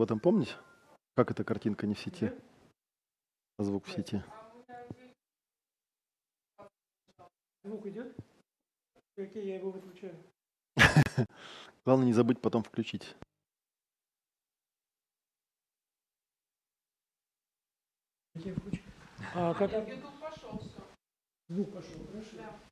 об этом помните? Как эта картинка не в сети? А звук в сети. Звук идет? Окей, я его выключаю. Главное не забыть потом включить. Я включу. А как YouTube пошел все. звук пошел, хорошо?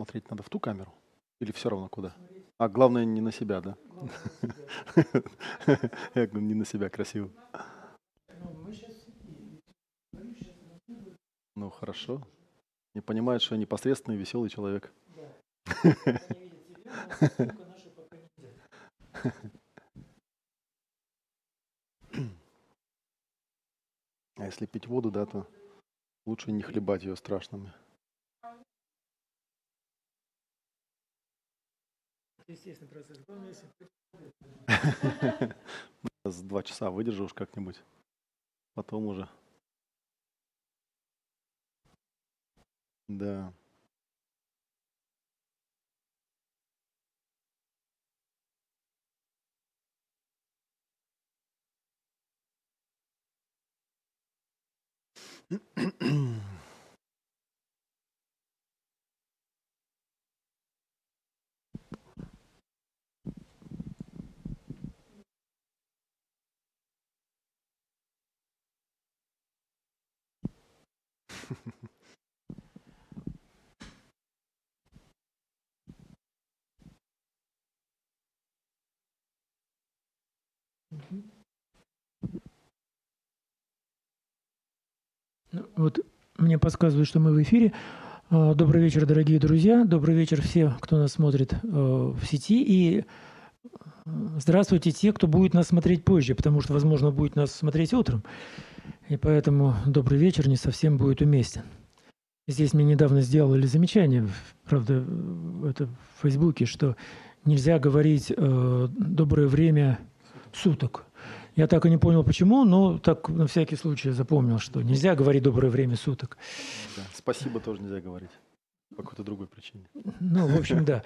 Смотреть надо в ту камеру? Или все равно куда? А главное не на себя, да? Я говорю, не на себя красиво. Ну хорошо. Не понимает, что я непосредственный веселый человек. А если пить воду, да, то лучше не хлебать ее страшными. Естественный процесс. Если С два часа выдержу уж как-нибудь. Потом уже. Да. Вот мне подсказывают, что мы в эфире. А, Добрый вечер, дорогие друзья. Добрый вечер все, кто нас смотрит э, в сети. И здравствуйте те, кто будет нас смотреть позже, потому что, возможно, будет нас смотреть утром. И поэтому добрый вечер не совсем будет уместен. Здесь мне недавно сделали замечание, правда, это в Фейсбуке, что нельзя говорить э, доброе время суток. Я так и не понял, почему, но так на всякий случай запомнил, что нельзя говорить доброе время суток. Да. Спасибо тоже нельзя говорить. По какой-то другой причине. Ну, в общем, да.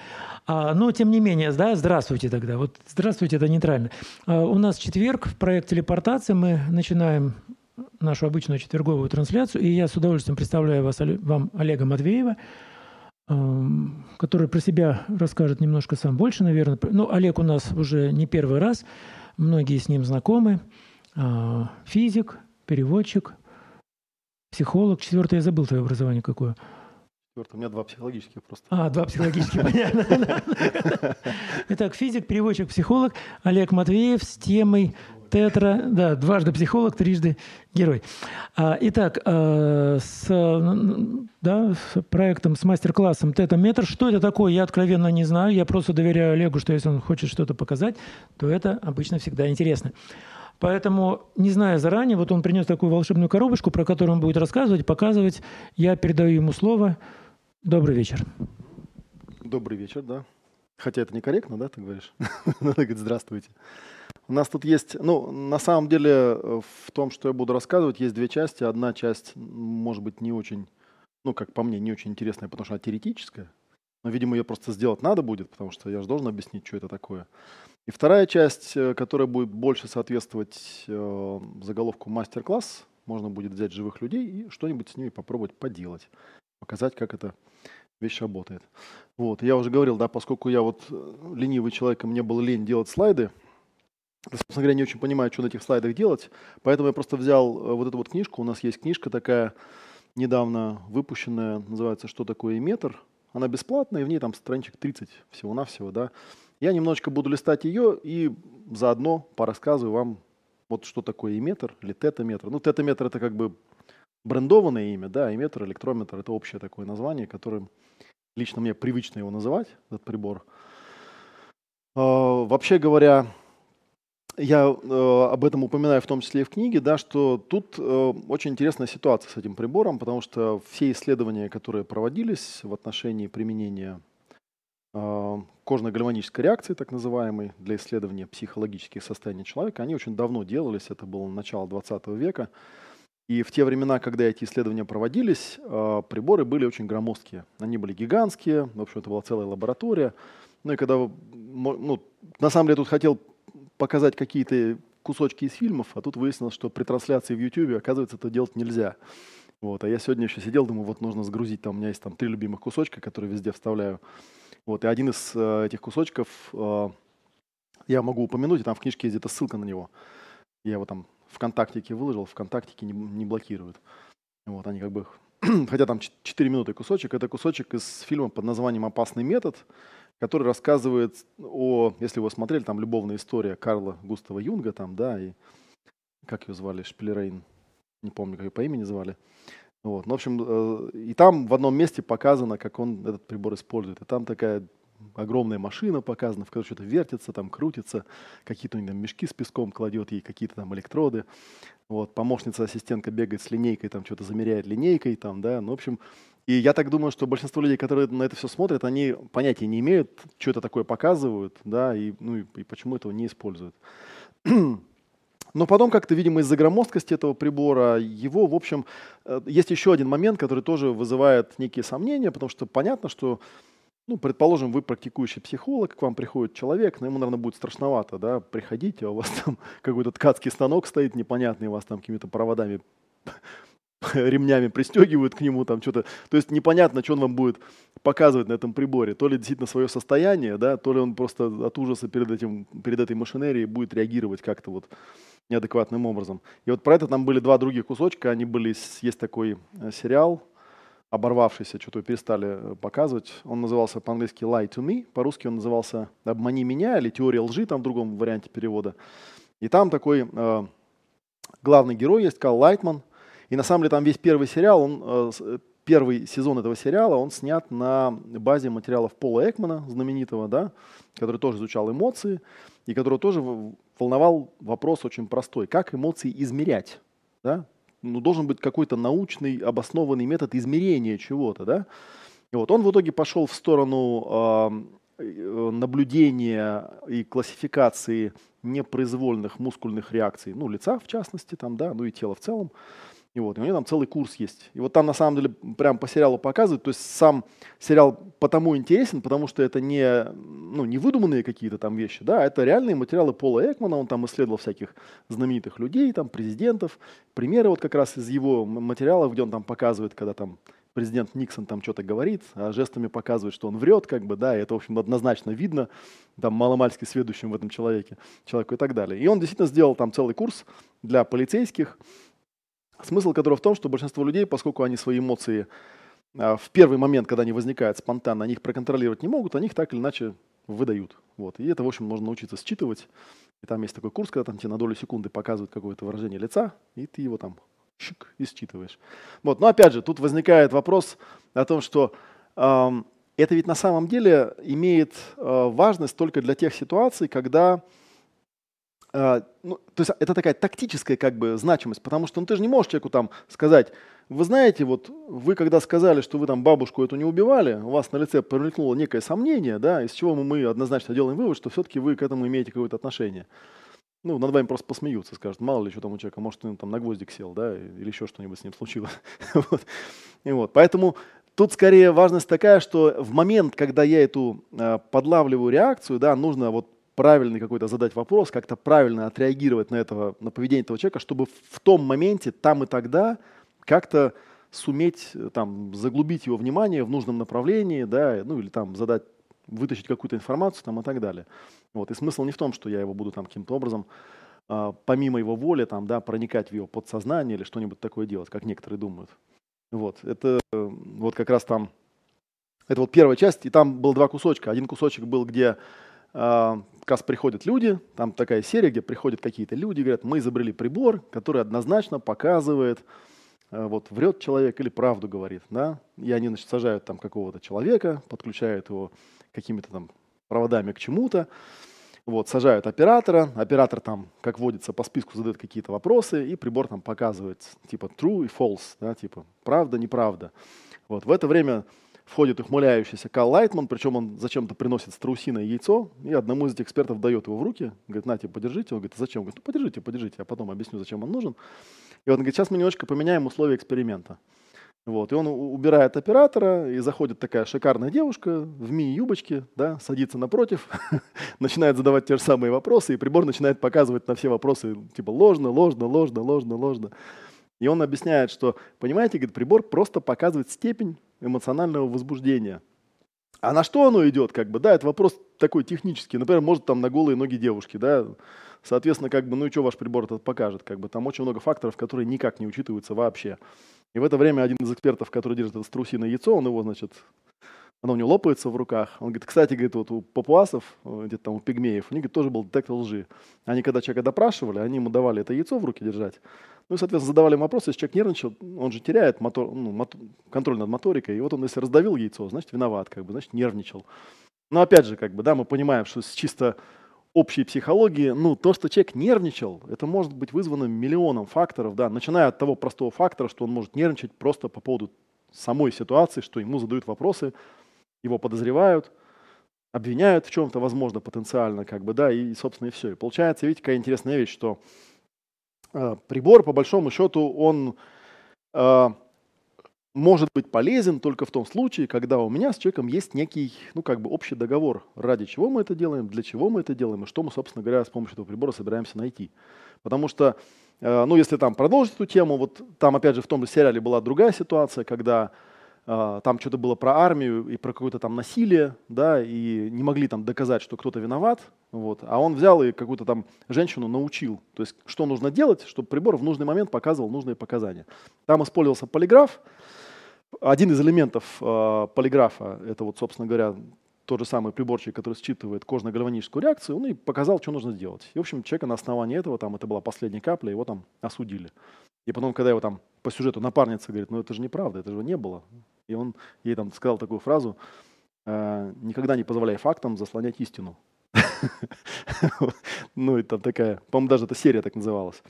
А, но, тем не менее, да, здравствуйте тогда. Вот здравствуйте, это нейтрально. А, у нас четверг, в проект телепортации. Мы начинаем нашу обычную четверговую трансляцию. И я с удовольствием представляю вас, вам Олега Матвеева, который про себя расскажет немножко сам больше, наверное. Ну, Олег у нас уже не первый раз, многие с ним знакомы. А, физик, переводчик, психолог. Четвертое я забыл твое образование какое. Четвертое, у меня два психологических просто. А, два психологических, понятно. Итак, физик, переводчик, психолог Олег Матвеев с темой тетра, да, дважды психолог, трижды герой. А, итак, а, с, да, с проектом, с мастер-классом тета-метр, что это такое, я откровенно не знаю, я просто доверяю Олегу, что если он хочет что-то показать, то это обычно всегда интересно. Поэтому, не зная заранее, вот он принес такую волшебную коробочку, про которую он будет рассказывать, показывать. Я передаю ему слово. Добрый вечер. Добрый вечер, да. Хотя это некорректно, да, ты говоришь? Надо говорить здравствуйте. У нас тут есть, ну, на самом деле, э, в том, что я буду рассказывать, есть две части. Одна часть, может быть, не очень, ну, как по мне, не очень интересная, потому что она теоретическая. Но, видимо, ее просто сделать надо будет, потому что я же должен объяснить, что это такое. И вторая часть, э, которая будет больше соответствовать э, заголовку мастер-класс, можно будет взять живых людей и что-нибудь с ними попробовать поделать, показать, как эта вещь работает. Вот, я уже говорил, да, поскольку я вот э, ленивый человек, и мне было лень делать слайды, собственно говоря, не очень понимаю, что на этих слайдах делать. Поэтому я просто взял э, вот эту вот книжку. У нас есть книжка такая, недавно выпущенная, называется «Что такое метр?». Она бесплатная, и в ней там страничек 30 всего-навсего, да. Я немножечко буду листать ее и заодно порассказываю вам, вот что такое метр или тетаметр. Ну, тетаметр – это как бы брендованное имя, да, и метр, электрометр – это общее такое название, которым лично мне привычно его называть, этот прибор. А, вообще говоря, я э, об этом упоминаю в том числе и в книге, да, что тут э, очень интересная ситуация с этим прибором, потому что все исследования, которые проводились в отношении применения э, кожно-гальванической реакции, так называемой, для исследования психологических состояний человека, они очень давно делались, это было начало 20 века. И в те времена, когда эти исследования проводились, э, приборы были очень громоздкие. Они были гигантские, в общем, это была целая лаборатория. Ну и когда, ну, на самом деле, тут хотел показать какие-то кусочки из фильмов, а тут выяснилось, что при трансляции в YouTube, оказывается, это делать нельзя. Вот, а я сегодня еще сидел, думаю, вот нужно сгрузить, там у меня есть там три любимых кусочка, которые везде вставляю. Вот, и один из э, этих кусочков э, я могу упомянуть, и там в книжке есть где-то ссылка на него. Я его там ВКонтактике выложил, ВКонтактике не, не блокируют. Вот, они как бы... Хотя там 4 минуты кусочек. Это кусочек из фильма под названием «Опасный метод», который рассказывает о, если вы смотрели, там любовная история Карла Густава Юнга, там, да, и как ее звали, Шпилерейн, не помню, как ее по имени звали. Вот. Ну, в общем, э, и там в одном месте показано, как он этот прибор использует. И там такая огромная машина показана, в которой что-то вертится, там крутится, какие-то у них там мешки с песком кладет ей, какие-то там электроды. Вот, помощница-ассистентка бегает с линейкой, там что-то замеряет линейкой, там, да, ну, в общем, и я так думаю, что большинство людей, которые на это все смотрят, они понятия не имеют, что это такое показывают, да, и, ну, и, и почему этого не используют. Но потом как-то, видимо, из-за громоздкости этого прибора, его, в общем, э, есть еще один момент, который тоже вызывает некие сомнения, потому что понятно, что, ну, предположим, вы практикующий психолог, к вам приходит человек, но ему, наверное, будет страшновато, да, приходите, а у вас там какой-то ткацкий станок стоит непонятный, у вас там какими-то проводами ремнями пристегивают к нему, там что-то. То есть непонятно, что он вам будет показывать на этом приборе. То ли действительно свое состояние, да, то ли он просто от ужаса перед, этим, перед этой машинерией будет реагировать как-то вот неадекватным образом. И вот про это там были два других кусочка. Они были, есть такой э, сериал, оборвавшийся, что-то перестали э, показывать. Он назывался по-английски «Lie to me», по-русски он назывался «Обмани меня» или «Теория лжи», там в другом варианте перевода. И там такой э, главный герой есть, Кал Лайтман – и на самом деле там весь первый сериал, он, э, э, первый сезон этого сериала, он снят на базе материалов Пола Экмана, знаменитого, да, который тоже изучал эмоции, и который тоже волновал вопрос очень простой. Как эмоции измерять? Да? Ну, должен быть какой-то научный, обоснованный метод измерения чего-то. Да? И вот он в итоге пошел в сторону наблюдения и классификации непроизвольных мускульных реакций, ну, лица в частности, там, да, ну и тела в целом. И вот, и у нее там целый курс есть. И вот там на самом деле прям по сериалу показывают, то есть сам сериал потому интересен, потому что это не, ну, не выдуманные какие-то там вещи, да, это реальные материалы Пола Экмана, он там исследовал всяких знаменитых людей, там, президентов, примеры вот как раз из его материалов, где он там показывает, когда там президент Никсон там что-то говорит, а жестами показывает, что он врет, как бы, да, и это, в общем, однозначно видно, там, маломальски сведущим в этом человеке, человеку и так далее. И он действительно сделал там целый курс для полицейских, Смысл которого в том, что большинство людей, поскольку они свои эмоции а, в первый момент, когда они возникают спонтанно, они их проконтролировать не могут, они их так или иначе выдают. Вот. И это, в общем, можно научиться считывать. И там есть такой курс, когда там тебе на долю секунды показывают какое-то выражение лица, и ты его там щик, и считываешь. Вот. Но опять же, тут возникает вопрос о том, что эм, это ведь на самом деле имеет э, важность только для тех ситуаций, когда а, ну, то есть это такая тактическая как бы значимость, потому что ну, ты же не можешь человеку там сказать, вы знаете, вот вы когда сказали, что вы там бабушку эту не убивали, у вас на лице промелькнуло некое сомнение, да, из чего мы однозначно делаем вывод, что все-таки вы к этому имеете какое-то отношение. Ну, над вами просто посмеются, скажут, мало ли, что там у человека, может, он там на гвоздик сел, да, или еще что-нибудь с ним случилось. вот. И вот. Поэтому тут скорее важность такая, что в момент, когда я эту э, подлавливаю реакцию, да, нужно вот правильный какой-то задать вопрос, как-то правильно отреагировать на, этого, на поведение этого человека, чтобы в том моменте, там и тогда как-то суметь э, там, заглубить его внимание в нужном направлении, да, ну или там задать, вытащить какую-то информацию там, и так далее. Вот. И смысл не в том, что я его буду там каким-то образом э, помимо его воли там, да, проникать в его подсознание или что-нибудь такое делать, как некоторые думают. Вот. Это вот как раз там, это вот первая часть, и там было два кусочка. Один кусочек был, где а, как раз приходят люди, там такая серия, где приходят какие-то люди, говорят, мы изобрели прибор, который однозначно показывает, а, вот врет человек или правду говорит, да, и они, значит, сажают там какого-то человека, подключают его какими-то там проводами к чему-то, вот, сажают оператора, оператор там, как водится, по списку задает какие-то вопросы, и прибор там показывает типа true и false, да, типа правда, неправда. Вот, в это время входит ухмыляющийся Кал Лайтман, причем он зачем-то приносит страусиное яйцо, и одному из этих экспертов дает его в руки, говорит, на, тебе подержите. Он говорит, а зачем? Он говорит, ну, подержите, подержите, я потом объясню, зачем он нужен. И он говорит, сейчас мы немножко поменяем условия эксперимента. Вот, и он убирает оператора, и заходит такая шикарная девушка в мини-юбочке, да, садится напротив, начинает задавать те же самые вопросы, и прибор начинает показывать на все вопросы, типа ложно, ложно, ложно, ложно, ложно. И он объясняет, что, понимаете, говорит, прибор просто показывает степень эмоционального возбуждения. А на что оно идет, как бы, да, это вопрос такой технический. Например, может там на голые ноги девушки, да, соответственно, как бы, ну и что ваш прибор этот покажет, как бы, там очень много факторов, которые никак не учитываются вообще. И в это время один из экспертов, который держит это страусиное яйцо, он его, значит, оно у него лопается в руках. Он говорит, кстати, говорит, вот у папуасов, э, где-то там у пигмеев, у них говорит, тоже был детектор лжи. Они когда человека допрашивали, они ему давали это яйцо в руки держать, ну и, соответственно, задавали вопрос, если человек нервничал, он же теряет мотор, ну, мотор, контроль над моторикой, и вот он, если раздавил яйцо, значит, виноват, как бы, значит, нервничал. Но опять же, как бы, да, мы понимаем, что с чисто общей психологии, ну, то, что человек нервничал, это может быть вызвано миллионом факторов, да, начиная от того простого фактора, что он может нервничать просто по поводу самой ситуации, что ему задают вопросы, его подозревают, обвиняют в чем-то, возможно, потенциально, как бы, да, и, собственно, и все. И получается, видите, какая интересная вещь, что Э, прибор, по большому счету, он э, может быть полезен только в том случае, когда у меня с человеком есть некий, ну, как бы общий договор, ради чего мы это делаем, для чего мы это делаем, и что мы, собственно говоря, с помощью этого прибора собираемся найти. Потому что, э, ну, если там продолжить эту тему, вот там, опять же, в том же сериале была другая ситуация, когда там что-то было про армию и про какое-то там насилие, да, и не могли там доказать, что кто-то виноват, вот, а он взял и какую-то там женщину научил, то есть что нужно делать, чтобы прибор в нужный момент показывал нужные показания. Там использовался полиграф, один из элементов э, полиграфа, это вот, собственно говоря, тот же самый приборчик, который считывает кожно-гальваническую реакцию, он и показал, что нужно сделать. И, в общем, человека на основании этого, там, это была последняя капля, его там осудили. И потом, когда его там по сюжету напарница говорит, ну это же неправда, это же не было. И он ей там сказал такую фразу, «Э, никогда не позволяй фактам заслонять истину. Ну, и там такая, по-моему, даже эта серия так называлась.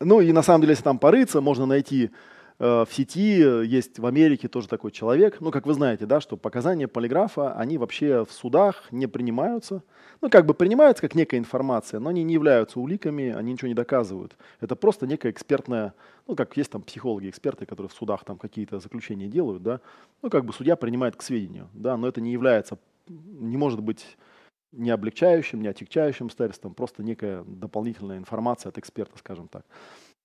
Ну, и на самом деле, если там порыться, можно найти в сети есть в Америке тоже такой человек, ну, как вы знаете, да, что показания полиграфа, они вообще в судах не принимаются. Ну, как бы принимаются как некая информация, но они не являются уликами, они ничего не доказывают. Это просто некая экспертная, ну, как есть там психологи, эксперты, которые в судах там какие-то заключения делают, да, ну, как бы судья принимает к сведению, да, но это не является, не может быть не облегчающим, не отягчающим обстоятельством, просто некая дополнительная информация от эксперта, скажем так.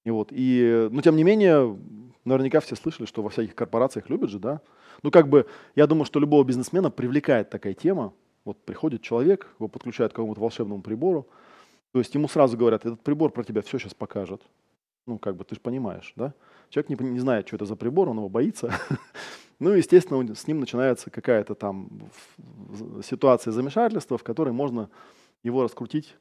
И вот, и, но тем не менее, наверняка все слышали, что во всяких корпорациях любят же, да? Ну, как бы, я думаю, что любого бизнесмена привлекает такая тема. Вот приходит человек, его подключают к какому-то волшебному прибору, то есть ему сразу говорят, этот прибор про тебя все сейчас покажет. Ну, как бы, ты же понимаешь, да? Человек не, не знает, что это за прибор, он его боится. Ну, естественно, с ним начинается какая-то там ситуация замешательства, в которой можно его раскрутить.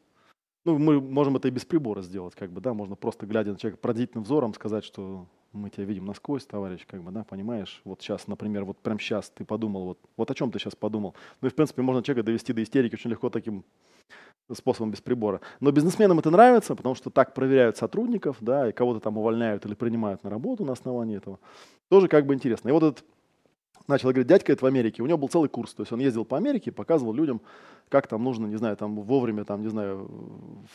Ну, мы можем это и без прибора сделать, как бы, да, можно просто, глядя на человека пронзительным взором, сказать, что мы тебя видим насквозь, товарищ, как бы, да, понимаешь, вот сейчас, например, вот прямо сейчас ты подумал, вот, вот о чем ты сейчас подумал. Ну и, в принципе, можно человека довести до истерики очень легко таким способом без прибора. Но бизнесменам это нравится, потому что так проверяют сотрудников, да, и кого-то там увольняют или принимают на работу на основании этого. Тоже как бы интересно. И вот этот начал говорить, дядька это в Америке, у него был целый курс, то есть он ездил по Америке, показывал людям, как там нужно, не знаю, там вовремя, там, не знаю,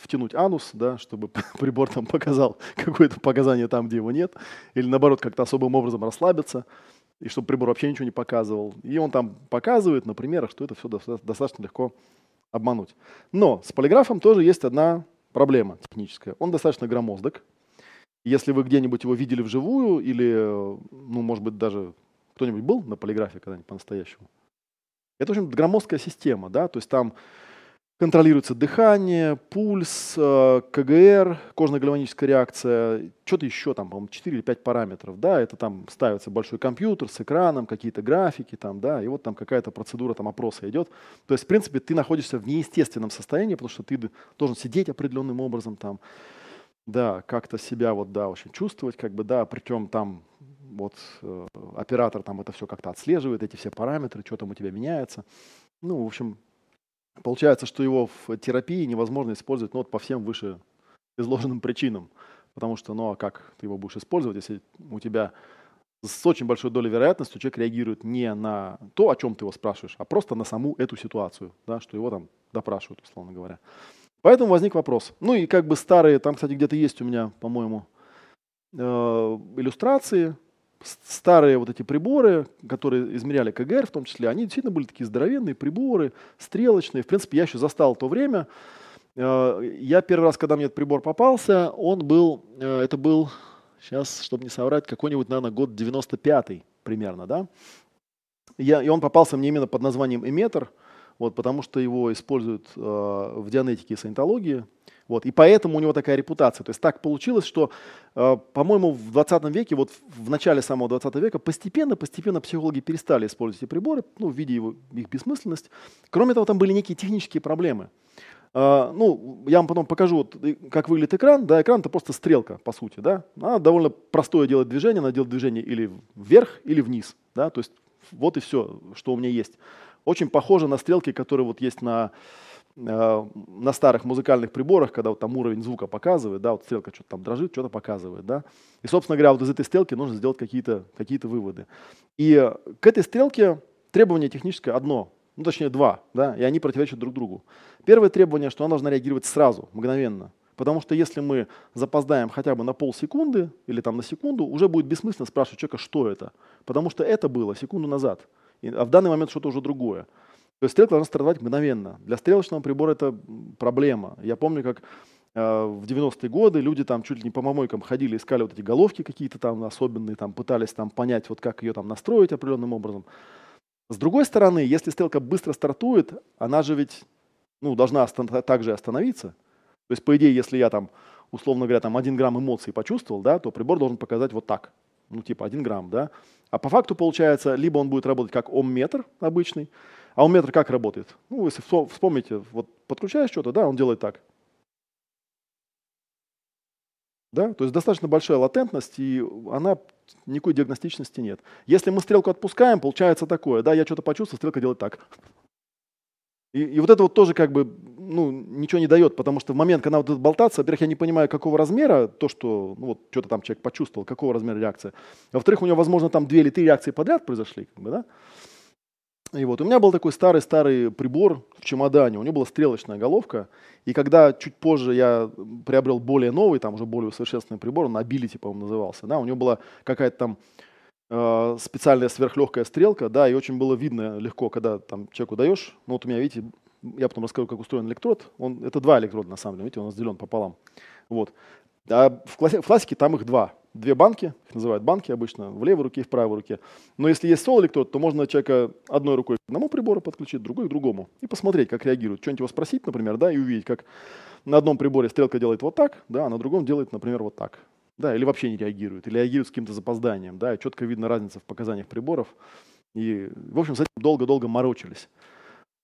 втянуть анус, да, чтобы прибор там показал какое-то показание там, где его нет, или наоборот, как-то особым образом расслабиться, и чтобы прибор вообще ничего не показывал. И он там показывает на примерах, что это все достаточно легко обмануть. Но с полиграфом тоже есть одна проблема техническая. Он достаточно громоздок. Если вы где-нибудь его видели вживую или, ну, может быть, даже кто-нибудь был на полиграфе когда-нибудь по-настоящему? Это, общем, громоздкая система, да, то есть там контролируется дыхание, пульс, э, КГР, кожно-гальваническая реакция, что-то еще там, по-моему, 4 или 5 параметров, да, это там ставится большой компьютер с экраном, какие-то графики там, да, и вот там какая-то процедура там опроса идет. То есть, в принципе, ты находишься в неестественном состоянии, потому что ты должен сидеть определенным образом там, да, как-то себя вот, да, очень чувствовать, как бы, да, причем там вот э, оператор там это все как-то отслеживает, эти все параметры, что там у тебя меняется. Ну, в общем, получается, что его в терапии невозможно использовать ну, вот по всем выше изложенным причинам. Потому что, ну а как ты его будешь использовать, если у тебя с очень большой долей вероятности человек реагирует не на то, о чем ты его спрашиваешь, а просто на саму эту ситуацию, да, что его там допрашивают, условно говоря. Поэтому возник вопрос. Ну и как бы старые, там, кстати, где-то есть у меня, по-моему, э, иллюстрации старые вот эти приборы, которые измеряли КГР в том числе, они действительно были такие здоровенные приборы, стрелочные. В принципе, я еще застал то время. Э, я первый раз, когда мне этот прибор попался, он был, э, это был, сейчас, чтобы не соврать, какой-нибудь, наверное, год 95 примерно, да. Я, и он попался мне именно под названием эметр, вот, потому что его используют э, в дианетике и саентологии. Вот, и поэтому у него такая репутация. То есть так получилось, что, э, по-моему, в 20 веке, вот в начале самого 20 века, постепенно-постепенно психологи перестали использовать эти приборы, ну, видя его, их бессмысленность. Кроме того, там были некие технические проблемы. Uh, ну, я вам потом покажу, вот, как выглядит экран. Да, экран это просто стрелка, по сути. Да? Она довольно простое делает движение, она делает движение или вверх, или вниз. Да? То есть вот и все, что у меня есть. Очень похоже на стрелки, которые вот есть на Э, на старых музыкальных приборах, когда вот там уровень звука показывает, да, вот стрелка что-то там дрожит, что-то показывает, да. И, собственно говоря, вот из этой стрелки нужно сделать какие-то какие выводы. И к этой стрелке требование техническое одно, ну, точнее два, да, и они противоречат друг другу. Первое требование, что она должна реагировать сразу, мгновенно. Потому что если мы запоздаем хотя бы на полсекунды или там на секунду, уже будет бессмысленно спрашивать человека, что это. Потому что это было секунду назад, а в данный момент что-то уже другое. То есть стрелка должна стартовать мгновенно. Для стрелочного прибора это проблема. Я помню, как э, в 90-е годы люди там чуть ли не по мамойкам ходили, искали вот эти головки какие-то там особенные, там пытались там понять, вот как ее там настроить определенным образом. С другой стороны, если стрелка быстро стартует, она же ведь ну, должна остан- также остановиться. То есть, по идее, если я там, условно говоря, там 1 грамм эмоций почувствовал, да, то прибор должен показать вот так. Ну, типа 1 грамм, да. А по факту получается, либо он будет работать как ом-метр обычный, а у метр как работает? Ну, если вспомните, вот подключаешь что-то, да, он делает так. Да? То есть достаточно большая латентность, и она никакой диагностичности нет. Если мы стрелку отпускаем, получается такое, да, я что-то почувствовал, стрелка делает так. И, и вот это вот тоже как бы ну, ничего не дает, потому что в момент, когда вот это болтаться, во-первых, я не понимаю, какого размера то, что ну, вот что-то там человек почувствовал, какого размера реакция. Во-вторых, у него, возможно, там две или три реакции подряд произошли. Как бы, да? И вот. У меня был такой старый-старый прибор в чемодане, у него была стрелочная головка, и когда чуть позже я приобрел более новый, там уже более усовершенствованный прибор, он Ability, по-моему, назывался, да, у него была какая-то там э, специальная сверхлегкая стрелка, да, и очень было видно легко, когда там человеку даешь, ну вот у меня, видите, я потом расскажу, как устроен электрод, он, это два электрода на самом деле, видите, он разделен пополам, вот. А в, классе, в классике там их два, две банки, их называют банки обычно, в левой руке и в правой руке. Но если есть сол-электрод, то можно человека одной рукой к одному прибору подключить, другой к другому и посмотреть, как реагирует. Что-нибудь его спросить, например, да, и увидеть, как на одном приборе стрелка делает вот так, да, а на другом делает, например, вот так. Да, или вообще не реагирует, или реагирует с каким-то запозданием, да, и четко видно разница в показаниях приборов. И, в общем, с этим долго-долго морочились.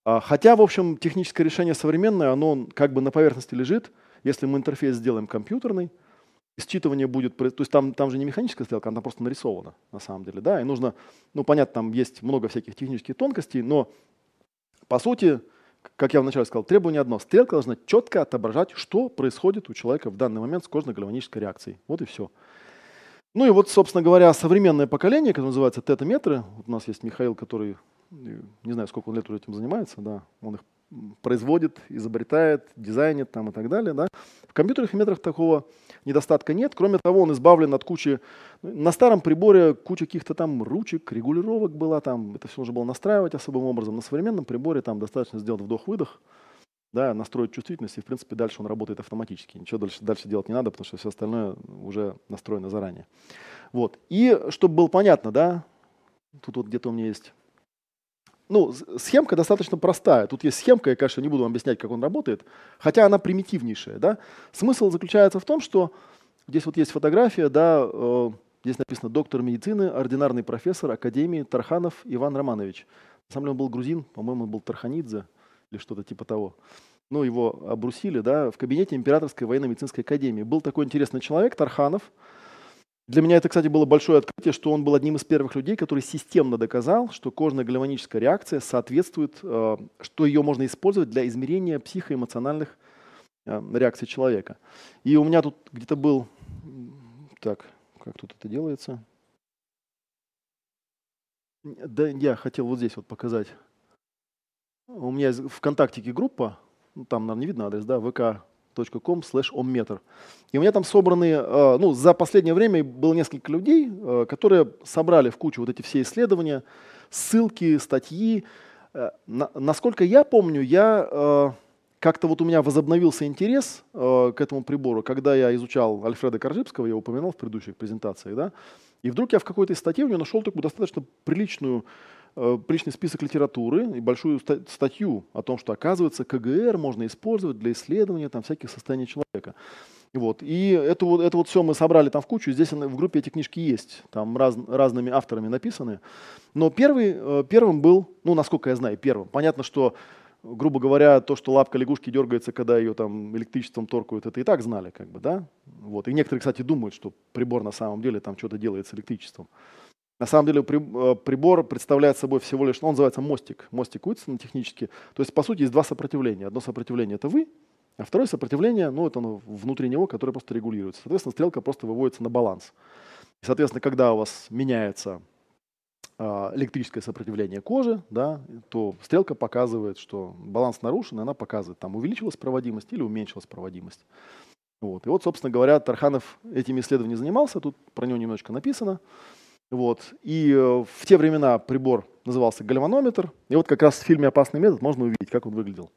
А, хотя, в общем, техническое решение современное, оно как бы на поверхности лежит. Если мы интерфейс сделаем компьютерный, считывание будет, то есть там, там же не механическая стрелка, она просто нарисована на самом деле, да, и нужно, ну понятно, там есть много всяких технических тонкостей, но по сути, как я вначале сказал, требование одно, стрелка должна четко отображать, что происходит у человека в данный момент с кожно-гальванической реакцией, вот и все. Ну и вот, собственно говоря, современное поколение, которое называется тетаметры, вот у нас есть Михаил, который, не знаю, сколько он лет уже этим занимается, да, он их производит, изобретает, дизайнит там и так далее. Да? В компьютерных метрах такого недостатка нет. Кроме того, он избавлен от кучи... На старом приборе куча каких-то там ручек, регулировок была там. Это все нужно было настраивать особым образом. На современном приборе там достаточно сделать вдох-выдох, да, настроить чувствительность, и, в принципе, дальше он работает автоматически. Ничего дальше, дальше делать не надо, потому что все остальное уже настроено заранее. Вот. И чтобы было понятно, да, тут вот где-то у меня есть ну, схемка достаточно простая. Тут есть схемка, я, конечно, не буду вам объяснять, как он работает, хотя она примитивнейшая. Да? Смысл заключается в том, что здесь вот есть фотография, да, э, здесь написано доктор медицины, ординарный профессор Академии Тарханов Иван Романович. На самом деле он был грузин, по-моему, он был Тарханидзе или что-то типа того. Ну, его обрусили, да, в кабинете Императорской военно-медицинской академии. Был такой интересный человек, Тарханов, для меня это, кстати, было большое открытие, что он был одним из первых людей, который системно доказал, что кожно-гальваническая реакция соответствует, э, что ее можно использовать для измерения психоэмоциональных э, реакций человека. И у меня тут где-то был... Так, как тут это делается? Да, я хотел вот здесь вот показать. У меня в ВКонтактике группа, ну, там, наверное, не видно адрес, да, vk com slash. И у меня там собраны, э, ну, за последнее время было несколько людей, э, которые собрали в кучу вот эти все исследования, ссылки, статьи. Э, насколько я помню, я как-то вот у меня возобновился интерес к этому прибору, когда я изучал Альфреда Коржибского, я упоминал в предыдущих презентациях, да, и вдруг я в какой-то из статей у него нашел такую достаточно приличную Э, приличный список литературы и большую статью о том, что, оказывается, КГР можно использовать для исследования там, всяких состояний человека. Вот. И это вот, это вот все мы собрали там в кучу. Здесь в группе эти книжки есть, там раз, разными авторами написаны. Но первый, э, первым был, ну, насколько я знаю, первым. Понятно, что, грубо говоря, то, что лапка лягушки дергается, когда ее там электричеством торкают, это и так знали, как бы, да? Вот. И некоторые, кстати, думают, что прибор на самом деле там что-то делает с электричеством. На самом деле э, прибор представляет собой всего лишь, ну, он называется мостик, мостик Уитсона технически. То есть, по сути, есть два сопротивления. Одно сопротивление – это вы, а второе сопротивление, ну, это оно внутри него, которое просто регулируется. Соответственно, стрелка просто выводится на баланс. И, соответственно, когда у вас меняется а, электрическое сопротивление кожи, да, то стрелка показывает, что баланс нарушен, и она показывает, там увеличилась проводимость или уменьшилась проводимость. Вот. И вот, собственно говоря, Тарханов этими исследованиями занимался, тут про него немножко написано. Вот. И э, в те времена прибор назывался гальванометр. И вот как раз в фильме «Опасный метод» можно увидеть, как он выглядел.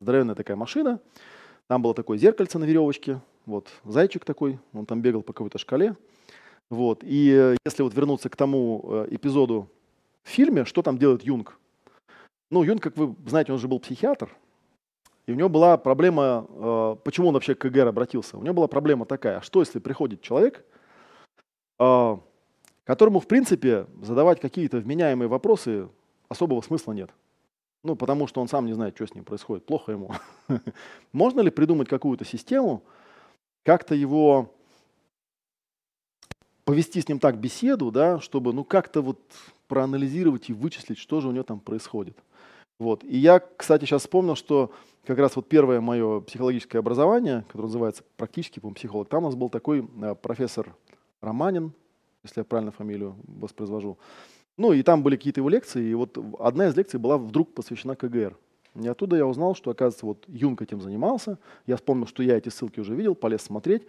Здоровенная такая машина. Там было такое зеркальце на веревочке. Вот зайчик такой, он там бегал по какой-то шкале. Вот. И э, если вот вернуться к тому э, эпизоду в фильме, что там делает Юнг? Ну, Юнг, как вы знаете, он же был психиатр. И у него была проблема, почему он вообще к КГР обратился? У него была проблема такая, что если приходит человек, которому, в принципе, задавать какие-то вменяемые вопросы особого смысла нет. Ну, потому что он сам не знает, что с ним происходит, плохо ему. Можно ли придумать какую-то систему, как-то его повести с ним так беседу, да, чтобы ну как-то вот проанализировать и вычислить, что же у него там происходит. Вот. И я, кстати, сейчас вспомнил, что как раз вот первое мое психологическое образование, которое называется практически по психолог, там у нас был такой э, профессор Романин, если я правильно фамилию воспроизвожу. Ну, и там были какие-то его лекции, и вот одна из лекций была вдруг посвящена КГР. И оттуда я узнал, что, оказывается, вот Юнг этим занимался. Я вспомнил, что я эти ссылки уже видел, полез смотреть.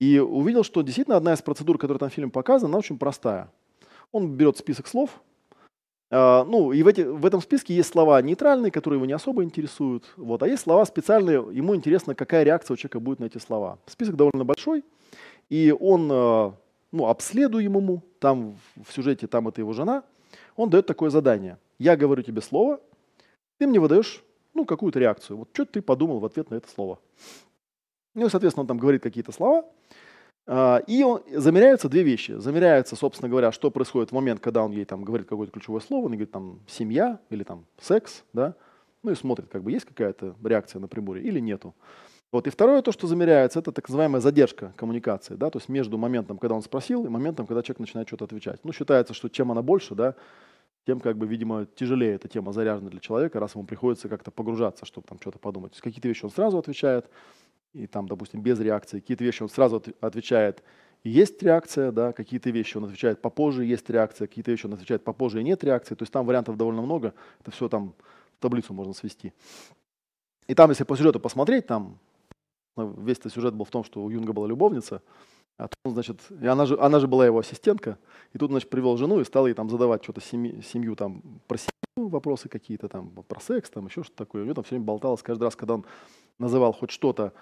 И увидел, что действительно одна из процедур, которая там в фильме показана, она очень простая. Он берет список слов, Uh, ну, и в, эти, в этом списке есть слова нейтральные, которые его не особо интересуют, вот, а есть слова специальные, ему интересно, какая реакция у человека будет на эти слова. Список довольно большой, и он, uh, ну, обследуемому, там в сюжете, там это его жена, он дает такое задание. Я говорю тебе слово, ты мне выдаешь, ну, какую-то реакцию. Вот что ты подумал в ответ на это слово. Ну, соответственно, он там говорит какие-то слова, а, и он, замеряются две вещи. Замеряется, собственно говоря, что происходит в момент, когда он ей там говорит какое-то ключевое слово, он говорит там семья или там секс, да, ну и смотрит, как бы есть какая-то реакция на приборе или нету. Вот. И второе, то, что замеряется, это так называемая задержка коммуникации, да, то есть между моментом, когда он спросил, и моментом, когда человек начинает что-то отвечать. Ну, считается, что чем она больше, да, тем, как бы, видимо, тяжелее эта тема заряжена для человека, раз ему приходится как-то погружаться, чтобы там что-то подумать. То есть какие-то вещи он сразу отвечает, и там, допустим, без реакции. Какие-то вещи он сразу отвечает, и есть реакция, да, какие-то вещи он отвечает попозже, есть реакция, какие-то вещи он отвечает попозже, и нет реакции. То есть там вариантов довольно много, это все там в таблицу можно свести. И там, если по сюжету посмотреть, там весь этот сюжет был в том, что у Юнга была любовница, а тут, значит, и она же, она же была его ассистентка, и тут, значит, привел жену и стал ей там задавать что-то семью, семью там про семью вопросы какие-то там, про секс, там еще что-то такое. У него там все время болталось каждый раз, когда он называл хоть что-то,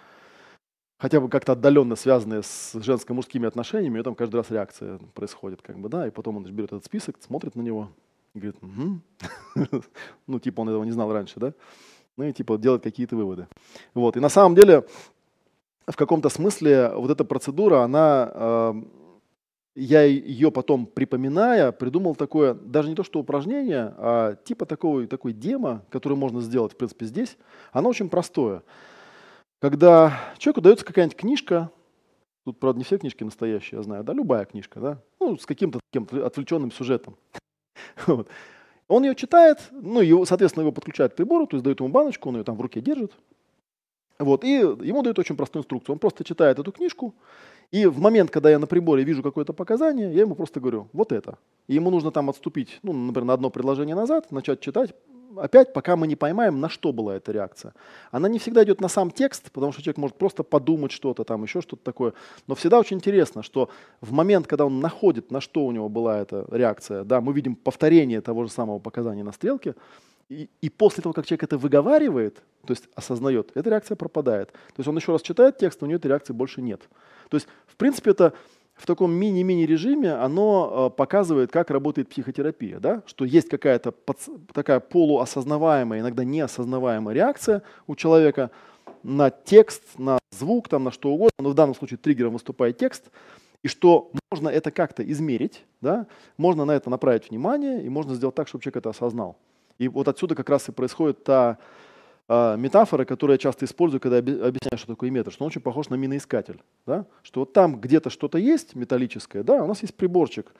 хотя бы как-то отдаленно связанное с женско-мужскими отношениями, у там каждый раз реакция происходит, как бы, да, и потом он значит, берет этот список, смотрит на него и говорит, угу. ну, типа он этого не знал раньше, да, ну и типа делает какие-то выводы. Вот, и на самом деле в каком-то смысле вот эта процедура, она, э, я ее потом припоминая, придумал такое, даже не то что упражнение, а типа такого, такой демо, который можно сделать, в принципе, здесь. Оно очень простое. Когда человеку дается какая-нибудь книжка, тут, правда, не все книжки настоящие, я знаю, да, любая книжка, да, ну, с каким-то таким отвлеченным сюжетом. Он ее читает, ну, его, соответственно, его подключают к прибору, то есть дают ему баночку, он ее там в руке держит, вот, и ему дают очень простую инструкцию. Он просто читает эту книжку, и в момент, когда я на приборе вижу какое-то показание, я ему просто говорю, вот это. И ему нужно там отступить, ну, например, на одно предложение назад, начать читать, опять, пока мы не поймаем, на что была эта реакция. Она не всегда идет на сам текст, потому что человек может просто подумать что-то там, еще что-то такое. Но всегда очень интересно, что в момент, когда он находит, на что у него была эта реакция, да, мы видим повторение того же самого показания на стрелке, и, и после того, как человек это выговаривает, то есть осознает, эта реакция пропадает. То есть он еще раз читает текст, у него этой реакции больше нет. То есть, в принципе, это в таком мини-мини режиме оно э, показывает, как работает психотерапия, да? что есть какая-то такая полуосознаваемая, иногда неосознаваемая реакция у человека на текст, на звук, там, на что угодно, но в данном случае триггером выступает текст, и что можно это как-то измерить, да? можно на это направить внимание, и можно сделать так, чтобы человек это осознал. И вот отсюда как раз и происходит та э, метафора, которую я часто использую, когда объясняю, что такое метр, что он очень похож на миноискатель. Да? Что вот там где-то что-то есть металлическое, да, у нас есть приборчик.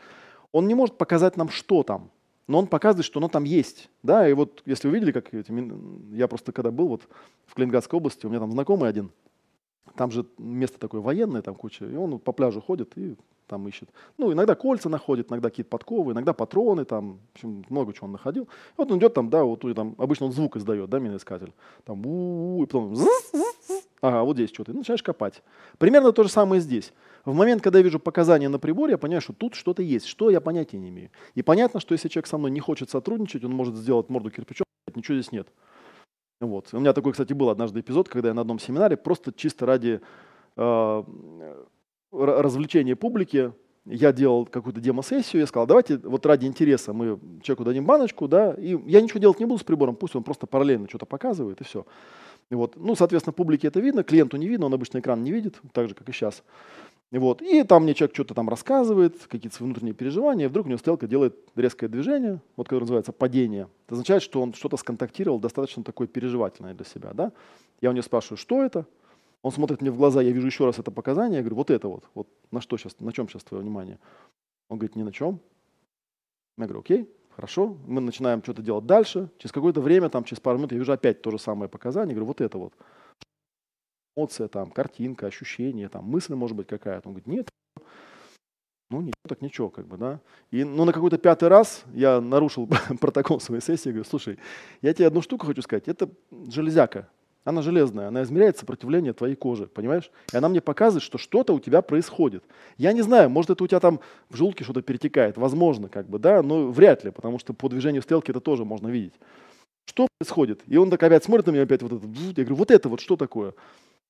Он не может показать нам, что там, но он показывает, что оно там есть. Да? И вот если вы видели, как эти, я просто когда был вот в Калининградской области, у меня там знакомый один, там же место такое военное, там куча, и он по пляжу ходит и там ищет. Ну, иногда кольца находит, иногда какие-то подковы, иногда патроны, там, в общем, много чего он находил. И вот он идет там, да, вот там, обычно он звук издает, да, миноискатель. Там, у, -у, -у и потом, ага, вот здесь что-то, и начинаешь копать. Примерно то же самое здесь. В момент, когда я вижу показания на приборе, я понимаю, что тут что-то есть, что я понятия не имею. И понятно, что если человек со мной не хочет сотрудничать, он может сделать морду кирпичом, ничего здесь нет. Вот. У меня такой, кстати, был однажды эпизод, когда я на одном семинаре просто чисто ради э, развлечения публики, я делал какую-то демо-сессию, я сказал, давайте вот ради интереса мы человеку дадим баночку, да, и я ничего делать не буду с прибором, пусть он просто параллельно что-то показывает, и все. И вот. Ну, соответственно, публике это видно, клиенту не видно, он обычно экран не видит, так же, как и сейчас. И, вот. и там мне человек что-то там рассказывает, какие-то свои внутренние переживания, и вдруг у него стрелка делает резкое движение, вот которое называется падение. Это означает, что он что-то сконтактировал достаточно такое переживательное для себя. Да? Я у него спрашиваю, что это? Он смотрит мне в глаза, я вижу еще раз это показание, я говорю, вот это вот, вот на что сейчас, на чем сейчас твое внимание? Он говорит, ни на чем. Я говорю, окей, Хорошо, мы начинаем что-то делать дальше. Через какое-то время, там, через пару минут я вижу опять то же самое показание. Говорю, вот это вот. Эмоция, там, картинка, ощущение, там, мысль может быть какая-то. Он говорит, нет, ну, ничего, так ничего, как бы, да. И, ну, на какой-то пятый раз я нарушил протокол своей сессии, говорю, слушай, я тебе одну штуку хочу сказать, это железяка, она железная, она измеряет сопротивление твоей кожи, понимаешь? И она мне показывает, что что-то у тебя происходит. Я не знаю, может, это у тебя там в желудке что-то перетекает, возможно, как бы, да, но вряд ли, потому что по движению стрелки это тоже можно видеть. Что происходит? И он так опять смотрит на меня, опять вот это, я говорю, вот это вот что такое?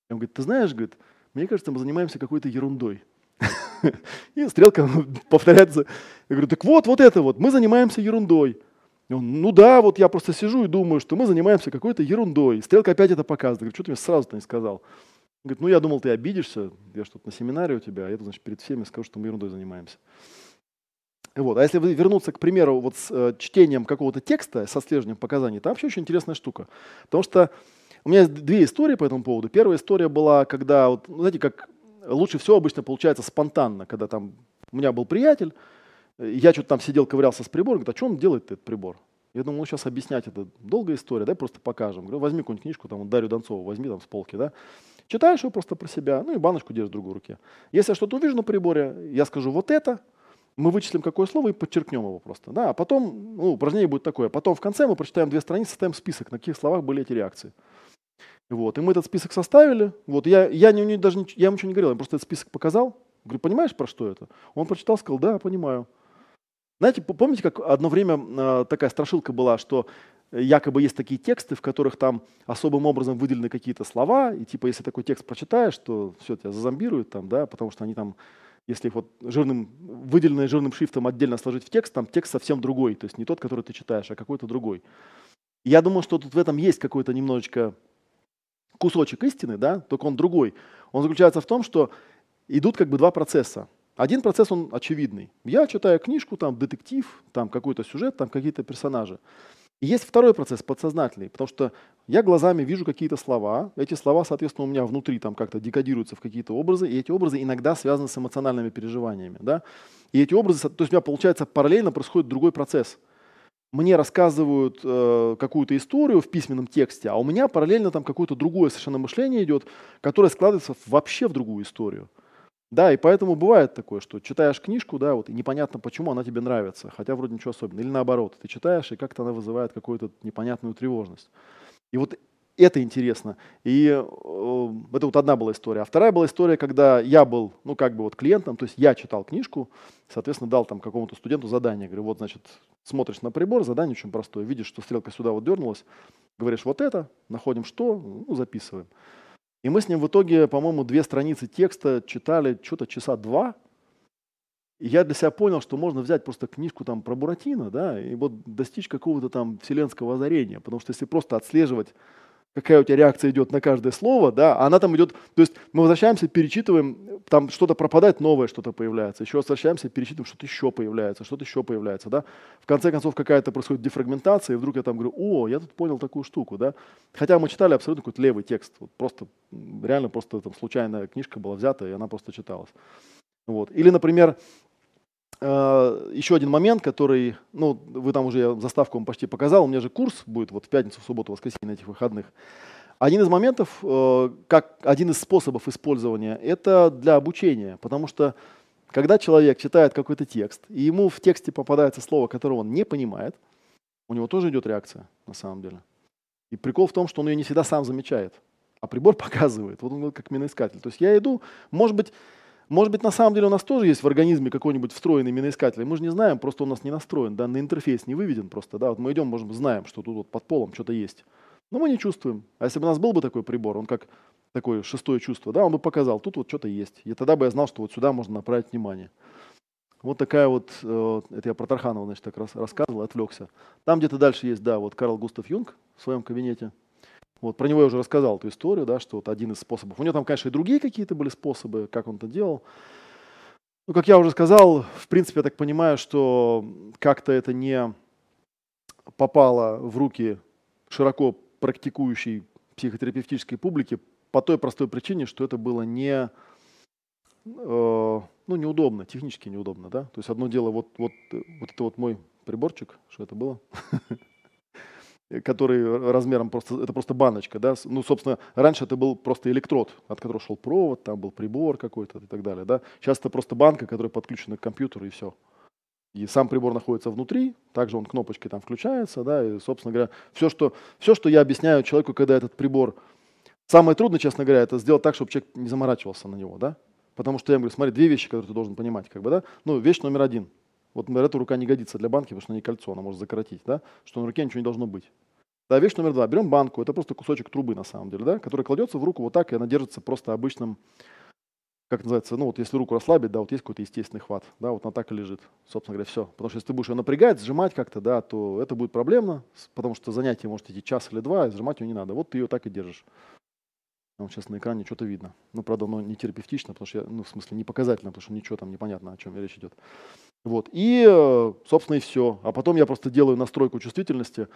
И он говорит, ты знаешь, говорит, мне кажется, мы занимаемся какой-то ерундой. И стрелка повторяется. Я говорю, так вот, вот это вот, мы занимаемся ерундой. Он, ну да, вот я просто сижу и думаю, что мы занимаемся какой-то ерундой. Стрелка опять это показывает. Говорю, что ты мне сразу-то не сказал? Говорит, ну я думал, ты обидишься, я что-то на семинаре у тебя, а я, значит, перед всеми скажу, что мы ерундой занимаемся. Вот. А если вернуться, к примеру, вот с э, чтением какого-то текста, со слежением показаний, там вообще очень интересная штука. Потому что у меня есть две истории по этому поводу. Первая история была, когда, вот, ну, знаете, как лучше всего обычно получается спонтанно, когда там у меня был приятель, я что-то там сидел, ковырялся с прибором, говорит, а что он делает этот прибор? Я думал, ну сейчас объяснять, это долгая история, давай просто покажем. Говорю, возьми какую-нибудь книжку, там, Дарью Донцову, возьми там с полки, да. Читаешь его просто про себя, ну и баночку держишь в другой руке. Если я что-то увижу на приборе, я скажу вот это, мы вычислим какое слово и подчеркнем его просто. Да? А потом, ну, упражнение будет такое. Потом в конце мы прочитаем две страницы, составим список, на каких словах были эти реакции. Вот. И мы этот список составили. Вот. Я, я, не, не, даже, я ему ничего не говорил, я просто этот список показал. Говорю, понимаешь, про что это? Он прочитал, сказал, да, понимаю. Знаете, помните, как одно время э, такая страшилка была, что якобы есть такие тексты, в которых там особым образом выделены какие-то слова, и типа если такой текст прочитаешь, то все, тебя зазомбируют там, да, потому что они там, если их вот жирным, выделенные жирным шрифтом отдельно сложить в текст, там текст совсем другой, то есть не тот, который ты читаешь, а какой-то другой. я думаю, что тут в этом есть какой-то немножечко кусочек истины, да, только он другой. Он заключается в том, что идут как бы два процесса. Один процесс, он очевидный. Я читаю книжку, там детектив, там какой-то сюжет, там какие-то персонажи. И есть второй процесс, подсознательный, потому что я глазами вижу какие-то слова, эти слова, соответственно, у меня внутри там как-то декодируются в какие-то образы, и эти образы иногда связаны с эмоциональными переживаниями. Да? И эти образы, то есть у меня, получается, параллельно происходит другой процесс – мне рассказывают э, какую-то историю в письменном тексте, а у меня параллельно там какое-то другое совершенно мышление идет, которое складывается вообще в другую историю. Да, и поэтому бывает такое, что читаешь книжку, да, вот, и непонятно, почему она тебе нравится, хотя вроде ничего особенного. Или наоборот, ты читаешь, и как-то она вызывает какую-то непонятную тревожность. И вот это интересно. И э, это вот одна была история. А вторая была история, когда я был, ну, как бы вот клиентом, то есть я читал книжку, соответственно, дал там какому-то студенту задание. Говорю, вот, значит, смотришь на прибор, задание очень простое. Видишь, что стрелка сюда вот дернулась, говоришь, вот это, находим что, ну, записываем. И мы с ним в итоге, по-моему, две страницы текста читали что-то часа два. И я для себя понял, что можно взять просто книжку там про Буратино, да, и вот достичь какого-то там вселенского озарения. Потому что если просто отслеживать какая у тебя реакция идет на каждое слово, да, а она там идет, то есть мы возвращаемся, перечитываем, там что-то пропадает, новое что-то появляется, еще возвращаемся, перечитываем, что-то еще появляется, что-то еще появляется, да. В конце концов какая-то происходит дефрагментация, и вдруг я там говорю, о, я тут понял такую штуку, да. Хотя мы читали абсолютно какой-то левый текст, вот просто, реально просто там случайная книжка была взята, и она просто читалась. Вот. Или, например, еще один момент, который, ну, вы там уже, я заставку вам почти показал, у меня же курс будет вот в пятницу, в субботу, воскресенье на этих выходных. Один из моментов, э, как один из способов использования, это для обучения, потому что когда человек читает какой-то текст, и ему в тексте попадается слово, которого он не понимает, у него тоже идет реакция, на самом деле. И прикол в том, что он ее не всегда сам замечает, а прибор показывает. Вот он как миноискатель. То есть я иду, может быть, может быть, на самом деле у нас тоже есть в организме какой-нибудь встроенный миноискатель. Мы же не знаем, просто у нас не настроен, данный интерфейс не выведен просто. Да? Вот мы идем, можем, знаем, что тут вот под полом что-то есть. Но мы не чувствуем. А если бы у нас был бы такой прибор, он как такое шестое чувство, да, он бы показал, тут вот что-то есть. И тогда бы я знал, что вот сюда можно направить внимание. Вот такая вот, э, это я про Тарханова, значит, так раз, рассказывал, отвлекся. Там где-то дальше есть, да, вот Карл Густав Юнг в своем кабинете. Вот, про него я уже рассказал эту историю, да, что вот один из способов. У него там, конечно, и другие какие-то были способы, как он это делал. Ну, как я уже сказал, в принципе, я так понимаю, что как-то это не попало в руки широко практикующей психотерапевтической публики по той простой причине, что это было не, э, ну, неудобно, технически неудобно, да. То есть одно дело, вот, вот, вот это вот мой приборчик, что это было? который размером просто, это просто баночка, да, ну, собственно, раньше это был просто электрод, от которого шел провод, там был прибор какой-то и так далее, да, сейчас это просто банка, которая подключена к компьютеру и все. И сам прибор находится внутри, также он кнопочкой там включается, да, и, собственно говоря, все, что, все, что я объясняю человеку, когда этот прибор, самое трудное, честно говоря, это сделать так, чтобы человек не заморачивался на него, да, потому что я ему говорю, смотри, две вещи, которые ты должен понимать, как бы, да, ну, вещь номер один – вот, например, эта рука не годится для банки, потому что она не кольцо, она может закоротить, да? что на руке ничего не должно быть. Да, вещь номер два. Берем банку, это просто кусочек трубы на самом деле, да, который кладется в руку вот так, и она держится просто обычным, как называется, ну вот если руку расслабить, да, вот есть какой-то естественный хват, да, вот она так и лежит, собственно говоря, все. Потому что если ты будешь ее напрягать, сжимать как-то, да, то это будет проблемно, потому что занятие может идти час или два, и сжимать ее не надо. Вот ты ее так и держишь. Там сейчас на экране что-то видно. Ну, правда, оно не терапевтично, потому что, я, ну, в смысле, не показательно, потому что ничего там непонятно, о чем речь идет. Вот. И, э, собственно, и все. А потом я просто делаю настройку чувствительности,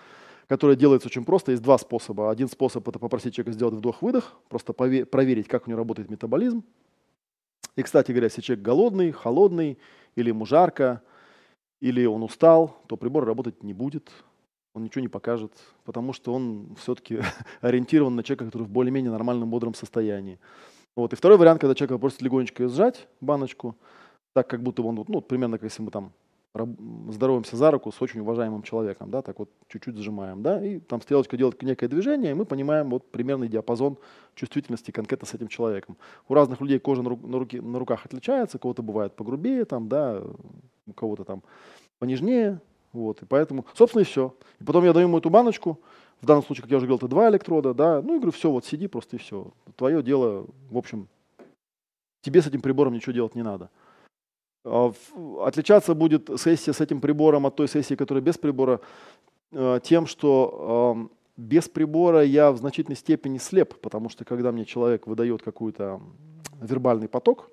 которая делается очень просто. Есть два способа. Один способ – это попросить человека сделать вдох-выдох, просто проверить, как у него работает метаболизм. И, кстати говоря, если человек голодный, холодный, или ему жарко, или он устал, то прибор работать не будет, он ничего не покажет, потому что он все-таки ориентирован на человека, который в более-менее нормальном, бодром состоянии. Вот. И второй вариант, когда человек просит легонечко сжать баночку – так, как будто он, ну, примерно, как если мы там здороваемся за руку с очень уважаемым человеком, да, так вот чуть-чуть сжимаем, да, и там стрелочка делает некое движение, и мы понимаем вот примерный диапазон чувствительности конкретно с этим человеком. У разных людей кожа на, ру, на, руки, на руках отличается, у кого-то бывает погрубее, там, да, у кого-то там понежнее, вот, и поэтому, собственно, и все. И потом я даю ему эту баночку, в данном случае, как я уже говорил, это два электрода, да, ну и говорю, все, вот сиди просто и все. Твое дело, в общем, тебе с этим прибором ничего делать не надо. А, отличаться будет сессия с этим прибором от той сессии, которая без прибора, э, тем, что без прибора я в значительной степени слеп, потому что когда мне человек выдает какой-то вербальный поток,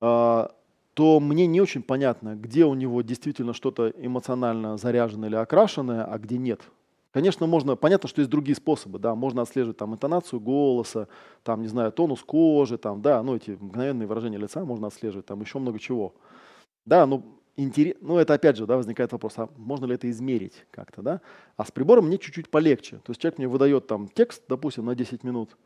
а, то мне не очень понятно, где у него действительно что-то эмоционально заряженное или окрашенное, а где нет. Конечно, можно, понятно, что есть другие способы, да, можно отслеживать там интонацию голоса, там, не знаю, тонус кожи, там, да, ну, эти мгновенные выражения лица можно отслеживать, там, еще много чего. Да, ну, интерес, ну, это опять же, да, возникает вопрос, а можно ли это измерить как-то, да? А с прибором мне чуть-чуть полегче. То есть человек мне выдает там текст, допустим, на 10 минут,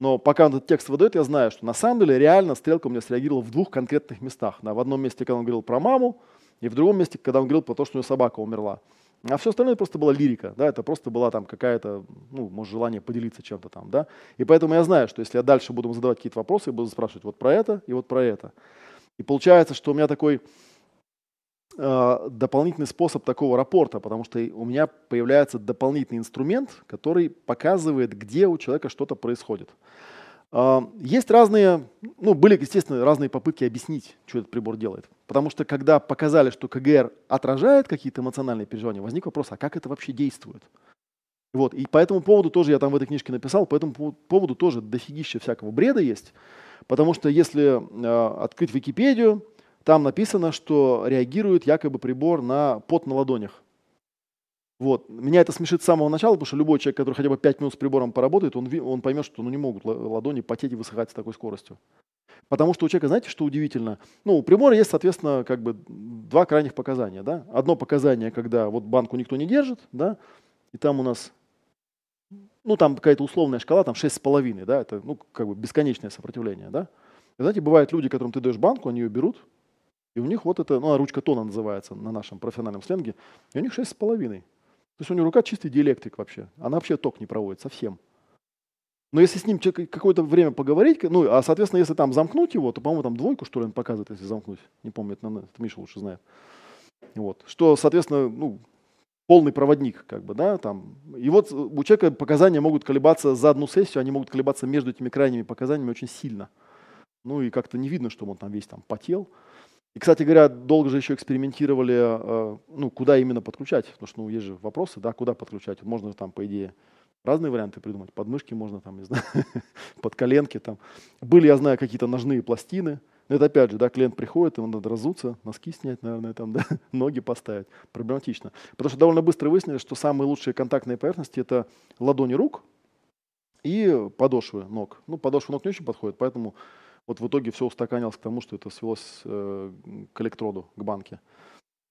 но пока он этот текст выдает, я знаю, что на самом деле реально стрелка у меня среагировала в двух конкретных местах. Да, в одном месте, когда он говорил про маму, и в другом месте, когда он говорил про то, что у него собака умерла. А все остальное просто была лирика, да, это просто была там какая-то, ну, может, желание поделиться чем-то там, да. И поэтому я знаю, что если я дальше буду задавать какие-то вопросы, я буду спрашивать вот про это и вот про это. И получается, что у меня такой э, дополнительный способ такого рапорта, потому что у меня появляется дополнительный инструмент, который показывает, где у человека что-то происходит. Есть разные, ну, были, естественно, разные попытки объяснить, что этот прибор делает. Потому что когда показали, что КГР отражает какие-то эмоциональные переживания, возник вопрос, а как это вообще действует? Вот, и по этому поводу тоже я там в этой книжке написал, по этому поводу тоже дофигища всякого бреда есть. Потому что если э, открыть Википедию, там написано, что реагирует якобы прибор на пот на ладонях. Вот. Меня это смешит с самого начала, потому что любой человек, который хотя бы 5 минут с прибором поработает, он, он поймет, что ну, не могут ладони потеть и высыхать с такой скоростью. Потому что у человека, знаете, что удивительно? Ну, у прибора есть, соответственно, как бы два крайних показания. Да? Одно показание, когда вот банку никто не держит, да, и там у нас, ну, там какая-то условная шкала, там 6,5, да, это, ну, как бы бесконечное сопротивление, да. И, знаете, бывают люди, которым ты даешь банку, они ее берут, и у них вот это, ну, а ручка тона называется на нашем профессиональном сленге, и у них 6,5. То есть у него рука чистый диэлектрик вообще. Она вообще ток не проводит совсем. Но если с ним какое-то время поговорить, ну, а, соответственно, если там замкнуть его, то, по-моему, там двойку, что ли, он показывает, если замкнуть. Не помню, это, это Миша лучше знает. Вот. Что, соответственно, ну, полный проводник, как бы, да, там. И вот у человека показания могут колебаться за одну сессию, они могут колебаться между этими крайними показаниями очень сильно. Ну и как-то не видно, что он там весь там потел. И, кстати говоря, долго же еще экспериментировали, э, ну, куда именно подключать, потому что, ну, есть же вопросы, да, куда подключать. Можно там, по идее, разные варианты придумать. Подмышки можно там, не знаю, под коленки там. Были, я знаю, какие-то ножные пластины. Но это опять же, да, клиент приходит, ему надо разуться, носки снять, наверное, там, да, ноги поставить. Проблематично. Потому что довольно быстро выяснили, что самые лучшие контактные поверхности это ладони рук и подошвы ног. Ну, подошвы ног не очень подходят, поэтому вот в итоге все устаканилось к тому, что это свелось э, к электроду, к банке.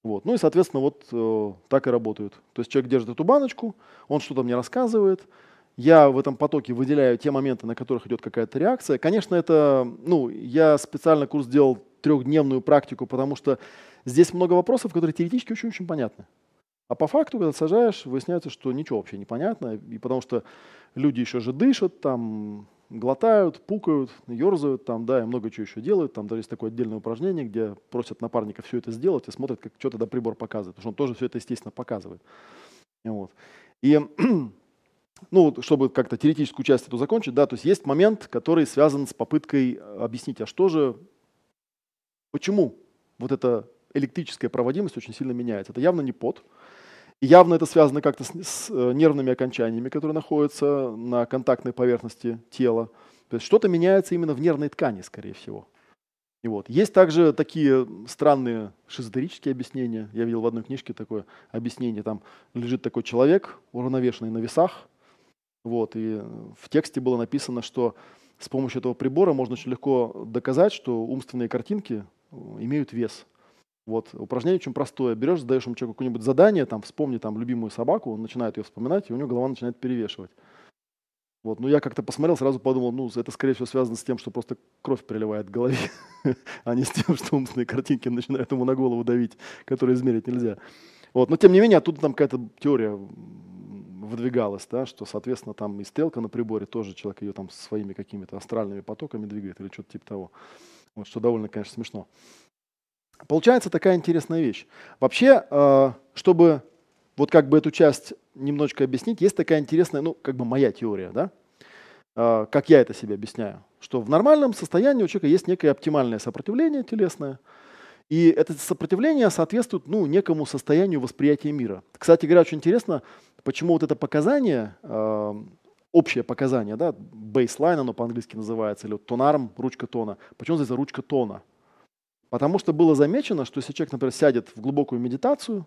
Вот. Ну и, соответственно, вот э, так и работают. То есть человек держит эту баночку, он что-то мне рассказывает, я в этом потоке выделяю те моменты, на которых идет какая-то реакция. Конечно, это, ну, я специально курс сделал трехдневную практику, потому что здесь много вопросов, которые теоретически очень-очень понятны. А по факту, когда сажаешь, выясняется, что ничего вообще не понятно, и потому что люди еще же дышат, там, глотают, пукают, ерзают, там, да, и много чего еще делают. Там даже есть такое отдельное упражнение, где просят напарника все это сделать и смотрят, как что-то до прибор показывает, потому что он тоже все это, естественно, показывает. Вот. И, ну, чтобы как-то теоретическую часть эту закончить, да, то есть есть момент, который связан с попыткой объяснить, а что же, почему вот эта электрическая проводимость очень сильно меняется. Это явно не пот, явно это связано как-то с, с э, нервными окончаниями, которые находятся на контактной поверхности тела. То есть что-то меняется именно в нервной ткани, скорее всего. И вот. Есть также такие странные шизотерические объяснения. Я видел в одной книжке такое объяснение. Там лежит такой человек, уравновешенный на весах. Вот. И в тексте было написано, что с помощью этого прибора можно очень легко доказать, что умственные картинки э, имеют вес. Вот, упражнение очень простое. Берешь, задаешь ему человеку какое-нибудь задание, там, вспомни там любимую собаку, он начинает ее вспоминать, и у него голова начинает перевешивать. Вот, ну я как-то посмотрел, сразу подумал, ну это скорее всего связано с тем, что просто кровь приливает к голове, а не с тем, что умственные картинки начинают ему на голову давить, которые измерить нельзя. Вот, но тем не менее, оттуда там какая-то теория выдвигалась, да, что, соответственно, там и стрелка на приборе тоже человек ее там своими какими-то астральными потоками двигает или что-то типа того. Вот, что довольно, конечно, смешно. Получается такая интересная вещь. Вообще, э, чтобы вот как бы эту часть немножечко объяснить, есть такая интересная, ну, как бы моя теория, да, э, как я это себе объясняю, что в нормальном состоянии у человека есть некое оптимальное сопротивление телесное, и это сопротивление соответствует, ну, некому состоянию восприятия мира. Кстати говоря, очень интересно, почему вот это показание, э, общее показание, да, baseline оно по-английски называется, или тонарм, ручка тона, почему здесь ручка тона? Потому что было замечено, что если человек, например, сядет в глубокую медитацию,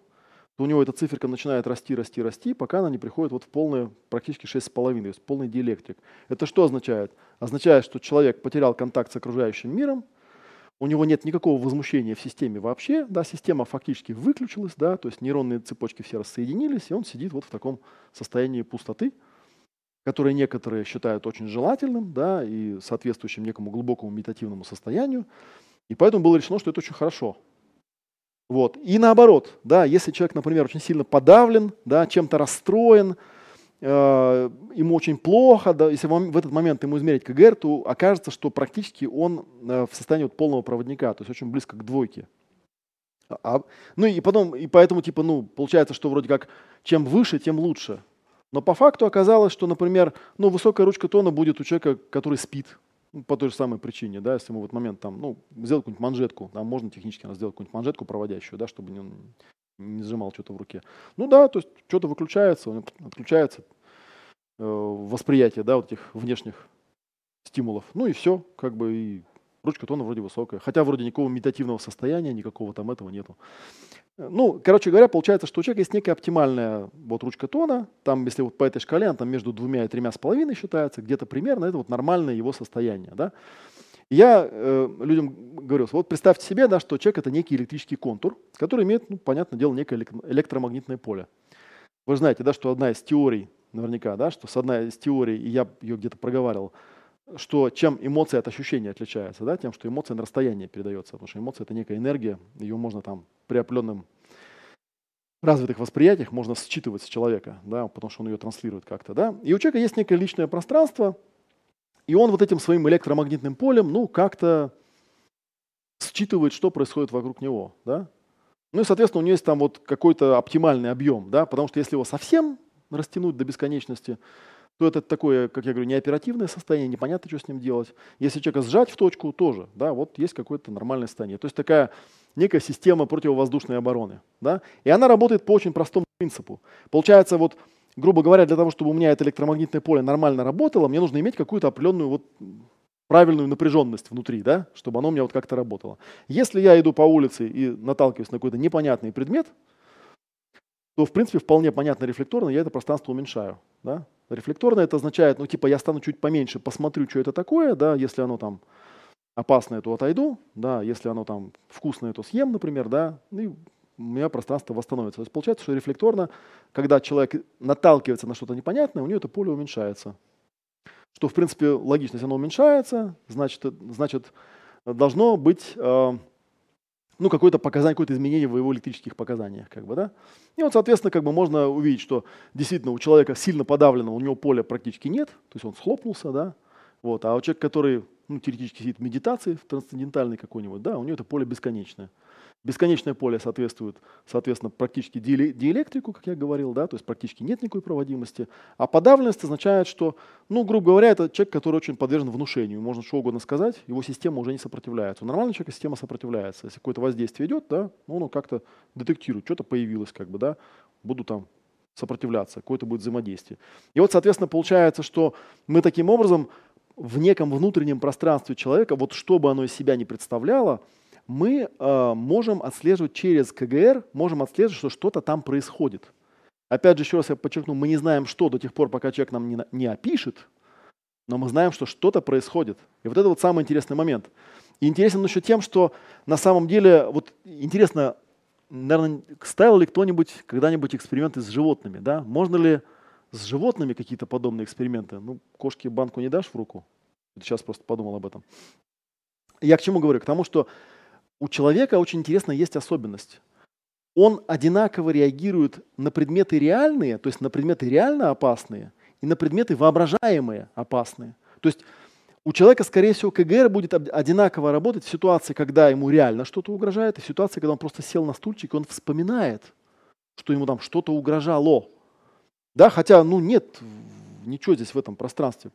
то у него эта циферка начинает расти, расти, расти, пока она не приходит вот в полное, практически 6,5, то есть полный диэлектрик. Это что означает? Означает, что человек потерял контакт с окружающим миром, у него нет никакого возмущения в системе вообще, да, система фактически выключилась, да, то есть нейронные цепочки все рассоединились, и он сидит вот в таком состоянии пустоты, которое некоторые считают очень желательным, да, и соответствующим некому глубокому медитативному состоянию. И поэтому было решено, что это очень хорошо. Вот. И наоборот, да, если человек, например, очень сильно подавлен, да, чем-то расстроен, э, ему очень плохо, да, если в этот момент ему измерить КГР, то окажется, что практически он э, в состоянии вот полного проводника, то есть очень близко к двойке. А, ну и потом, и поэтому, типа, ну, получается, что вроде как чем выше, тем лучше. Но по факту оказалось, что, например, ну, высокая ручка тона будет у человека, который спит, по той же самой причине, да, если мы в этот момент там, ну, сделать какую-нибудь манжетку, там можно технически сделать какую-нибудь манжетку проводящую, да, чтобы не, не сжимал что-то в руке. Ну да, то есть что-то выключается, отключается э, восприятие, да, вот этих внешних стимулов. Ну и все, как бы и ручка тона вроде высокая. Хотя вроде никакого медитативного состояния, никакого там этого нету. Ну, короче говоря, получается, что у человека есть некая оптимальная вот ручка тона. Там, если вот по этой шкале, она там между двумя и тремя с половиной считается, где-то примерно это вот нормальное его состояние. Да? Я э, людям говорю, вот представьте себе, да, что человек это некий электрический контур, который имеет, ну, понятное дело, некое электромагнитное поле. Вы знаете, да, что одна из теорий, наверняка, да, что с одной из теорий, и я ее где-то проговаривал, что чем эмоция от ощущения отличается, да, тем, что эмоция на расстояние передается, потому что эмоция это некая энергия, ее можно там при определенном развитых восприятиях можно считывать с человека, да, потому что он ее транслирует как-то, да. И у человека есть некое личное пространство, и он вот этим своим электромагнитным полем, ну, как-то считывает, что происходит вокруг него, да. Ну и, соответственно, у него есть там вот какой-то оптимальный объем, да, потому что если его совсем растянуть до бесконечности, то это такое, как я говорю, неоперативное состояние, непонятно, что с ним делать. Если человека сжать в точку, тоже, да, вот есть какое-то нормальное состояние. То есть такая некая система противовоздушной обороны, да, и она работает по очень простому принципу. Получается, вот, грубо говоря, для того, чтобы у меня это электромагнитное поле нормально работало, мне нужно иметь какую-то определенную вот правильную напряженность внутри, да, чтобы оно у меня вот как-то работало. Если я иду по улице и наталкиваюсь на какой-то непонятный предмет, то, в принципе, вполне понятно рефлекторно я это пространство уменьшаю. Да? Рефлекторно это означает, ну, типа, я стану чуть поменьше, посмотрю, что это такое, да, если оно там опасное, то отойду, да, если оно там вкусное, то съем, например, да, и у меня пространство восстановится. То есть получается, что рефлекторно, когда человек наталкивается на что-то непонятное, у него это поле уменьшается. Что, в принципе, логично, если оно уменьшается, значит, значит должно быть э, ну, какое-то показание, какое-то изменение в его электрических показаниях. Как бы, да? И вот, соответственно, как бы можно увидеть, что действительно у человека сильно подавлено, у него поля практически нет, то есть он схлопнулся, да, вот, а у человека, который ну, теоретически сидит в медитации, в трансцендентальной какой-нибудь, да, у него это поле бесконечное. Бесконечное поле соответствует, соответственно, практически диэлектрику, как я говорил, да, то есть практически нет никакой проводимости. А подавленность означает, что, ну, грубо говоря, это человек, который очень подвержен внушению. Можно что угодно сказать, его система уже не сопротивляется. У нормального человека система сопротивляется. Если какое-то воздействие идет, да, ну, он как-то детектирует, что-то появилось, как бы, да, буду там сопротивляться, какое-то будет взаимодействие. И вот, соответственно, получается, что мы таким образом в неком внутреннем пространстве человека, вот что бы оно из себя не представляло, мы э, можем отслеживать через КГР, можем отслеживать, что что-то там происходит. Опять же, еще раз я подчеркну, мы не знаем, что до тех пор, пока человек нам не, не опишет, но мы знаем, что что-то происходит. И вот это вот самый интересный момент. И интересен еще тем, что на самом деле, вот интересно, наверное, ставил ли кто-нибудь когда-нибудь эксперименты с животными, да? Можно ли с животными какие-то подобные эксперименты? Ну, кошке банку не дашь в руку? Сейчас просто подумал об этом. Я к чему говорю? К тому, что у человека очень интересно есть особенность. Он одинаково реагирует на предметы реальные, то есть на предметы реально опасные, и на предметы воображаемые опасные. То есть у человека, скорее всего, КГР будет одинаково работать в ситуации, когда ему реально что-то угрожает, и в ситуации, когда он просто сел на стульчик, и он вспоминает, что ему там что-то угрожало. Да, хотя, ну, нет ничего здесь в этом пространстве.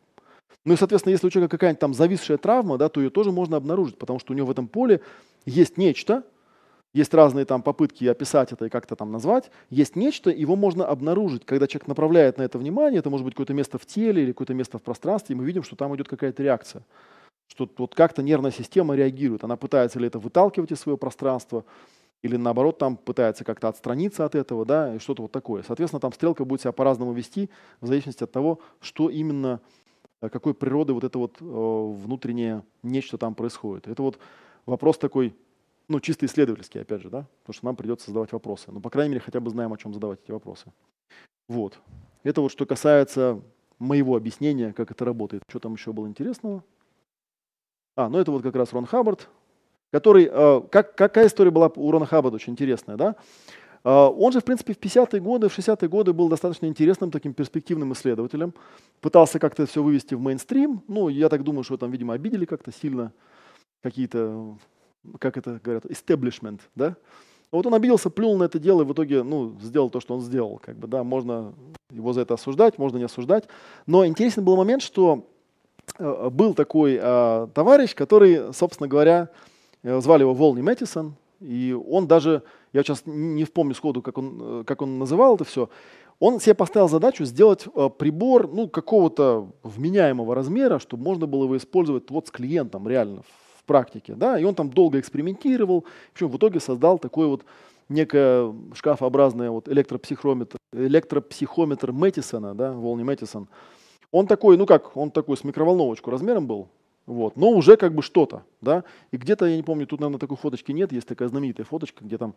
Ну и, соответственно, если у человека какая-нибудь там зависшая травма, да, то ее тоже можно обнаружить, потому что у него в этом поле есть нечто, есть разные там попытки описать это и как-то там назвать, есть нечто, его можно обнаружить. Когда человек направляет на это внимание, это может быть какое-то место в теле или какое-то место в пространстве, и мы видим, что там идет какая-то реакция. Что вот как-то нервная система реагирует. Она пытается ли это выталкивать из своего пространства, или наоборот там пытается как-то отстраниться от этого, да, и что-то вот такое. Соответственно, там стрелка будет себя по-разному вести, в зависимости от того, что именно, какой природы вот это вот э, внутреннее нечто там происходит. Это вот вопрос такой, ну, чисто исследовательский, опять же, да, потому что нам придется задавать вопросы. Но, по крайней мере, хотя бы знаем, о чем задавать эти вопросы. Вот. Это вот что касается моего объяснения, как это работает. Что там еще было интересного? А, ну это вот как раз Рон Хаббард, который, э, как, какая история была у Рона Хаббарда, очень интересная, да? Э, он же, в принципе, в 50-е годы, в 60-е годы был достаточно интересным таким перспективным исследователем. Пытался как-то все вывести в мейнстрим. Ну, я так думаю, что там, видимо, обидели как-то сильно какие-то, как это говорят, establishment, да? Вот он обиделся, плюнул на это дело и в итоге ну, сделал то, что он сделал. Как бы, да, можно его за это осуждать, можно не осуждать. Но интересный был момент, что э, был такой э, товарищ, который, собственно говоря, э, звали его Волни Мэттисон, и он даже, я сейчас не вспомню сходу, как он, э, как он называл это все, он себе поставил задачу сделать э, прибор ну, какого-то вменяемого размера, чтобы можно было его использовать вот с клиентом реально практике. Да? И он там долго экспериментировал, в общем, в итоге создал такой вот некое шкафообразное вот электропсихометр, электропсихометр Мэттисона, да, Волни Мэттисон. Он такой, ну как, он такой с микроволновочку размером был, вот, но уже как бы что-то, да, и где-то, я не помню, тут, наверное, такой фоточки нет, есть такая знаменитая фоточка, где там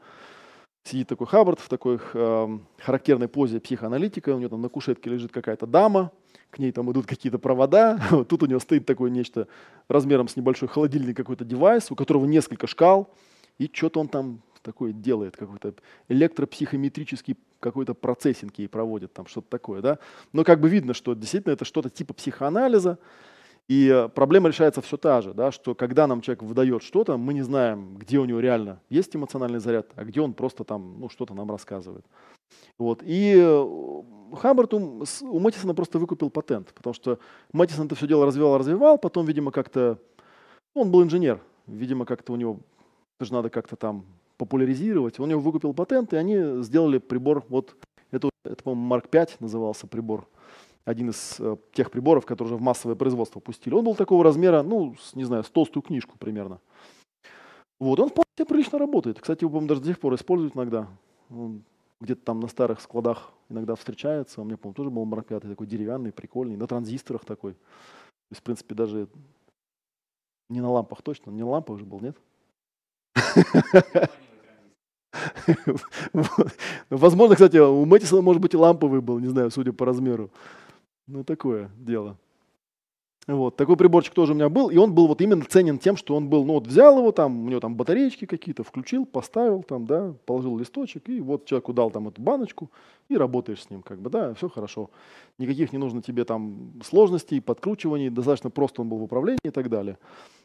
сидит такой Хаббард в такой э, характерной позе психоаналитика, у него там на кушетке лежит какая-то дама, к ней там идут какие-то провода, тут у него стоит такое нечто размером с небольшой холодильник какой-то девайс, у которого несколько шкал, и что-то он там такое делает, какой-то электропсихометрический какой-то процессинг ей проводит, там что-то такое, да. Но как бы видно, что действительно это что-то типа психоанализа, и э, проблема решается все та же, да, что когда нам человек выдает что-то, мы не знаем, где у него реально есть эмоциональный заряд, а где он просто там ну, что-то нам рассказывает. Вот. И э, Хаббард у, у Мэттисона просто выкупил патент, потому что Мэттисон это все дело развивал, развивал, потом, видимо, как-то, ну, он был инженер, видимо, как-то у него, даже надо как-то там популяризировать, он у него выкупил патент, и они сделали прибор, вот, это, это по-моему, Марк 5 назывался прибор, один из э, тех приборов, которые уже в массовое производство пустили. Он был такого размера, ну, с, не знаю, с толстую книжку примерно. Вот, он вполне прилично работает. Кстати, его, по-моему, даже до сих пор используют иногда. Он где-то там на старых складах иногда встречается. У меня, по-моему, тоже был Марк 5 такой деревянный, прикольный, на транзисторах такой. То есть, в принципе, даже не на лампах точно, не на лампах же был, нет? Возможно, кстати, у Мэтисона, может быть, и ламповый был, не знаю, судя по размеру. Ну, такое дело. Вот, такой приборчик тоже у меня был, и он был вот именно ценен тем, что он был, ну вот взял его там, у него там батареечки какие-то, включил, поставил там, да, положил листочек, и вот человеку дал там эту баночку, и работаешь с ним, как бы, да, все хорошо. Никаких не нужно тебе там сложностей, подкручиваний, достаточно просто он был в управлении и так далее.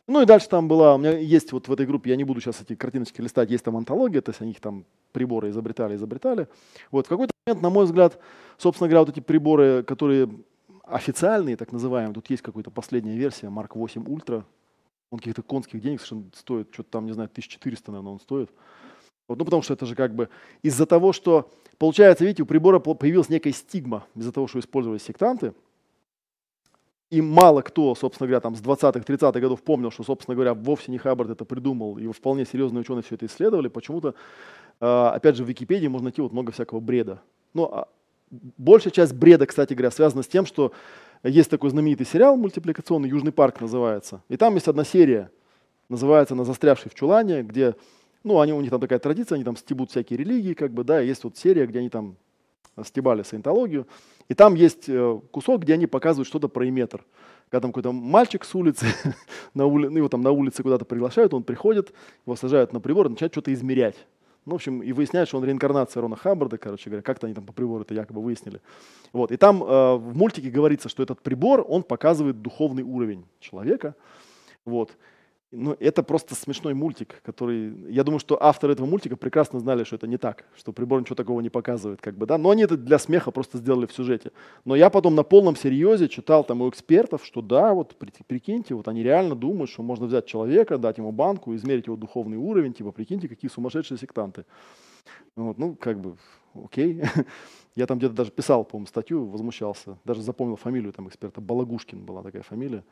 Ну и дальше там была, у меня есть вот в этой группе, я не буду сейчас эти картиночки листать, есть там антология, то есть они там приборы изобретали, изобретали. Вот в какой-то момент, на мой взгляд, собственно говоря, вот эти приборы, которые официальные, так называемые, тут есть какая-то последняя версия, Mark 8 Ultra, он каких-то конских денег совершенно стоит, что-то там, не знаю, 1400, наверное, он стоит. Вот, ну, потому что это же как бы из-за того, что, получается, видите, у прибора появилась некая стигма из-за того, что использовались сектанты, и мало кто, собственно говоря, там с 20-х, 30-х годов помнил, что, собственно говоря, вовсе не Хаббард это придумал, и вполне серьезные ученые все это исследовали. Почему-то, а, опять же, в Википедии можно найти вот много всякого бреда. Но ну, а большая часть бреда, кстати говоря, связана с тем, что есть такой знаменитый сериал мультипликационный, «Южный парк» называется. И там есть одна серия, называется «На застрявшей в чулане», где, ну, они, у них там такая традиция, они там стебут всякие религии, как бы, да, есть вот серия, где они там стебали саентологию. И там есть э, кусок, где они показывают что-то про иметр. Когда там какой-то мальчик с улицы, на ули... ну, его там на улице куда-то приглашают, он приходит, его сажают на прибор и начинает что-то измерять. Ну, в общем, и выясняют, что он реинкарнация Рона Хаббарда, короче говоря, как-то они там по прибору это якобы выяснили. Вот. И там э, в мультике говорится, что этот прибор, он показывает духовный уровень человека. Вот ну, это просто смешной мультик, который... Я думаю, что авторы этого мультика прекрасно знали, что это не так, что прибор ничего такого не показывает, как бы, да. Но они это для смеха просто сделали в сюжете. Но я потом на полном серьезе читал там у экспертов, что да, вот прикиньте, вот они реально думают, что можно взять человека, дать ему банку, измерить его духовный уровень, типа, прикиньте, какие сумасшедшие сектанты. Вот, ну, как бы, окей. Я там где-то даже писал, по-моему, статью, возмущался. Даже запомнил фамилию там эксперта. Балагушкин была такая фамилия.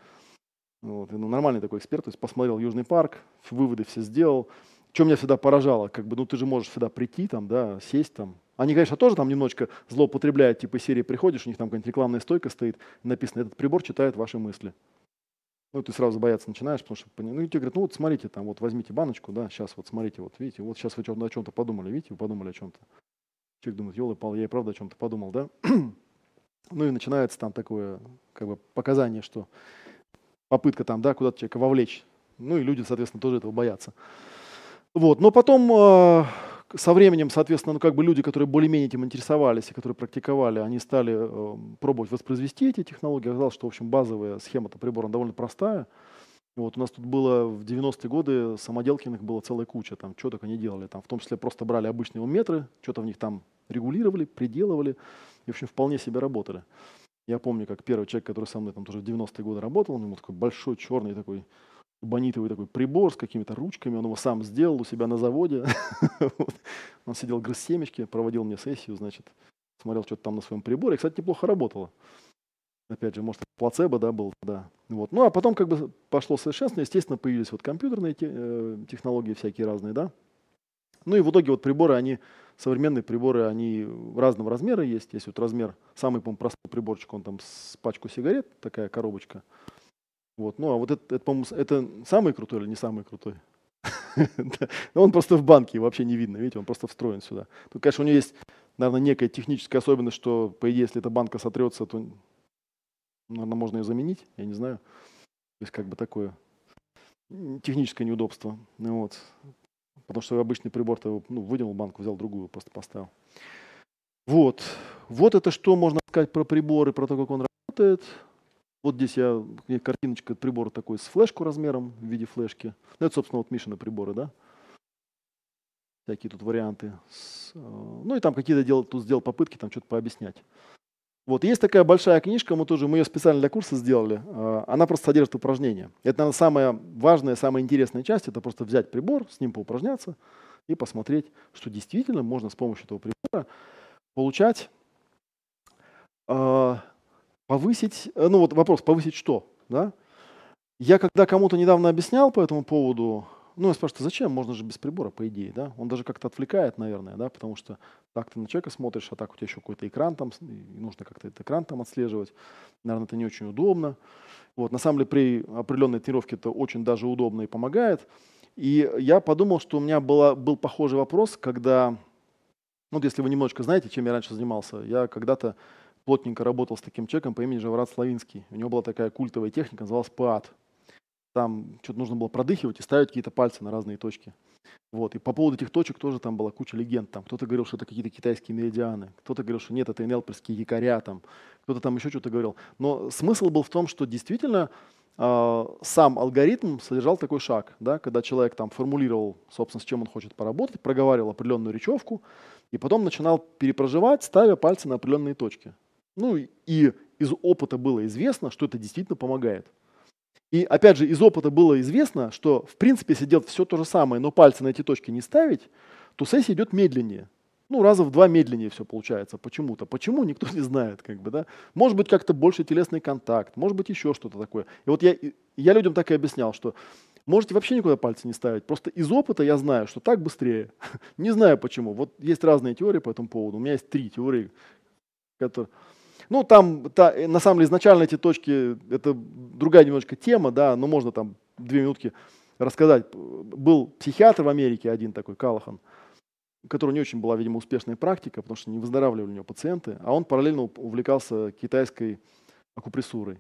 Вот, ну, нормальный такой эксперт, то есть посмотрел Южный парк, выводы все сделал. Что меня всегда поражало, как бы, ну ты же можешь всегда прийти, там, да, сесть там. Они, конечно, тоже там немножечко злоупотребляют, типа серии приходишь, у них там какая-нибудь рекламная стойка стоит, написано, этот прибор читает ваши мысли. Ну, ты сразу бояться начинаешь, потому что, ну, и тебе говорят, ну, вот смотрите, там, вот возьмите баночку, да, сейчас вот смотрите, вот видите, вот сейчас вы о чем-то подумали, видите, вы подумали о чем-то. Человек думает, елы пал, я и правда о чем-то подумал, да? ну, и начинается там такое, как бы, показание, что попытка там, да, куда-то человека вовлечь. Ну и люди, соответственно, тоже этого боятся. Вот. Но потом э, со временем, соответственно, ну, как бы люди, которые более-менее этим интересовались и которые практиковали, они стали э, пробовать воспроизвести эти технологии. Оказалось, что, в общем, базовая схема-то прибора довольно простая. Вот у нас тут было в 90-е годы самоделкиных было целая куча, там что только они делали, там в том числе просто брали обычные метры, что-то в них там регулировали, приделывали и, в общем, вполне себе работали. Я помню, как первый человек, который со мной там тоже в 90-е годы работал, у него такой большой черный такой бонитовый такой прибор с какими-то ручками, он его сам сделал у себя на заводе. Он сидел, грыз семечки, проводил мне сессию, значит, смотрел что-то там на своем приборе. Кстати, неплохо работало. Опять же, может, плацебо, да, был, да. Вот. Ну, а потом как бы пошло совершенствование, естественно, появились вот компьютерные э, технологии всякие разные, да. Ну и в итоге вот приборы, они современные приборы, они разного размера есть. Есть вот размер, самый, по-моему, простой приборчик, он там с пачку сигарет, такая коробочка. Вот. Ну, а вот это, это по-моему, это самый крутой или не самый крутой? Но он просто в банке, вообще не видно, видите, он просто встроен сюда. Тут, конечно, у него есть, наверное, некая техническая особенность, что, по идее, если эта банка сотрется, то, наверное, можно ее заменить, я не знаю. То есть, как бы такое техническое неудобство. Ну вот. Потому что обычный прибор ты ну, вытянул банку, взял другую, просто поставил. Вот. Вот это что можно сказать про прибор и про то, как он работает. Вот здесь я, картиночка прибора такой с флешку размером в виде флешки. Ну, это, собственно, вот Мишины приборы, да? Всякие тут варианты. Э, ну и там какие-то дел, тут сделал попытки там что-то пообъяснять. Вот, есть такая большая книжка, мы тоже, мы ее специально для курса сделали. А, она просто содержит упражнения. Это, наверное, самая важная, самая интересная часть. Это просто взять прибор, с ним поупражняться и посмотреть, что действительно можно с помощью этого прибора получать, а, повысить, э, ну вот вопрос, повысить что? Да? Я когда кому-то недавно объяснял по этому поводу, ну, я спрашиваю, зачем? Можно же без прибора, по идее, да? Он даже как-то отвлекает, наверное, да, потому что так ты на человека смотришь, а так у тебя еще какой-то экран там, и нужно как-то этот экран там отслеживать. Наверное, это не очень удобно. Вот, на самом деле, при определенной тренировке это очень даже удобно и помогает. И я подумал, что у меня была, был похожий вопрос, когда, ну, вот если вы немножко знаете, чем я раньше занимался, я когда-то плотненько работал с таким человеком по имени Жаврат Славинский. У него была такая культовая техника, называлась ПАД. Там что-то нужно было продыхивать и ставить какие-то пальцы на разные точки. Вот. И по поводу этих точек тоже там была куча легенд. Там кто-то говорил, что это какие-то китайские меридианы, кто-то говорил, что нет, это энелперские якоря, там, кто-то там еще что-то говорил. Но смысл был в том, что действительно э, сам алгоритм содержал такой шаг, да, когда человек там формулировал, собственно, с чем он хочет поработать, проговаривал определенную речевку, и потом начинал перепроживать, ставя пальцы на определенные точки. Ну и из опыта было известно, что это действительно помогает. И опять же, из опыта было известно, что в принципе, если делать все то же самое, но пальцы на эти точки не ставить, то сессия идет медленнее. Ну, раза в два медленнее все получается почему-то. Почему, никто не знает. Как бы, да? Может быть, как-то больше телесный контакт, может быть, еще что-то такое. И вот я, я людям так и объяснял, что можете вообще никуда пальцы не ставить. Просто из опыта я знаю, что так быстрее. не знаю почему. Вот есть разные теории по этому поводу. У меня есть три теории, которые... Ну, там, та, э, на самом деле, изначально эти точки, это другая немножко тема, да, но можно там две минутки рассказать. Был психиатр в Америке один такой, Калахан, у которого не очень была, видимо, успешная практика, потому что не выздоравливали у него пациенты, а он параллельно увлекался китайской акупрессурой.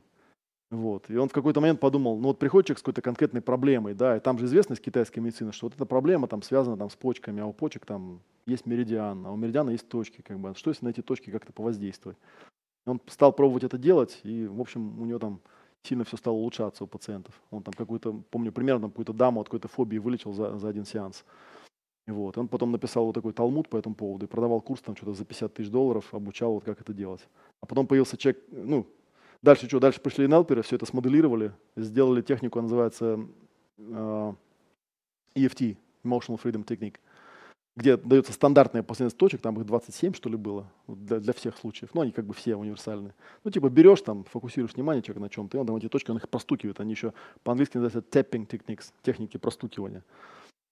Вот. И он в какой-то момент подумал, ну вот приходит человек с какой-то конкретной проблемой, да, и там же известно из китайской медицины, что вот эта проблема там связана там с почками, а у почек там есть меридиан, а у меридиана есть точки, как бы. Что если на эти точки как-то повоздействовать? Он стал пробовать это делать, и, в общем, у него там сильно все стало улучшаться у пациентов. Он там какую-то, помню, примерно какую-то даму от какой-то фобии вылечил за, за один сеанс. Вот. Он потом написал вот такой талмуд по этому поводу и продавал курс там что-то за 50 тысяч долларов, обучал вот как это делать. А потом появился человек, ну, дальше что, дальше пришли нелперы, все это смоделировали, сделали технику, называется uh, EFT, Emotional Freedom Technique где дается стандартная последовательность точек, там их 27, что ли, было, для, для всех случаев. Ну, они как бы все универсальные. Ну, типа берешь там, фокусируешь внимание человека на чем-то, и он там эти точки, он их простукивает. Они еще по-английски называются tapping techniques, техники простукивания.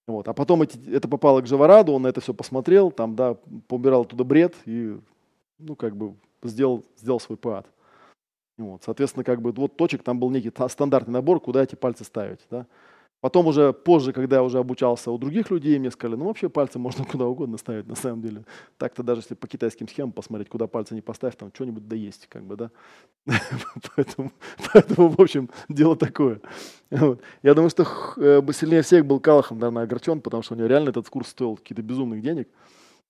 Вот. А потом эти, это попало к Живораду, он на это все посмотрел, там, да, поубирал туда бред и, ну, как бы сделал, сделал свой пад. Вот. Соответственно, как бы вот точек там был некий стандартный набор, куда эти пальцы ставить. Да? Потом уже позже, когда я уже обучался у других людей, мне сказали, ну вообще пальцы можно куда угодно ставить на самом деле. Так-то даже если по китайским схемам посмотреть, куда пальцы не поставь, там что-нибудь да есть, как бы, да. поэтому, поэтому, в общем, дело такое. Вот. Я думаю, что э, сильнее всех был Калахан, наверное, огорчен, потому что у него реально этот курс стоил какие-то безумных денег.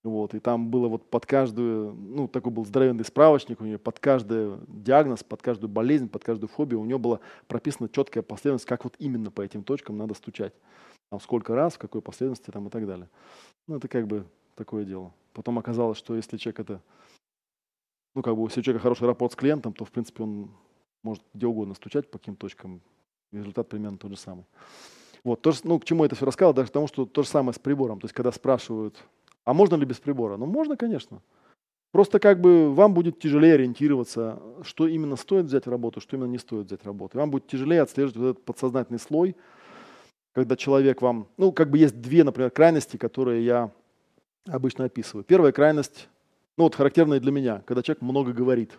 Вот, и там было вот под каждую, ну, такой был здоровенный справочник у нее, под каждый диагноз, под каждую болезнь, под каждую фобию у нее была прописана четкая последовательность, как вот именно по этим точкам надо стучать. Там сколько раз, в какой последовательности там и так далее. Ну, это как бы такое дело. Потом оказалось, что если человек это, ну, как бы, если у человека хороший рапорт с клиентом, то, в принципе, он может где угодно стучать по каким точкам, результат примерно тот же самый. Вот, то, ну, к чему это все рассказал, даже к тому, что то же самое с прибором. То есть, когда спрашивают, а можно ли без прибора? Ну, можно, конечно. Просто как бы вам будет тяжелее ориентироваться, что именно стоит взять в работу, что именно не стоит взять в работу. И вам будет тяжелее отслеживать вот этот подсознательный слой, когда человек вам... Ну, как бы есть две, например, крайности, которые я обычно описываю. Первая крайность, ну вот характерная для меня, когда человек много говорит.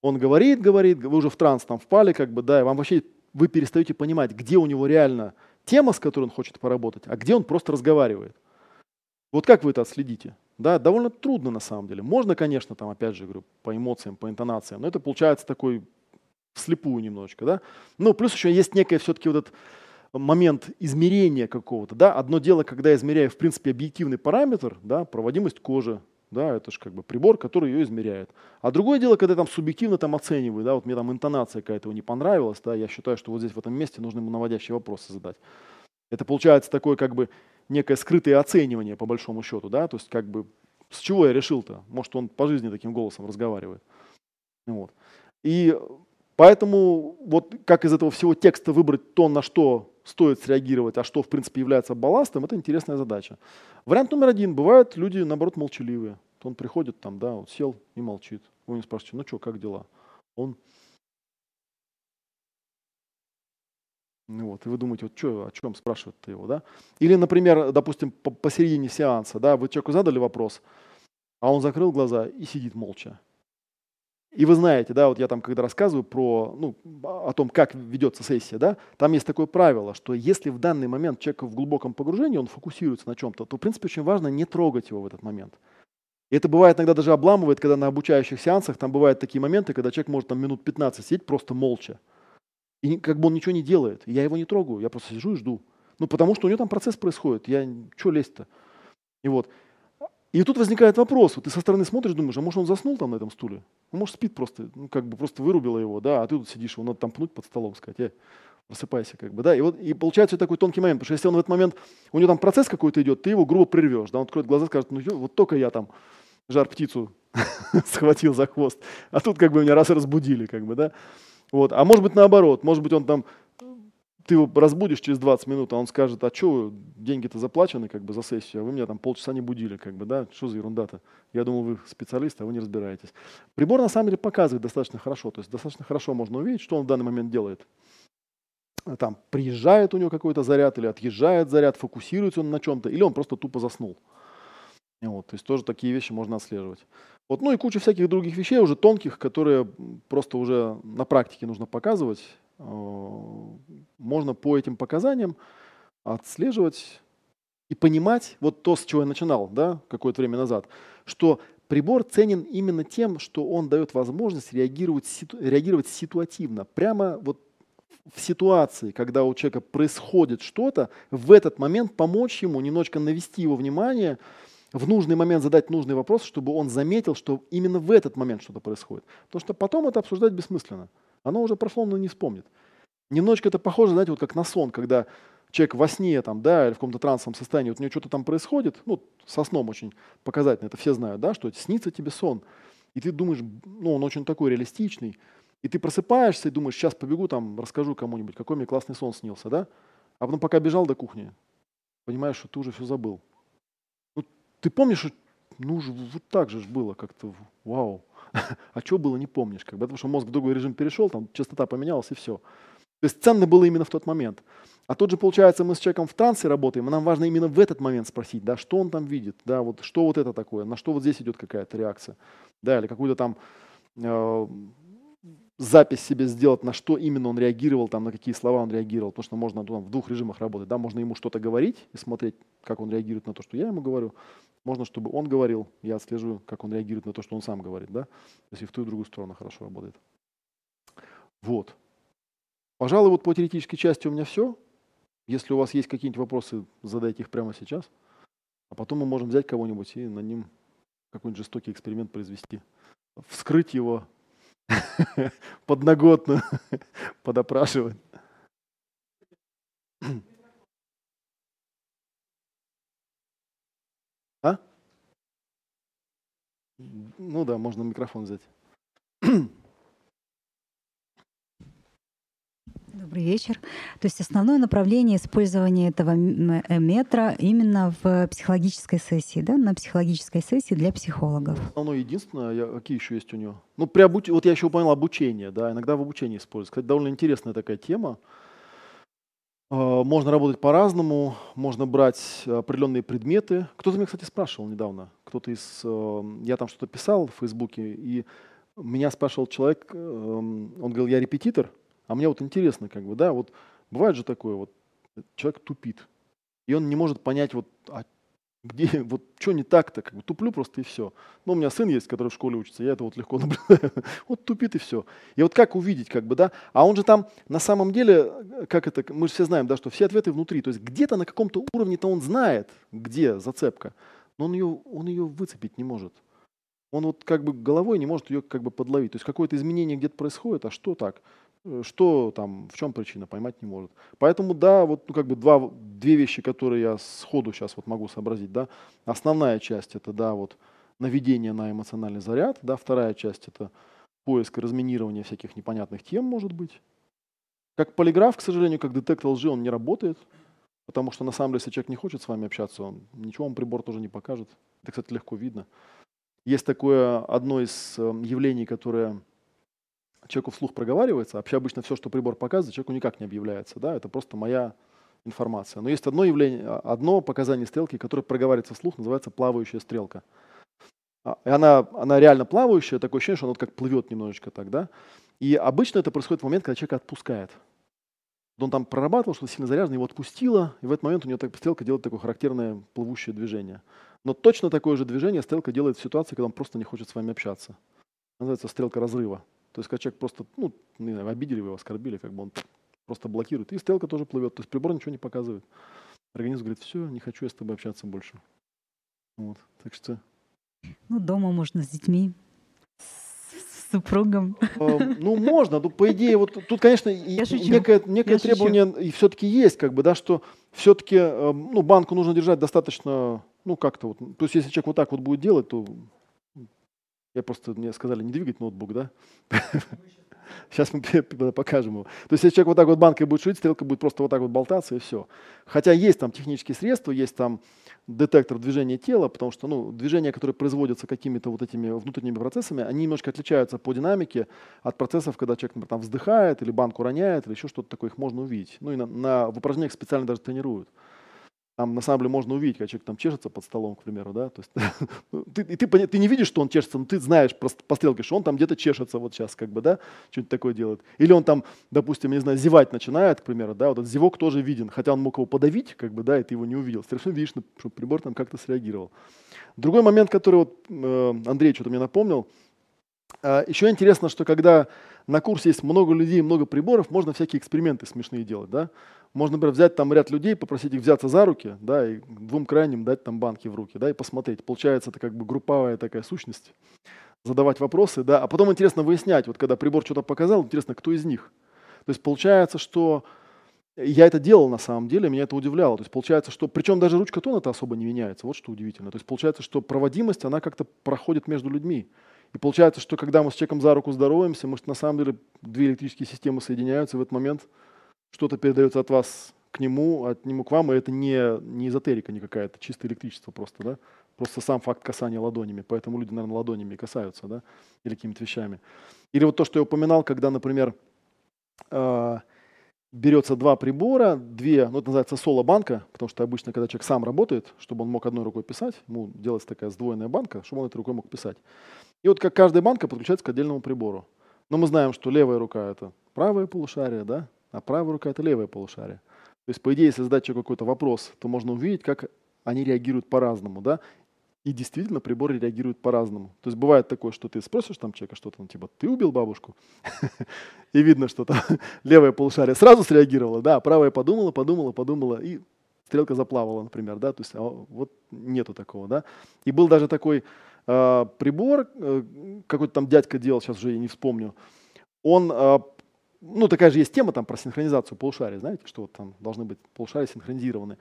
Он говорит, говорит, вы уже в транс там впали, как бы, да, и вам вообще вы перестаете понимать, где у него реально тема, с которой он хочет поработать, а где он просто разговаривает. Вот как вы это отследите? Да, довольно трудно на самом деле. Можно, конечно, там, опять же, говорю, по эмоциям, по интонациям, но это получается такой вслепую немножечко, да. Ну, плюс еще есть некое все-таки вот этот момент измерения какого-то, да. Одно дело, когда я измеряю, в принципе, объективный параметр, да, проводимость кожи, да, это же как бы прибор, который ее измеряет. А другое дело, когда я там субъективно там оцениваю, да, вот мне там интонация какая-то не понравилась, да, я считаю, что вот здесь в этом месте нужно ему наводящие вопросы задать. Это получается такое как бы некое скрытое оценивание, по большому счету, да, то есть как бы с чего я решил-то? Может, он по жизни таким голосом разговаривает. Вот. И поэтому вот как из этого всего текста выбрать то, на что стоит среагировать, а что, в принципе, является балластом, это интересная задача. Вариант номер один. Бывают люди, наоборот, молчаливые. Он приходит там, да, вот сел и молчит. Вы не спрашиваете, ну что, как дела? Он Ну вот, и вы думаете, вот что, о чем спрашивают-то его, да? Или, например, допустим, посередине сеанса, да, вы человеку задали вопрос, а он закрыл глаза и сидит молча. И вы знаете, да, вот я там, когда рассказываю про, ну, о том, как ведется сессия, да, там есть такое правило, что если в данный момент человек в глубоком погружении, он фокусируется на чем-то, то, в принципе, очень важно не трогать его в этот момент. И это бывает иногда даже обламывает, когда на обучающих сеансах там бывают такие моменты, когда человек может там минут 15 сидеть просто молча. И как бы он ничего не делает. Я его не трогаю, я просто сижу и жду. Ну, потому что у него там процесс происходит. Я, что лезть-то? И вот. И тут возникает вопрос, вот ты со стороны смотришь, думаешь, а может он заснул там на этом стуле? Он может спит просто, ну как бы просто вырубило его, да, а ты тут сидишь, его надо там пнуть под столом, сказать, э, просыпайся, как бы, да, и вот и получается такой тонкий момент, потому что если он в этот момент, у него там процесс какой-то идет, ты его грубо прервешь, да, он откроет глаза, скажет, ну вот только я там жар птицу схватил за хвост, а тут как бы меня раз разбудили, как бы, да, вот, а может быть наоборот, может быть он там ты его разбудишь через 20 минут, а он скажет, а что, деньги-то заплачены как бы за сессию, а вы меня там полчаса не будили, как бы, да, что за ерунда-то? Я думал, вы специалист, а вы не разбираетесь. Прибор на самом деле показывает достаточно хорошо, то есть достаточно хорошо можно увидеть, что он в данный момент делает. Там приезжает у него какой-то заряд или отъезжает заряд, фокусируется он на чем-то, или он просто тупо заснул. Вот, то есть тоже такие вещи можно отслеживать. Вот, ну и куча всяких других вещей, уже тонких, которые просто уже на практике нужно показывать. Э, можно по этим показаниям отслеживать и понимать, вот то, с чего я начинал, да, какое-то время назад, что прибор ценен именно тем, что он дает возможность реагировать, реагировать ситуативно, прямо вот в ситуации, когда у человека происходит что-то, в этот момент помочь ему, немножечко навести его внимание, в нужный момент задать нужный вопрос, чтобы он заметил, что именно в этот момент что-то происходит. Потому что потом это обсуждать бессмысленно. Оно уже прошло, но не вспомнит. Немножечко это похоже, знаете, вот как на сон, когда человек во сне там, да, или в каком-то трансовом состоянии, вот у него что-то там происходит, ну, со сном очень показательно, это все знают, да, что снится тебе сон, и ты думаешь, ну, он очень такой реалистичный, и ты просыпаешься и думаешь, сейчас побегу там, расскажу кому-нибудь, какой мне классный сон снился, да, а потом пока бежал до кухни, понимаешь, что ты уже все забыл. Ну, ты помнишь, ну, вот так же было как-то, вау, а что было, не помнишь, как бы, потому что мозг в другой режим перешел, там частота поменялась и все. То есть ценно было именно в тот момент. А тут же, получается, мы с человеком в трансе работаем, и нам важно именно в этот момент спросить, да, что он там видит, да, вот что вот это такое, на что вот здесь идет какая-то реакция, да, или какую-то там э, запись себе сделать, на что именно он реагировал, там, на какие слова он реагировал, потому что можно там, в двух режимах работать, да, можно ему что-то говорить и смотреть, как он реагирует на то, что я ему говорю, можно, чтобы он говорил, я отслежу, как он реагирует на то, что он сам говорит, да, то есть и в ту и в другую сторону хорошо работает. Вот. Пожалуй, вот по теоретической части у меня все. Если у вас есть какие-нибудь вопросы, задайте их прямо сейчас. А потом мы можем взять кого-нибудь и на ним какой-нибудь жестокий эксперимент произвести. Вскрыть его подноготно, подопрашивать. А? Ну да, можно микрофон взять. Добрый вечер. То есть основное направление использования этого э, метра именно в психологической сессии, да, на психологической сессии для психологов. Оно единственное, я, какие еще есть у него? Ну, при обуч... вот я еще упомянул обучение, да, иногда в обучении используется. Кстати, довольно интересная такая тема. А, можно работать по-разному, можно брать определенные предметы. Кто-то меня, кстати, спрашивал недавно, кто-то из... Э, я там что-то писал в Фейсбуке, и меня спрашивал человек, эм, он говорил, я репетитор, а мне вот интересно, как бы, да, вот бывает же такое, вот человек тупит, и он не может понять, вот, а где, вот что не так-то, как бы туплю просто и все. Ну, у меня сын есть, который в школе учится, я это вот легко наблюдаю. вот тупит и все. И вот как увидеть, как бы, да? А он же там на самом деле, как это, мы же все знаем, да, что все ответы внутри. То есть где-то на каком-то уровне-то он знает, где зацепка, но он ее, он ее выцепить не может. Он вот как бы головой не может ее как бы подловить. То есть какое-то изменение где-то происходит, а что так? Э, что там, в чем причина, поймать не может. Поэтому, да, вот ну, как бы два, две вещи, которые я сходу сейчас вот могу сообразить, да. Основная часть это, да, вот наведение на эмоциональный заряд, да, вторая часть это поиск и разминирование всяких непонятных тем, может быть. Как полиграф, к сожалению, как детектор лжи, он не работает, потому что на самом деле, если человек не хочет с вами общаться, он ничего вам прибор тоже не покажет. Это, кстати, легко видно. Есть такое одно из эм, явлений, которое человеку вслух проговаривается. Вообще обычно все, что прибор показывает, человеку никак не объявляется. Да? Это просто моя информация. Но есть одно явление, одно показание стрелки, которое проговаривается вслух, называется плавающая стрелка. а, и она, она реально плавающая, такое ощущение, что она вот как плывет немножечко так, да. И обычно это происходит в момент, когда человек отпускает. Он там прорабатывал, что сильно заряжен, его отпустило, и в этот момент у него так, стрелка делает такое характерное плывущее движение. Но точно такое же движение стрелка делает в ситуации, когда он просто не хочет с вами общаться. Называется стрелка разрыва. То есть, когда человек просто, ну, не знаю, обидели его, оскорбили, как бы он просто блокирует. И стрелка тоже плывет. То есть прибор ничего не показывает. Организм говорит, все, не хочу я с тобой общаться больше. Вот. Так что... Ну, дома можно с детьми, с супругом. Э, ну, можно. Ну, по идее, вот тут, конечно, некое, некое требование и все-таки есть, как бы, да, что все-таки, э, ну, банку нужно держать достаточно, ну, как-то вот. То есть, если человек вот так вот будет делать, то я просто, мне сказали не двигать ноутбук, да? Сейчас мы покажем его. То есть, если человек вот так вот банкой будет шить, стрелка будет просто вот так вот болтаться, и все. Хотя есть там технические средства, есть там детектор движения тела, потому что ну, движения, которые производятся какими-то вот этими внутренними процессами, они немножко отличаются по динамике от процессов, когда человек, например, там вздыхает или банку роняет, или еще что-то такое, их можно увидеть. Ну и на, на, в упражнениях специально даже тренируют. Там на самом деле можно увидеть, как человек там чешется под столом, к примеру, да, то есть ну, ты, и ты, ты не видишь, что он чешется, но ты знаешь просто по стрелке, что он там где-то чешется вот сейчас, как бы, да, что-нибудь такое делает. Или он там, допустим, не знаю, зевать начинает, к примеру, да, вот этот зевок тоже виден, хотя он мог его подавить, как бы, да, и ты его не увидел. Совершенно видишь, что прибор там как-то среагировал. Другой момент, который вот э, Андрей что-то мне напомнил, э, еще интересно, что когда на курсе есть много людей, много приборов, можно всякие эксперименты смешные делать, да. Можно, например, взять там ряд людей, попросить их взяться за руки, да, и двум крайним дать там банки в руки, да, и посмотреть. Получается, это как бы групповая такая сущность. Задавать вопросы, да, а потом интересно выяснять, вот когда прибор что-то показал, интересно, кто из них. То есть получается, что я это делал на самом деле, меня это удивляло. То есть получается, что, причем даже ручка тона это особо не меняется, вот что удивительно. То есть получается, что проводимость, она как-то проходит между людьми. И получается, что когда мы с человеком за руку здороваемся, может, на самом деле две электрические системы соединяются, и в этот момент что-то передается от вас к нему, от нему к вам, и это не, не эзотерика никакая, это чисто электричество просто, да? Просто сам факт касания ладонями, поэтому люди, наверное, ладонями касаются, да, или какими-то вещами. Или вот то, что я упоминал, когда, например, э, берется два прибора, две, ну это называется соло-банка, потому что обычно, когда человек сам работает, чтобы он мог одной рукой писать, ему делается такая сдвоенная банка, чтобы он этой рукой мог писать. И вот как каждая банка подключается к отдельному прибору. Но мы знаем, что левая рука – это правое полушарие, да, а правая рука – это левое полушарие. То есть, по идее, если задать человеку какой-то вопрос, то можно увидеть, как они реагируют по-разному, да, и действительно приборы реагируют по-разному. То есть бывает такое, что ты спросишь там человека что-то, ну, типа, ты убил бабушку? И видно, что там левое полушарие сразу среагировало, да, правое подумала, подумала, подумала, и стрелка заплавала, например, да, то есть а, вот нету такого, да. И был даже такой э, прибор, э, какой-то там дядька делал, сейчас уже я не вспомню, он ну, такая же есть тема там про синхронизацию полушарий, знаете, что вот там должны быть полушария синхронизированы.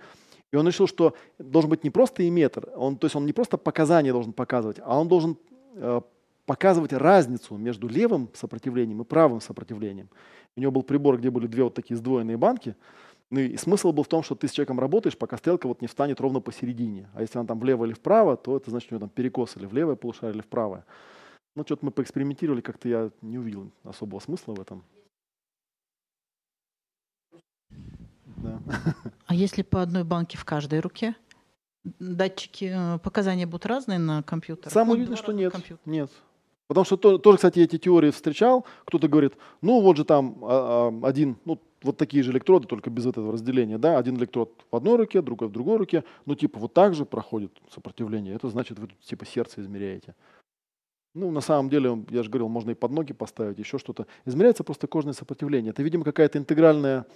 И он решил, что должен быть не просто иметр, он, то есть он не просто показания должен показывать, а он должен э, показывать разницу между левым сопротивлением и правым сопротивлением. У него был прибор, где были две вот такие сдвоенные банки, ну и смысл был в том, что ты с человеком работаешь, пока стрелка вот не встанет ровно посередине. А если она там влево или вправо, то это значит, у него там перекос или в левое полушарие, или в правое. Ну, что-то мы поэкспериментировали, как-то я не увидел особого смысла в этом. Да. А если по одной банке в каждой руке? Датчики, э, показания будут разные на компьютере? Самое видно, что нет. Компьютер. Нет. Потому что то, тоже, кстати, эти теории встречал. Кто-то говорит, ну вот же там а, а, один, ну вот такие же электроды, только без этого разделения, да, один электрод в одной руке, другой в другой руке, ну типа вот так же проходит сопротивление. Это значит, вы типа сердце измеряете. Ну, на самом деле, я же говорил, можно и под ноги поставить, еще что-то. Измеряется просто кожное сопротивление. Это, видимо, какая-то интегральная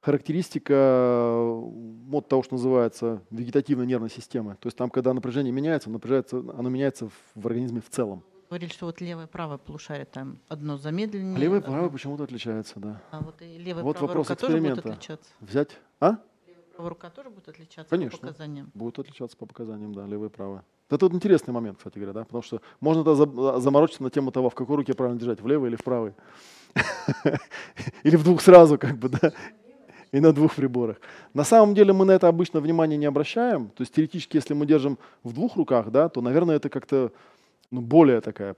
характеристика э, вот того, что называется вегетативной нервной системы. То есть там, когда напряжение меняется, напряжается, оно меняется в, в организме в целом. Говорили, что вот левое и правое полушарие там одно замедленнее. А левое и правое почему-то отличается, да. А вот и левая вот вопрос рука эксперимента. тоже будет отличаться? Взять? А? Левая правая рука тоже будет отличаться Конечно. по показаниям? Будет отличаться по показаниям, да, левая и правая. Это вот интересный момент, кстати говоря, да, потому что можно тогда заморочиться на тему того, в какой руке правильно держать, в левой или в правой. Или в двух сразу, как бы, да и на двух приборах. На самом деле мы на это обычно внимание не обращаем. То есть теоретически, если мы держим в двух руках, да, то, наверное, это как-то ну, более такая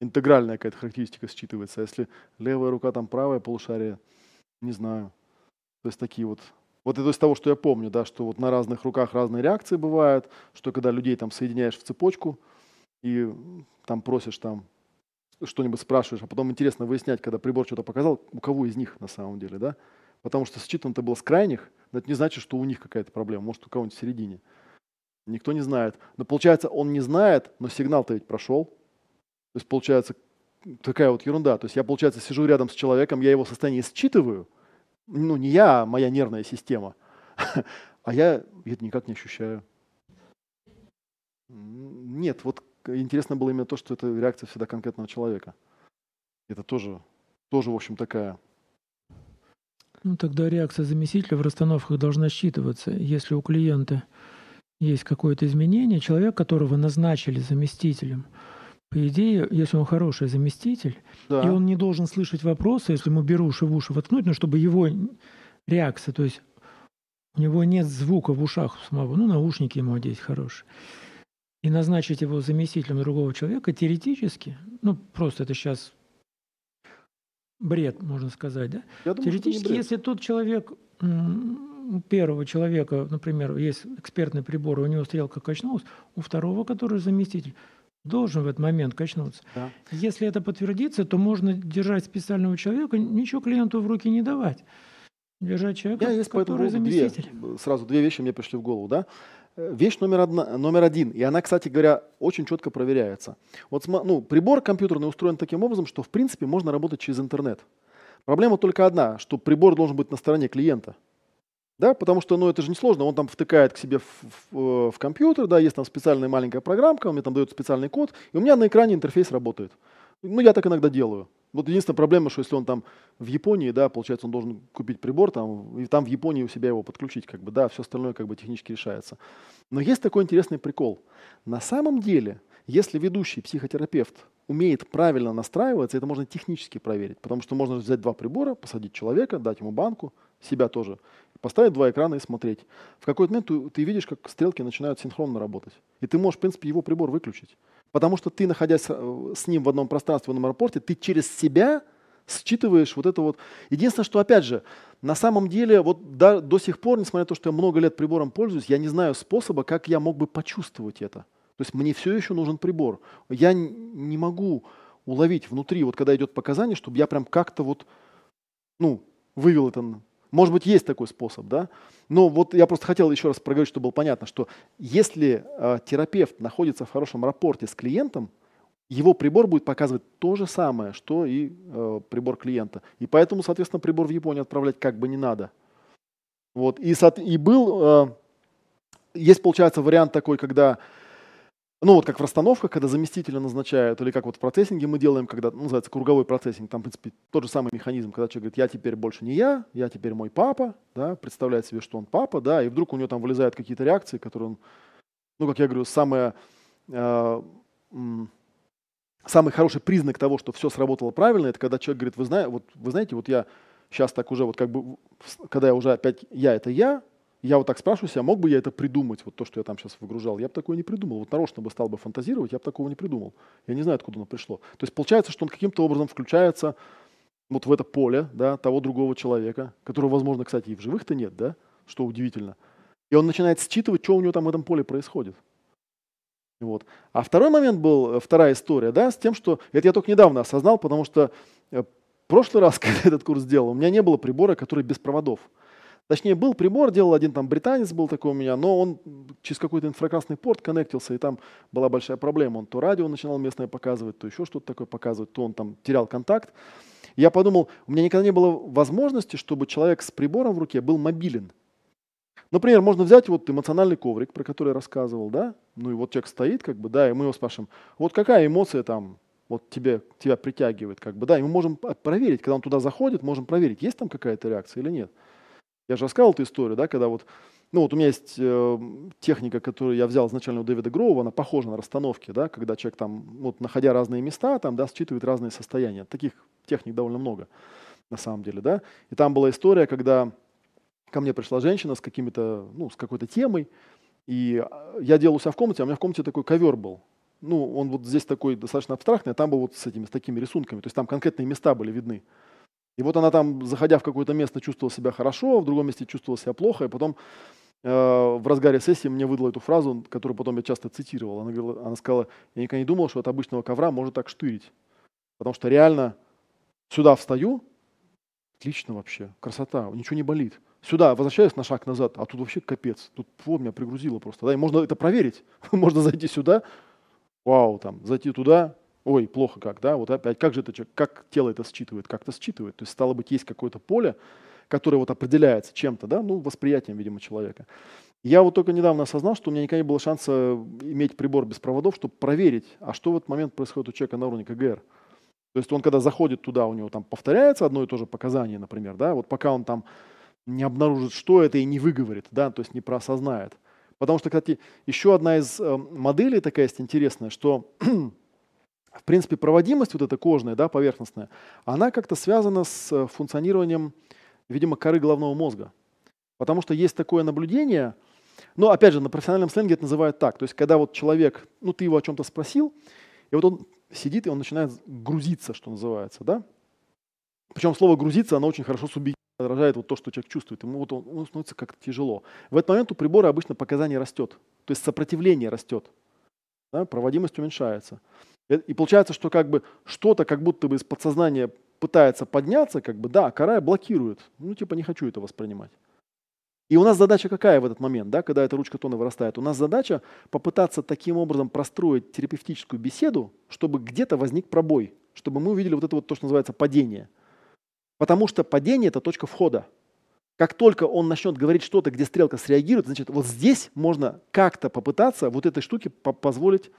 интегральная какая-то характеристика считывается. А если левая рука, там правая полушарие, не знаю. То есть такие вот вот это из того, что я помню, да, что вот на разных руках разные реакции бывают, что когда людей там соединяешь в цепочку, и там просишь там что-нибудь спрашиваешь, а потом интересно выяснять, когда прибор что-то показал, у кого из них на самом деле, да? Потому что считан-то был с крайних, но это не значит, что у них какая-то проблема, может, у кого-нибудь в середине. Никто не знает. Но получается, он не знает, но сигнал-то ведь прошел. То есть получается такая вот ерунда. То есть я, получается, сижу рядом с человеком, я его состояние считываю. Ну, не я, а моя нервная система. А я это никак не ощущаю. Нет, вот интересно было именно то, что это реакция всегда конкретного человека. Это тоже, тоже в общем, такая. Ну, тогда реакция заместителя в расстановках должна считываться. Если у клиента есть какое-то изменение, человек, которого назначили заместителем, по идее, если он хороший заместитель, да. и он не должен слышать вопросы, если ему беруши в уши воткнуть, но чтобы его реакция, то есть у него нет звука в ушах самого, ну, наушники ему одеть хорошие, и назначить его заместителем другого человека, теоретически, ну, просто это сейчас бред, можно сказать, да? Я думаю, теоретически, если тот человек, у первого человека, например, есть экспертный прибор, у него стрелка качнулась, у второго, который заместитель, должен в этот момент качнуться. Да. Если это подтвердится, то можно держать специального человека, ничего клиенту в руки не давать. Держать человека, Я есть который заместитель. Две, сразу две вещи мне пришли в голову. Да? Вещь номер, одна, номер один, и она, кстати говоря, очень четко проверяется. Вот ну, прибор компьютерный устроен таким образом, что в принципе можно работать через интернет. Проблема только одна, что прибор должен быть на стороне клиента. Да, потому что, ну, это же не сложно, он там втыкает к себе в, в, э, в компьютер, да, есть там специальная маленькая программка, он мне там дает специальный код, и у меня на экране интерфейс работает. Ну, я так иногда делаю. Вот единственная проблема, что если он там в Японии, да, получается, он должен купить прибор там, и там в Японии у себя его подключить, как бы, да, все остальное как бы технически решается. Но есть такой интересный прикол. На самом деле, если ведущий психотерапевт умеет правильно настраиваться, это можно технически проверить, потому что можно взять два прибора, посадить человека, дать ему банку, себя тоже, поставить два экрана и смотреть. В какой-то момент ты, ты видишь, как стрелки начинают синхронно работать. И ты можешь, в принципе, его прибор выключить. Потому что ты, находясь э, с ним в одном пространстве, в одном аэропорте, ты через себя считываешь вот это вот. Единственное, что, опять же, на самом деле, вот до, до сих пор, несмотря на то, что я много лет прибором пользуюсь, я не знаю способа, как я мог бы почувствовать это. То есть мне все еще нужен прибор. Я не могу уловить внутри, вот когда идет показание, чтобы я прям как-то вот, ну, вывел это может быть, есть такой способ, да? Но вот я просто хотел еще раз проговорить, чтобы было понятно, что если э, терапевт находится в хорошем рапорте с клиентом, его прибор будет показывать то же самое, что и э, прибор клиента. И поэтому, соответственно, прибор в Японию отправлять как бы не надо. Вот. И, и был, э, есть, получается, вариант такой, когда ну, вот как в расстановках, когда заместителя назначают, или как вот в процессинге мы делаем, когда ну, называется круговой процессинг, там, в принципе, тот же самый механизм, когда человек говорит, я теперь больше не я, я теперь мой папа, да, представляет себе, что он папа, да, и вдруг у него там вылезают какие-то реакции, которые он, ну, как я говорю, самое, э, самый хороший признак того, что все сработало правильно, это когда человек говорит, вы, знаете, вот, вы знаете, вот я сейчас так уже, вот как бы, когда я уже опять, я это я, я вот так спрашиваю себя, мог бы я это придумать, вот то, что я там сейчас выгружал? Я бы такое не придумал. Вот нарочно бы стал бы фантазировать, я бы такого не придумал. Я не знаю, откуда оно пришло. То есть получается, что он каким-то образом включается вот в это поле да, того другого человека, которого, возможно, кстати, и в живых-то нет, да, что удивительно. И он начинает считывать, что у него там в этом поле происходит. Вот. А второй момент был, э, вторая история, да, с тем, что это я только недавно осознал, потому что э, в прошлый раз, когда этот курс делал, у меня не было прибора, который без проводов. Точнее, был прибор, делал один там британец был такой у меня, но он через какой-то инфракрасный порт коннектился, и там была большая проблема. Он то радио начинал местное показывать, то еще что-то такое показывать, то он там терял контакт. Я подумал, у меня никогда не было возможности, чтобы человек с прибором в руке был мобилен. Например, можно взять вот эмоциональный коврик, про который я рассказывал, да, ну и вот человек стоит, как бы, да, и мы его спрашиваем, вот какая эмоция там вот тебе, тебя притягивает, как бы, да, и мы можем проверить, когда он туда заходит, можем проверить, есть там какая-то реакция или нет. Я же рассказывал эту историю, да, когда вот, ну вот у меня есть э, техника, которую я взял изначально у Дэвида Гроува, она похожа на расстановки, да, когда человек там, вот находя разные места, там, да, считывает разные состояния. Таких техник довольно много, на самом деле, да. И там была история, когда ко мне пришла женщина с какими-то, ну, с какой-то темой, и э, я делал у себя в комнате, а у меня в комнате такой ковер был. Ну, он вот здесь такой достаточно абстрактный, а там был вот с этими, с такими рисунками, то есть там конкретные места были видны. И вот она там, заходя в какое-то место, чувствовала себя хорошо, в другом месте чувствовала себя плохо, и потом э, в разгаре сессии мне выдала эту фразу, которую потом я часто цитировал. Она, говорила, она сказала, я никогда не думал, что от обычного ковра можно так штырить. Потому что реально сюда встаю, отлично вообще, красота, ничего не болит. Сюда возвращаюсь на шаг назад, а тут вообще капец. Тут вот меня пригрузило просто. Да, и можно это проверить. можно зайти сюда, вау, там, зайти туда, ой, плохо как, да, вот опять, как же это, как тело это считывает, как это считывает. То есть, стало быть, есть какое-то поле, которое вот определяется чем-то, да, ну, восприятием, видимо, человека. Я вот только недавно осознал, что у меня никогда не было шанса иметь прибор без проводов, чтобы проверить, а что в этот момент происходит у человека на уровне КГР. То есть он, когда заходит туда, у него там повторяется одно и то же показание, например, да, вот пока он там не обнаружит, что это, и не выговорит, да, то есть не проосознает. Потому что, кстати, еще одна из э, моделей такая есть интересная, что в принципе проводимость вот эта кожная, да, поверхностная, она как-то связана с э, функционированием, видимо, коры головного мозга. Потому что есть такое наблюдение, но опять же на профессиональном сленге это называют так, то есть когда вот человек, ну ты его о чем-то спросил, и вот он сидит, и он начинает грузиться, что называется, да? Причем слово «грузиться», оно очень хорошо субъективно отражает вот то, что человек чувствует. Ему вот он, он становится как-то тяжело. В этот момент у прибора обычно показание растет, то есть сопротивление растет, да? проводимость уменьшается. Э, и получается, что как бы что-то как будто бы из подсознания пытается подняться, как бы, да, кора блокирует. Ну, типа, не хочу это воспринимать. И у нас задача какая в этот момент, да, когда эта ручка тона вырастает? У нас задача попытаться таким образом простроить терапевтическую беседу, чтобы где-то возник пробой, чтобы мы увидели вот это вот то, что называется падение. Потому что падение – это точка входа. Как только он начнет говорить что-то, где стрелка среагирует, значит, вот здесь можно как-то попытаться вот этой штуке позволить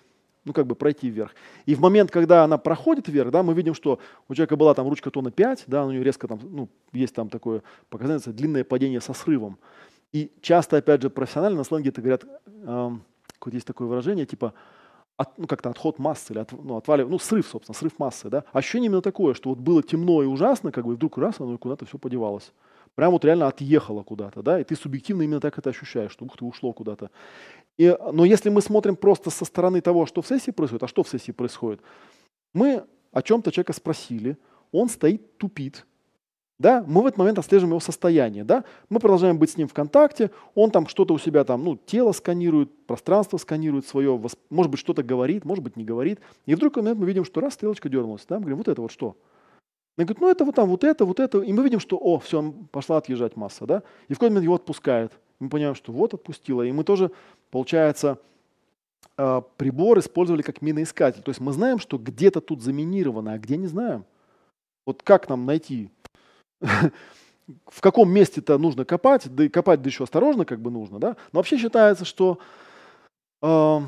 ну, как бы пройти вверх. И в момент, когда она проходит вверх, да, мы видим, что у человека была там ручка тона 5, да, у нее резко там, ну, есть там такое показание, длинное падение со срывом. И часто, опять же, профессионально на сленге это говорят, э, есть такое выражение, типа, от, ну, как-то отход массы или от, ну, отвалив, ну, срыв, собственно, срыв массы, да. Ощущение именно такое, что вот было темно и ужасно, как бы, и вдруг раз, оно куда-то все подевалось. Прям вот реально отъехало куда-то, да, и ты субъективно именно так это ощущаешь, что ух ты, ушло куда-то. И, но если мы смотрим просто со стороны того, что в сессии происходит, а что в сессии происходит? Мы о чем-то человека спросили, он стоит, тупит, да, мы в этот момент отслеживаем его состояние, да, мы продолжаем быть с ним в контакте, он там что-то у себя там, ну, тело сканирует, пространство сканирует свое, может быть, что-то говорит, может быть, не говорит, и вдруг момент мы видим, что раз стрелочка дернулась, да, мы говорим, вот это вот что? Он говорит, ну это вот там, вот это, вот это, и мы видим, что, о, все, пошла отъезжать масса, да, и в какой момент его отпускает, мы понимаем, что вот отпустила, и мы тоже Получается, а, прибор использовали как миноискатель. То есть мы знаем, что где-то тут заминировано, а где не знаем. Вот как нам найти, в каком месте-то нужно копать, да и копать да еще осторожно как бы нужно, да? Но вообще считается, что э,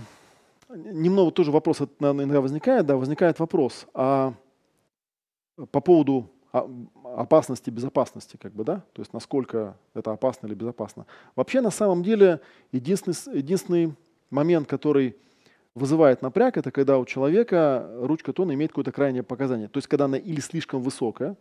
немного тоже вопрос иногда возникает, да, возникает вопрос, а по поводу опасности, безопасности, как бы, да, то есть насколько это опасно или безопасно. Вообще, на самом деле, единственный, единственный момент, который вызывает напряг, это когда у человека ручка тона имеет какое-то крайнее показание. То есть, когда она или слишком высокая,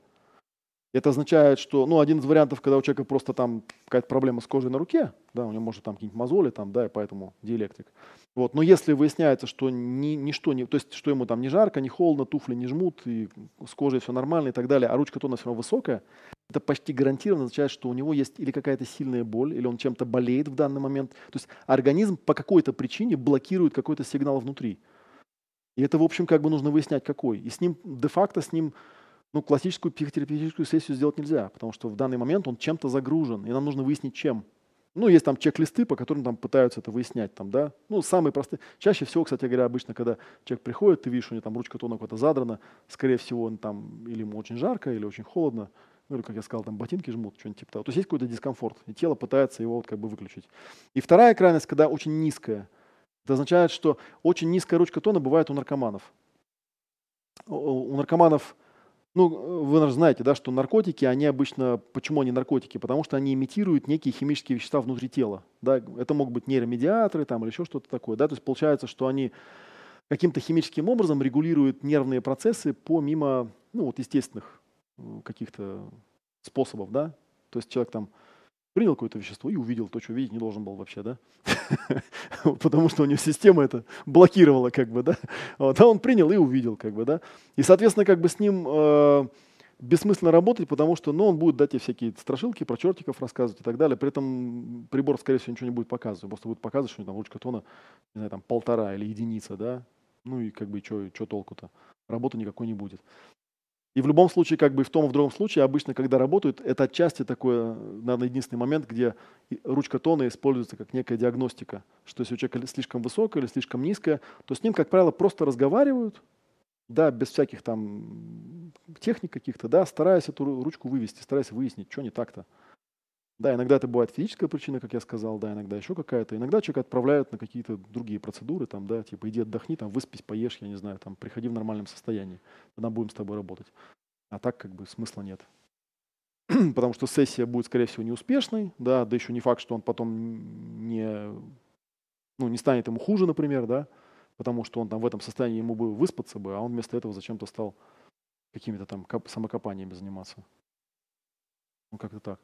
это означает, что, ну, один из вариантов, когда у человека просто там какая-то проблема с кожей на руке, да, у него может там какие-нибудь мозоли, там, да, и поэтому диэлектрик. Вот. Но если выясняется, что ни, ничто не, то есть, что ему там не жарко, не холодно, туфли не жмут, и с кожей все нормально и так далее, а ручка тона все равно высокая, это почти гарантированно означает, что у него есть или какая-то сильная боль, или он чем-то болеет в данный момент. То есть организм по какой-то причине блокирует какой-то сигнал внутри. И это, в общем, как бы нужно выяснять, какой. И с ним, де-факто, с ним ну, классическую психотерапевтическую сессию сделать нельзя, потому что в данный момент он чем-то загружен, и нам нужно выяснить, чем. Ну, есть там чек-листы, по которым там пытаются это выяснять, там, да. Ну, самые простые. Чаще всего, кстати говоря, обычно, когда человек приходит, ты видишь, у него там ручка тона какая-то задрана, скорее всего, он там или ему очень жарко, или очень холодно, ну, или, как я сказал, там ботинки жмут, что-нибудь типа того. То есть есть какой-то дискомфорт, и тело пытается его вот как бы выключить. И вторая крайность, когда очень низкая. Это означает, что очень низкая ручка тона бывает у наркоманов. У наркоманов ну, вы, знаете, да, что наркотики, они обычно, почему они наркотики? Потому что они имитируют некие химические вещества внутри тела. Да? Это могут быть нейромедиаторы там, или еще что-то такое. Да? То есть получается, что они каким-то химическим образом регулируют нервные процессы помимо ну, вот, естественных каких-то способов. Да? То есть человек там принял какое-то вещество и увидел то, что видеть не должен был вообще, да? Потому что у него система это блокировала, как бы, да? Вот, а он принял и увидел, как бы, да? И, соответственно, как бы с ним э, бессмысленно работать, потому что, ну, он будет дать тебе всякие страшилки про чертиков рассказывать и так далее. При этом прибор, скорее всего, ничего не будет показывать. Просто будет показывать, что там ручка тона, не знаю, там полтора или единица, да. Ну и как бы что толку-то? Работы никакой не будет. И в любом случае, как бы в том и в другом случае, обычно, когда работают, это отчасти такой, наверное, единственный момент, где ручка тона используется как некая диагностика, что если у человека слишком высокая или слишком низкая, то с ним, как правило, просто разговаривают, да, без всяких там техник каких-то, да, стараясь эту ручку вывести, стараясь выяснить, что не так-то. Да, иногда это бывает физическая причина, как я сказал, да, иногда еще какая-то. Иногда человека отправляют на какие-то другие процедуры, там, да, типа иди отдохни, там, выспись, поешь, я не знаю, там, приходи в нормальном состоянии, тогда будем с тобой работать. А так как бы смысла нет. Потому что сессия будет, скорее всего, неуспешной, да, да еще не факт, что он потом не, ну, не станет ему хуже, например, да, потому что он там в этом состоянии ему бы выспаться бы, а он вместо этого зачем-то стал какими-то там самокопаниями заниматься. Ну, как-то так.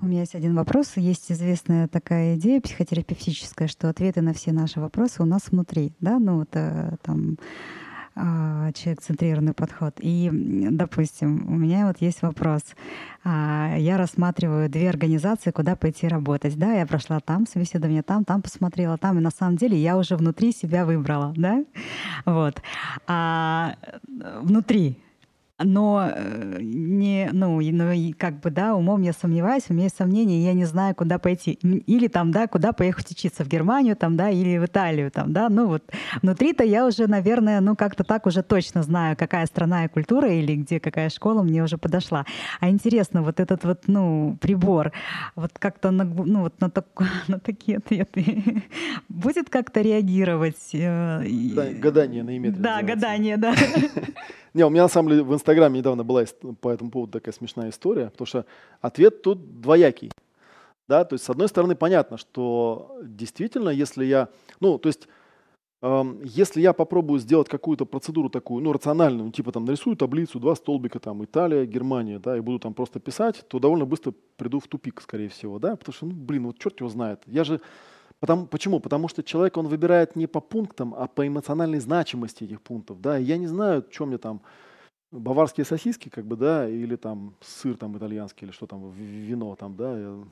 У меня есть один вопрос. Есть известная такая идея психотерапевтическая, что ответы на все наши вопросы у нас внутри, да, ну вот э, там а, человек-центрированный подход. И, допустим, у меня вот есть вопрос. А, я рассматриваю две организации, куда пойти работать. Да, я прошла там собеседование, там, там посмотрела, там, и на самом деле я уже внутри себя выбрала, да? Вот. А внутри но э, не, ну, ну, как бы, да, умом я сомневаюсь, у меня есть сомнения, я не знаю, куда пойти. Или там, да, куда поехать учиться, в Германию там, да, или в Италию там, да, ну вот. Внутри-то я уже, наверное, ну как-то так уже точно знаю, какая страна и культура, или где какая школа мне уже подошла. А интересно, вот этот вот, ну, прибор, вот как-то на, ну, вот на, так, на такие ответы будет как-то реагировать? Э, гадание на иметре. Да, гадание, да. Не, у меня на самом деле в Инстаграме недавно была по этому поводу такая смешная история, потому что ответ тут двоякий. Да, то есть, с одной стороны, понятно, что действительно, если я, ну, то есть, эм, если я попробую сделать какую-то процедуру такую, ну, рациональную, типа там нарисую таблицу, два столбика, там, Италия, Германия, да, и буду там просто писать, то довольно быстро приду в тупик, скорее всего, да, потому что, ну, блин, вот черт его знает. Я же, Потому, почему? Потому что человек, он выбирает не по пунктам, а по эмоциональной значимости этих пунктов. Да? я не знаю, что мне там, баварские сосиски, как бы, да, или там сыр там итальянский, или что там, вино там, да,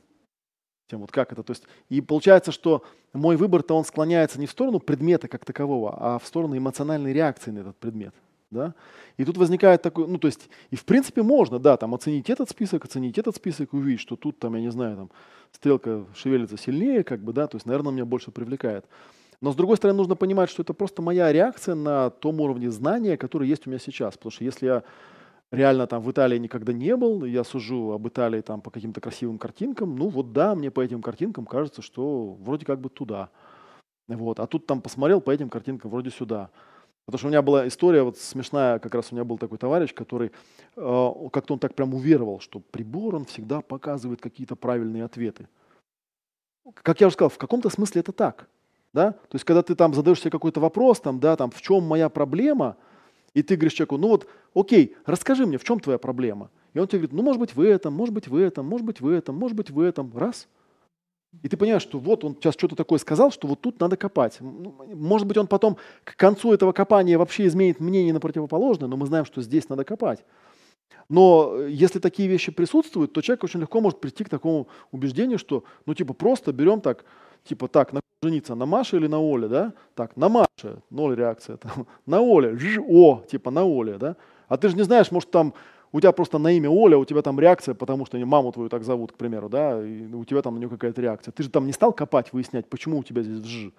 тем вот как это. То есть, и получается, что мой выбор-то он склоняется не в сторону предмета как такового, а в сторону эмоциональной реакции на этот предмет. Да? И тут возникает такой, ну то есть, и в принципе можно, да, там оценить этот список, оценить этот список, увидеть, что тут там, я не знаю, там стрелка шевелится сильнее, как бы, да, то есть, наверное, меня больше привлекает. Но с другой стороны, нужно понимать, что это просто моя реакция на том уровне знания, который есть у меня сейчас. Потому что если я реально там в Италии никогда не был, я сужу об Италии там по каким-то красивым картинкам, ну вот да, мне по этим картинкам кажется, что вроде как бы туда. Вот. А тут там посмотрел по этим картинкам вроде сюда. Потому что у меня была история вот смешная, как раз у меня был такой товарищ, который э, как-то он так прям уверовал, что прибор, он всегда показывает какие-то правильные ответы. Как я уже сказал, в каком-то смысле это так. Да? То есть, когда ты там задаешь себе какой-то вопрос, там, да, там, в чем моя проблема, и ты говоришь человеку, ну вот, окей, расскажи мне, в чем твоя проблема? И он тебе говорит, ну, может быть, в этом, может быть, в этом, может быть, в этом, может быть, в этом. Раз – и ты понимаешь, что вот он сейчас что-то такое сказал, что вот тут надо копать. Ну, может быть, он потом к концу этого копания вообще изменит мнение на противоположное, но мы знаем, что здесь надо копать. Но э, если такие вещи присутствуют, то человек очень легко может прийти к такому убеждению, что, ну, типа, просто берем так, типа, так, на жениться на Маше или на Оле, да? Так, на Маше, ноль реакция, там, на Оле, ж, о, типа, на Оле, да? А ты же не знаешь, может, там у тебя просто на имя Оля, у тебя там реакция, потому что маму твою так зовут, к примеру, да, и у тебя там на нее какая-то реакция. Ты же там не стал копать, выяснять, почему у тебя здесь ж.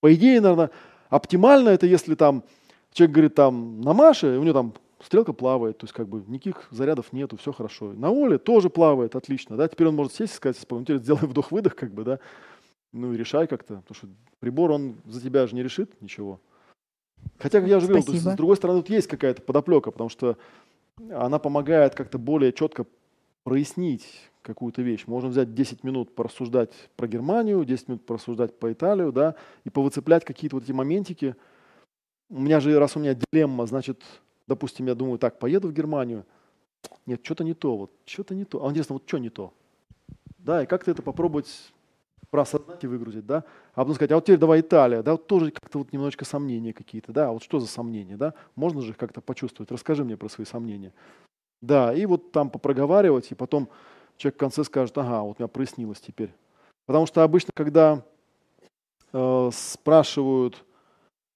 По идее, наверное, оптимально это, если там человек говорит там на Маше, у него там стрелка плавает, то есть как бы никаких зарядов нету, все хорошо. На Оле тоже плавает, отлично, да, теперь он может сесть и сказать, теперь сделай вдох-выдох, как бы, да, ну и решай как-то, потому что прибор, он за тебя же не решит ничего. Хотя, как я уже говорил, есть, с другой стороны, тут есть какая-то подоплека, потому что она помогает как-то более четко прояснить какую-то вещь. Можно взять 10 минут порассуждать про Германию, 10 минут порассуждать по Италию, да, и повыцеплять какие-то вот эти моментики. У меня же, раз у меня дилемма, значит, допустим, я думаю, так, поеду в Германию. Нет, что-то не то, вот, что-то не то. А интересно, вот что не то? Да, и как-то это попробовать проосознать и выгрузить, да, а потом сказать, а вот теперь давай Италия, да, вот тоже как-то вот немножечко сомнения какие-то, да, а вот что за сомнения, да, можно же как-то почувствовать, расскажи мне про свои сомнения. Да, и вот там попроговаривать, и потом человек в конце скажет, ага, вот у меня прояснилось теперь. Потому что обычно, когда э, спрашивают,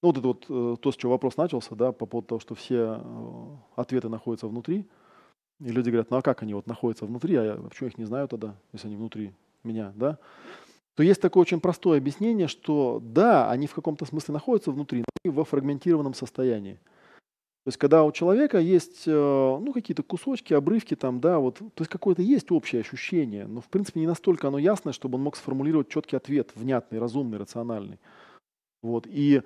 ну вот это вот э, то, с чего вопрос начался, да, по поводу того, что все э, ответы находятся внутри, и люди говорят, ну а как они вот находятся внутри, а я почему их не знаю тогда, если они внутри меня, да? То есть такое очень простое объяснение, что да, они в каком-то смысле находятся внутри, но во фрагментированном состоянии. То есть когда у человека есть э, ну, какие-то кусочки, обрывки там, да, вот, то есть какое-то есть общее ощущение, но в принципе не настолько оно ясное, чтобы он мог сформулировать четкий ответ, внятный, разумный, рациональный. Вот. И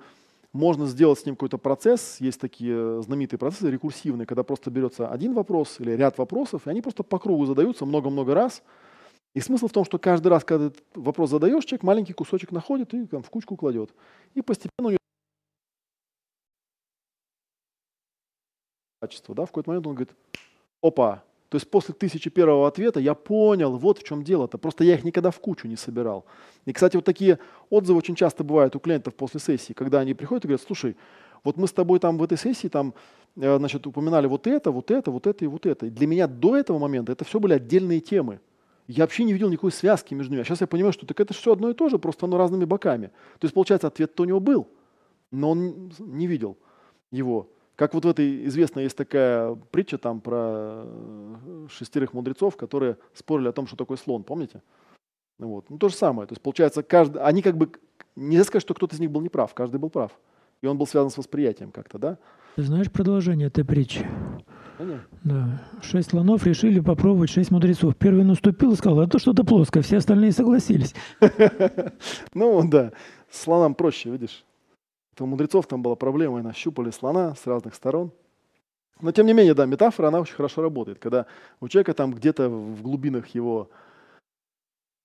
можно сделать с ним какой-то процесс. Есть такие знаменитые процессы рекурсивные, когда просто берется один вопрос или ряд вопросов, и они просто по кругу задаются много-много раз. И смысл в том, что каждый раз, когда этот вопрос задаешь, человек маленький кусочек находит и там, в кучку кладет. И постепенно у него качество. Да? В какой-то момент он говорит, опа, то есть после тысячи первого ответа я понял, вот в чем дело-то. Просто я их никогда в кучу не собирал. И, кстати, вот такие отзывы очень часто бывают у клиентов после сессии, когда они приходят и говорят, слушай, вот мы с тобой там в этой сессии там, э, значит, упоминали вот это, вот это, вот это и вот это. И для меня до этого момента это все были отдельные темы. Я вообще не видел никакой связки между ними. А сейчас я понимаю, что так это все одно и то же, просто оно разными боками. То есть, получается, ответ-то у него был, но он не видел его. Как вот в этой известной есть такая притча там про э, шестерых мудрецов, которые спорили о том, что такое слон, помните? Вот. Ну, то же самое. То есть, получается, каждый, они как бы, нельзя сказать, что кто-то из них был неправ, каждый был прав. И он был связан с восприятием как-то, да? Ты знаешь продолжение этой притчи? Понятно. Да. Шесть слонов решили попробовать шесть мудрецов. Первый наступил и сказал, а то что-то плоское, все остальные согласились. Ну да, слонам проще, видишь. У мудрецов там была проблема, они нащупали слона с разных сторон. Но тем не менее, да, метафора, она очень хорошо работает. Когда у человека там где-то в глубинах его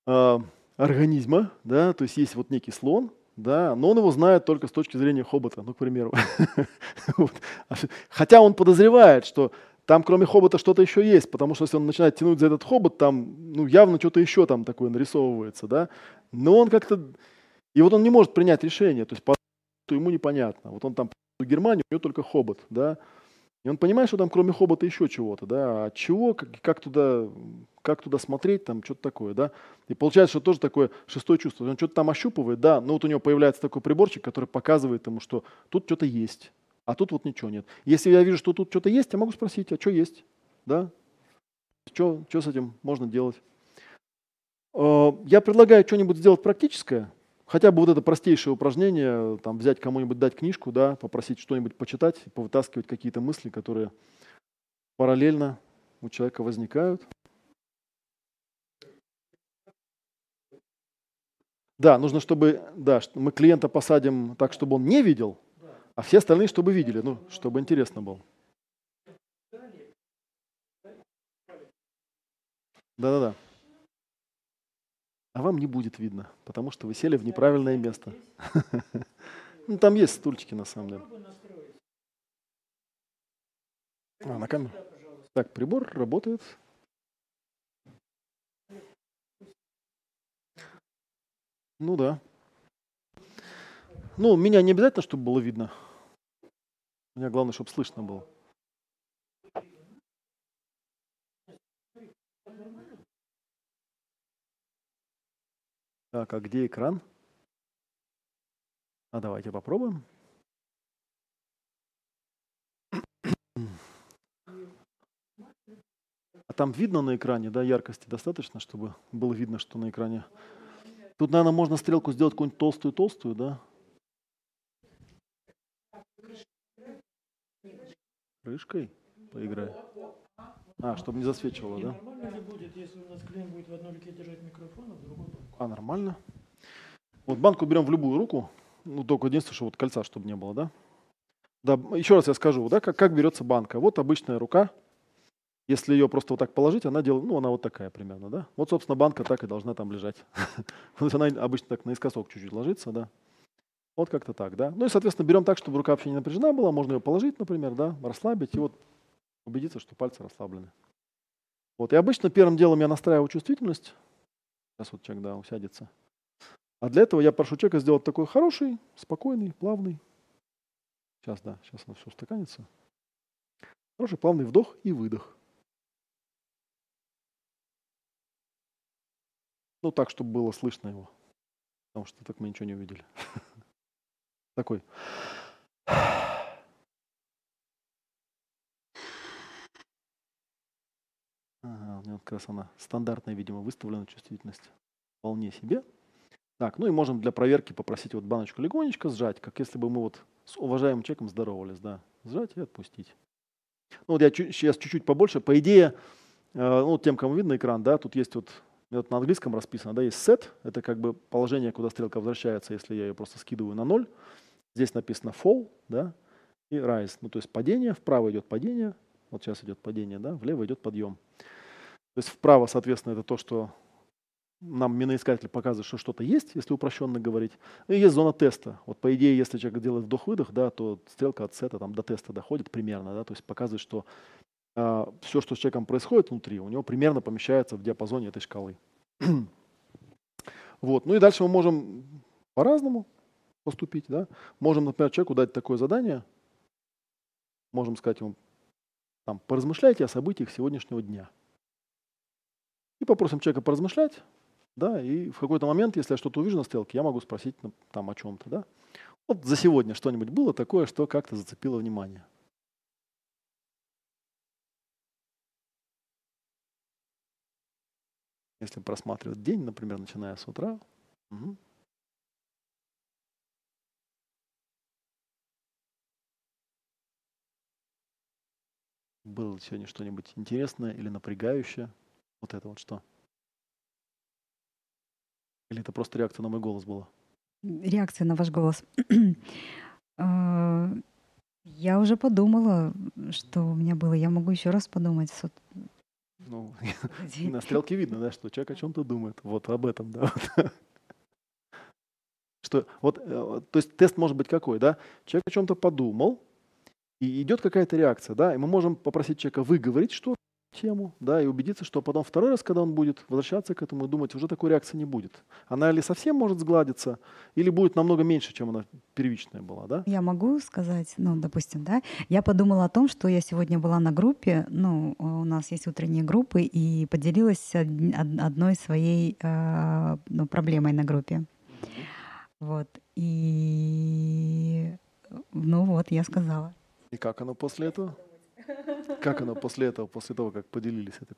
э, организма, да, то есть есть вот некий слон, да, но он его знает только с точки зрения хобота, ну, к примеру. Хотя он подозревает, что там кроме хобота что-то еще есть, потому что если он начинает тянуть за этот хобот, там ну, явно что-то еще там такое нарисовывается, да. Но он как-то... И вот он не может принять решение. То есть то ему непонятно. Вот он там в Германии, у него только хобот, да, и он понимает, что там кроме хобота еще чего-то, да, а от чего, как, как, туда, как туда смотреть, там что-то такое, да. И получается, что тоже такое шестое чувство. Он что-то там ощупывает, да, но вот у него появляется такой приборчик, который показывает ему, что тут что-то есть, а тут вот ничего нет. Если я вижу, что тут что-то есть, я могу спросить, а что есть, да, что, что с этим можно делать. Э, я предлагаю что-нибудь сделать практическое, Хотя бы вот это простейшее упражнение, там, взять кому-нибудь, дать книжку, да, попросить что-нибудь почитать, повытаскивать какие-то мысли, которые параллельно у человека возникают. Да, нужно, чтобы да, мы клиента посадим так, чтобы он не видел, а все остальные, чтобы видели, ну, чтобы интересно было. Да-да-да а вам не будет видно, потому что вы сели в неправильное место. Ну, там есть стульчики, на самом деле. А, на камеру. Так, прибор работает. Ну да. Ну, меня не обязательно, чтобы было видно. Мне главное, чтобы слышно было. Так, а где экран? А давайте попробуем. А там видно на экране, да, яркости достаточно, чтобы было видно, что на экране. Тут, наверное, можно стрелку сделать какую-нибудь толстую-толстую, да? Крышкой поиграй. А, чтобы не засвечивало, да? Нормально ли будет, если у нас клиент будет в одной руке держать микрофон, а в другой А, нормально. Вот банку берем в любую руку, ну, только единственное, что вот кольца, чтобы не было, да? Да, еще раз я скажу, да, как, как берется банка. Вот обычная рука, если ее просто вот так положить, она делает, ну, она вот такая примерно, да? Вот, собственно, банка так и должна там лежать. Она обычно так наискосок чуть-чуть ложится, да? Вот как-то так, да? Ну и, соответственно, берем так, чтобы рука вообще не напряжена была, можно ее положить, например, да, расслабить, и вот убедиться, что пальцы расслаблены. Вот, и обычно первым делом я настраиваю чувствительность. Сейчас вот человек, да, усядется. А для этого я прошу человека сделать такой хороший, спокойный, плавный. Сейчас, да, сейчас оно все устаканится. Хороший плавный вдох и выдох. Ну, так, чтобы было слышно его. Потому что так мы ничего не увидели. Такой. Ага, у меня как раз она стандартная, видимо, выставлена чувствительность. Вполне себе. Так, ну и можем для проверки попросить вот баночку легонечко сжать, как если бы мы вот с уважаемым человеком здоровались, да. Сжать и отпустить. Ну вот я чуть, сейчас чуть-чуть побольше. По идее, э, ну тем, кому видно экран, да, тут есть вот, вот на английском расписано, да, есть set, это как бы положение, куда стрелка возвращается, если я ее просто скидываю на ноль. Здесь написано fall, да, и rise, ну то есть падение, вправо идет падение, вот сейчас идет падение, да, влево идет подъем. То есть вправо, соответственно, это то, что нам миноискатель показывает, что что-то есть, если упрощенно говорить. И есть зона теста. Вот по идее, если человек делает вдох-выдох, да, то стрелка от сета там, до теста доходит примерно, да, то есть показывает, что э, а, все, что с человеком происходит внутри, у него примерно помещается в диапазоне этой шкалы. вот. Ну и дальше мы можем по-разному поступить. Да? Можем, например, человеку дать такое задание, можем сказать ему, там, поразмышляйте о событиях сегодняшнего дня – и попросим человека поразмышлять, да, и в какой-то момент, если я что-то увижу на стрелке, я могу спросить ну, там о чем-то, да. Вот за сегодня что-нибудь было такое, что как-то зацепило внимание. Если просматривать день, например, начиная с утра. Угу. Было сегодня что-нибудь интересное или напрягающее? Вот это вот что? Или это просто реакция на мой голос была? Реакция на ваш голос. А, я уже подумала, что у меня было. Я могу еще раз подумать. Ну, на стрелке видно, да, что человек о чем-то думает. Вот об этом, да. Что, вот, э, то есть тест может быть какой, да? Человек о чем-то подумал, и идет какая-то реакция, да, и мы можем попросить человека выговорить что тему, да, и убедиться, что потом второй раз, когда он будет возвращаться к этому и думать, уже такой реакции не будет. Она или совсем может сгладиться, или будет намного меньше, чем она первичная была, да? Я могу сказать, ну, допустим, да, я подумала о том, что я сегодня была на группе, ну, у нас есть утренние группы, и поделилась одной своей э, ну, проблемой на группе. Вот, и, ну вот, я сказала. И как оно после этого? Как оно после этого, после того, как поделились это?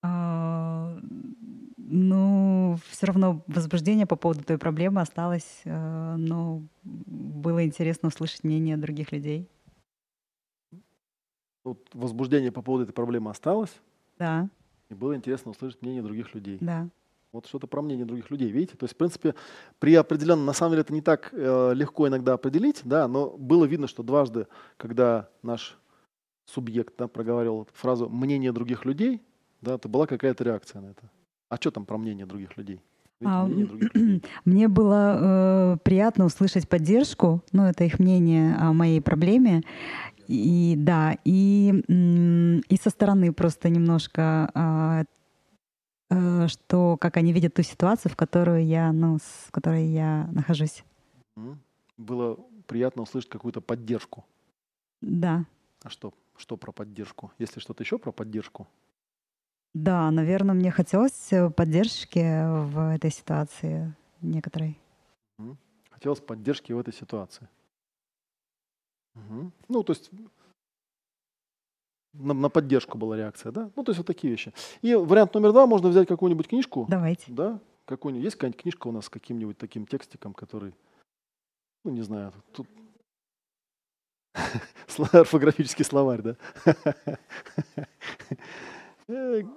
А, ну, все равно возбуждение по поводу той проблемы осталось, э, но было интересно услышать мнение других людей. Вот возбуждение по поводу этой проблемы осталось? Да. И было интересно услышать мнение других людей. Да. Вот что-то про мнение других людей, видите? То есть, в принципе, при определенном, на самом деле это не так э, легко иногда определить, да, но было видно, что дважды, когда наш субъект да, проговаривал фразу «мнение других людей», да, это была какая-то реакция на это. А что там про мнение других людей? А? Мне было э, приятно услышать поддержку, ну, это их мнение о моей проблеме. И да, и, и со стороны просто немножко, э, что как они видят ту ситуацию, в которую я, ну, с которой я нахожусь. Было приятно услышать какую-то поддержку. Да. А что? Что про поддержку? Если что-то еще про поддержку? Да, наверное, мне хотелось э, поддержки в этой ситуации некоторой. Хотелось поддержки в этой ситуации. Угу. Ну, то есть на, на поддержку была реакция, да? Ну, то есть вот такие вещи. И вариант номер два, можно взять какую-нибудь книжку. Давайте. Да? Какую-нибудь, есть какая-нибудь книжка у нас с каким-нибудь таким текстиком, который, ну, не знаю, тут Орфографический словарь, да?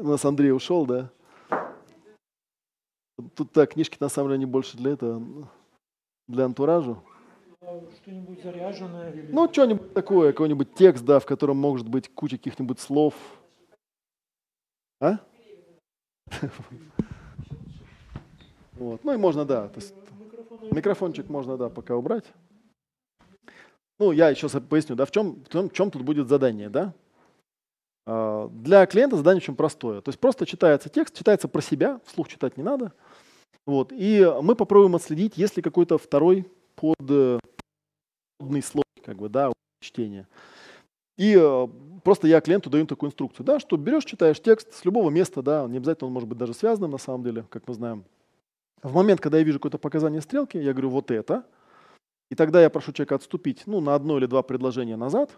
У нас Андрей ушел, да? Тут так, книжки на самом деле не больше для этого, для антуража. Что-нибудь заряженное? Или... Ну, что-нибудь такое, какой-нибудь текст, да, в котором может быть куча каких-нибудь слов. А? Вот. Ну и можно, да. Микрофончик можно, да, пока убрать. Ну, я еще поясню, да, в чем, в чем, в чем тут будет задание, да? А, для клиента задание очень простое. То есть просто читается текст, читается про себя, вслух читать не надо. Вот, и мы попробуем отследить, есть ли какой-то второй под, подный слой, как бы, да, чтения. И э, просто я клиенту даю такую инструкцию, да, что берешь, читаешь текст с любого места, да, не обязательно он может быть даже связанным на самом деле, как мы знаем. В момент, когда я вижу какое-то показание стрелки, я говорю вот это, и тогда я прошу человека отступить ну, на одно или два предложения назад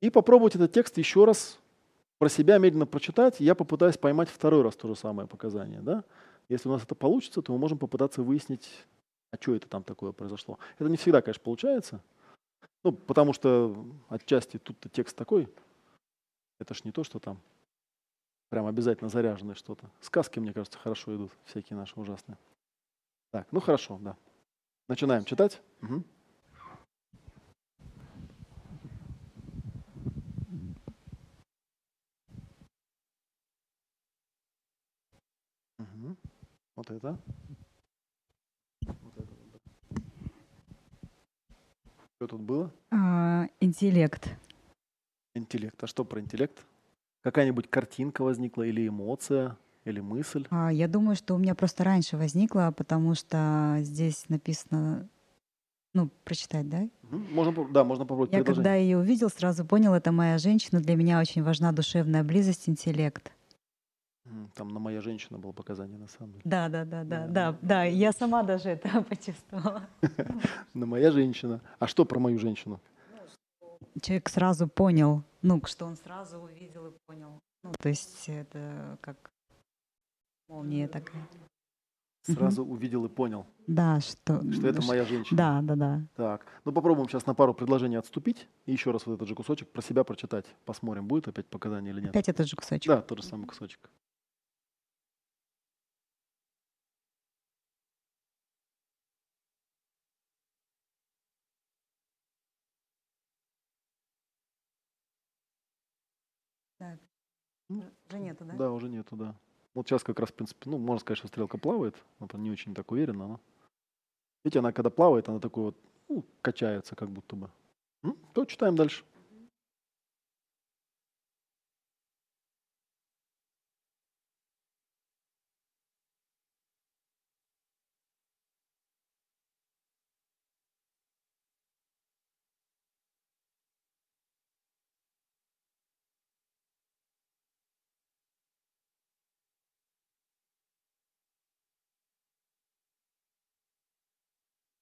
и попробовать этот текст еще раз про себя медленно прочитать, я попытаюсь поймать второй раз то же самое показание. Да? Если у нас это получится, то мы можем попытаться выяснить, а что это там такое произошло. Это не всегда, конечно, получается, ну, потому что отчасти тут-то текст такой, это ж не то, что там прям обязательно заряженное что-то. Сказки, мне кажется, хорошо идут, всякие наши ужасные. Так, ну хорошо, да. Начинаем читать. Угу. Угу. Вот это. Вот это. Что тут было? А, интеллект. Интеллект. А что про интеллект? Какая-нибудь картинка возникла или эмоция, или мысль? А, я думаю, что у меня просто раньше возникла, потому что здесь написано, ну, прочитать, да? Можно, да, можно попробовать Я когда ее увидел, сразу понял, это моя женщина. Для меня очень важна душевная близость, интеллект. Там на моя женщина было показание на самом деле. Да, да, да, да, да, да. Я сама даже это почувствовала. На моя женщина. А что про мою женщину? человек сразу понял, ну, что он сразу увидел и понял. Ну, то есть это как молния такая. Сразу увидел и понял. Да, что... Что это моя женщина. Да, да, да. Так, ну попробуем сейчас на пару предложений отступить и еще раз вот этот же кусочек про себя прочитать. Посмотрим, будет опять показание или нет. Опять этот же кусочек? Да, тот же самый кусочек. Уже нету, да? Да, уже нету, да. Вот сейчас как раз, в принципе, ну, можно сказать, что стрелка плавает. Она не очень так уверенно, но... Видите, она когда плавает, она такой вот, ну, качается как будто бы. Ну, то читаем дальше.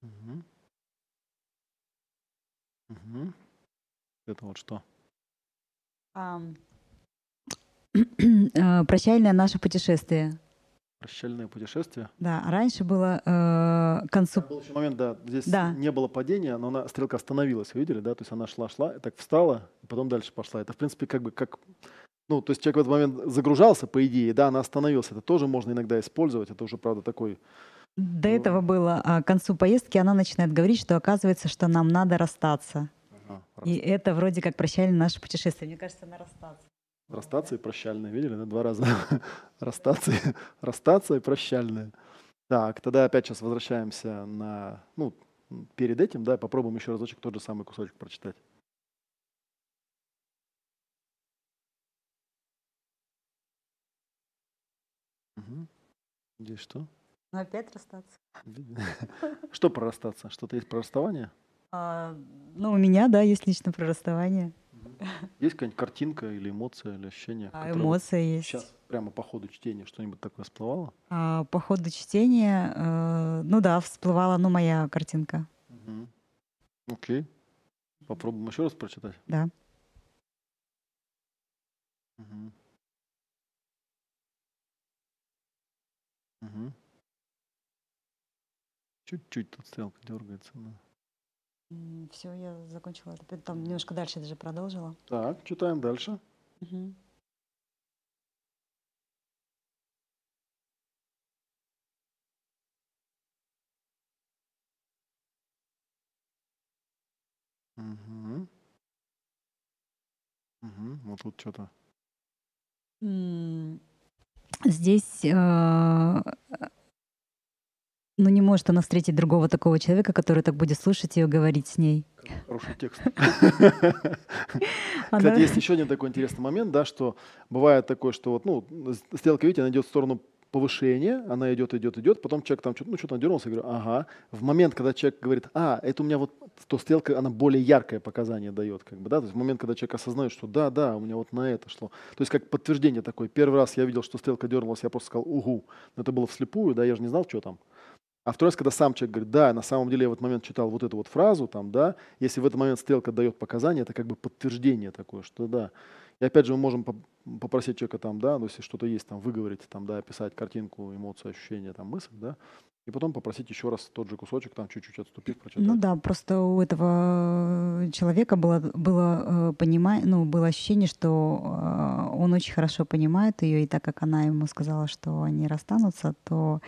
Угу. Угу. Это вот что? Э, прощальное наше путешествие. Прощальное путешествие? Да, раньше было э, концу... Был еще момент, да, здесь да. не было падения, но она, стрелка остановилась, вы видели, да? То есть она шла-шла, так встала, и потом дальше пошла. Это, в принципе, как бы как... Ну, то есть человек в этот момент загружался, по идее, да, она остановилась. Это тоже можно иногда использовать. Это уже, правда, такой до ну. этого было, а к концу поездки она начинает говорить, что оказывается, что нам надо расстаться. Ага, и это вроде как прощальное наше путешествие. Мне кажется, на расстаться. Расстаться и прощальное, видели, да, два раза. расстаться, расстаться и прощальное. Так, тогда опять сейчас возвращаемся на, ну, перед этим, да, попробуем еще разочек тот же самый кусочек прочитать. Угу. Здесь что? Ну, опять расстаться. Что про расстаться? Что-то есть про расставание? А, ну, у меня, да, есть лично про расставание. Есть какая-нибудь картинка или эмоция, или ощущение? А, эмоция есть. Сейчас прямо по ходу чтения что-нибудь такое всплывало? А, по ходу чтения, э, ну да, всплывала, ну, моя картинка. Угу. Окей. Попробуем еще раз прочитать? Да. Угу. Угу. Чуть-чуть тут стрелка дергается. Да. Все, я закончила. Там немножко дальше даже продолжила. Так, читаем дальше. Угу. Угу. Угу. Вот тут что-то. Здесь э, ну не может она встретить другого такого человека, который так будет слушать ее, говорить с ней. Хороший текст. Кстати, есть еще один такой интересный момент, да, что бывает такое, что вот, ну, стрелка, видите, она идет в сторону повышение, она идет, идет, идет, потом человек там что-то, ну, что-то дернулся, я говорю, ага. В момент, когда человек говорит, а, это у меня вот, то стрелка, она более яркое показание дает, как бы, да, то есть в момент, когда человек осознает, что да, да, у меня вот на это шло. То есть как подтверждение такое. Первый раз я видел, что стрелка дернулась, я просто сказал, угу, но это было вслепую, да, я же не знал, что там. А второй раз, когда сам человек говорит, да, на самом деле я в этот момент читал вот эту вот фразу, там, да, если в этот момент стрелка дает показания, это как бы подтверждение такое, что да. И опять же мы можем попросить человека там, да, ну, если что-то есть, там, выговорить, там, да, описать картинку, эмоцию, ощущение, там, мысль, да, и потом попросить еще раз тот же кусочек, там, чуть-чуть отступив, прочитать. Ну да, просто у этого человека было, было, э, понимание, ну, было ощущение, что э, он очень хорошо понимает ее, и так как она ему сказала, что они расстанутся, то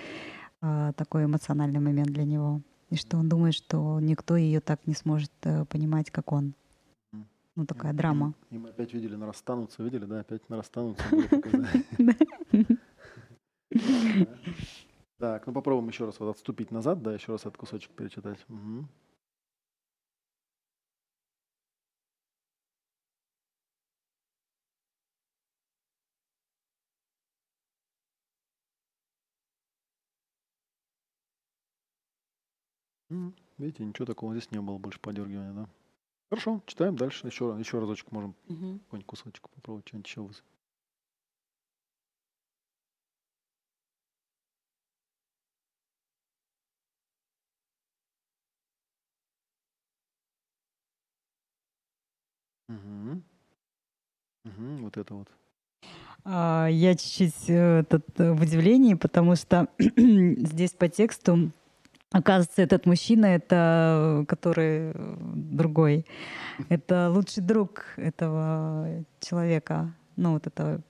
э, такой эмоциональный момент для него. И что он думает, что никто ее так не сможет понимать, как он. Ну, такая драма. И мы опять видели на расстанутся, видели, да, опять на расстанутся. Так, ну попробуем еще раз вот отступить назад, да, еще раз этот кусочек перечитать. Угу. Видите, ничего такого здесь не было, больше подергивания, да? Хорошо, читаем дальше. Еще, еще разочек можем угу. какой-нибудь кусочек попробовать, что-нибудь еще высыпать. Угу. Угу, вот это вот. А, я чуть-чуть э, этот, э, в удивлении, потому что здесь по тексту Оказывается, этот мужчина, это который другой, это лучший друг этого человека, ну вот этого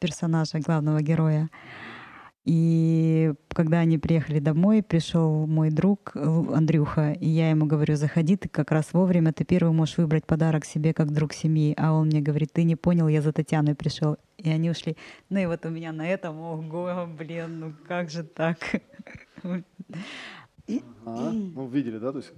персонажа, главного героя. И когда они приехали домой, пришел мой друг Андрюха, и я ему говорю, заходи, ты как раз вовремя, ты первый можешь выбрать подарок себе как друг семьи. А он мне говорит, ты не понял, я за Татьяной пришел. И они ушли. Ну и вот у меня на этом, ого, блин, ну как же так? Ага. Ну, видели, да? То есть,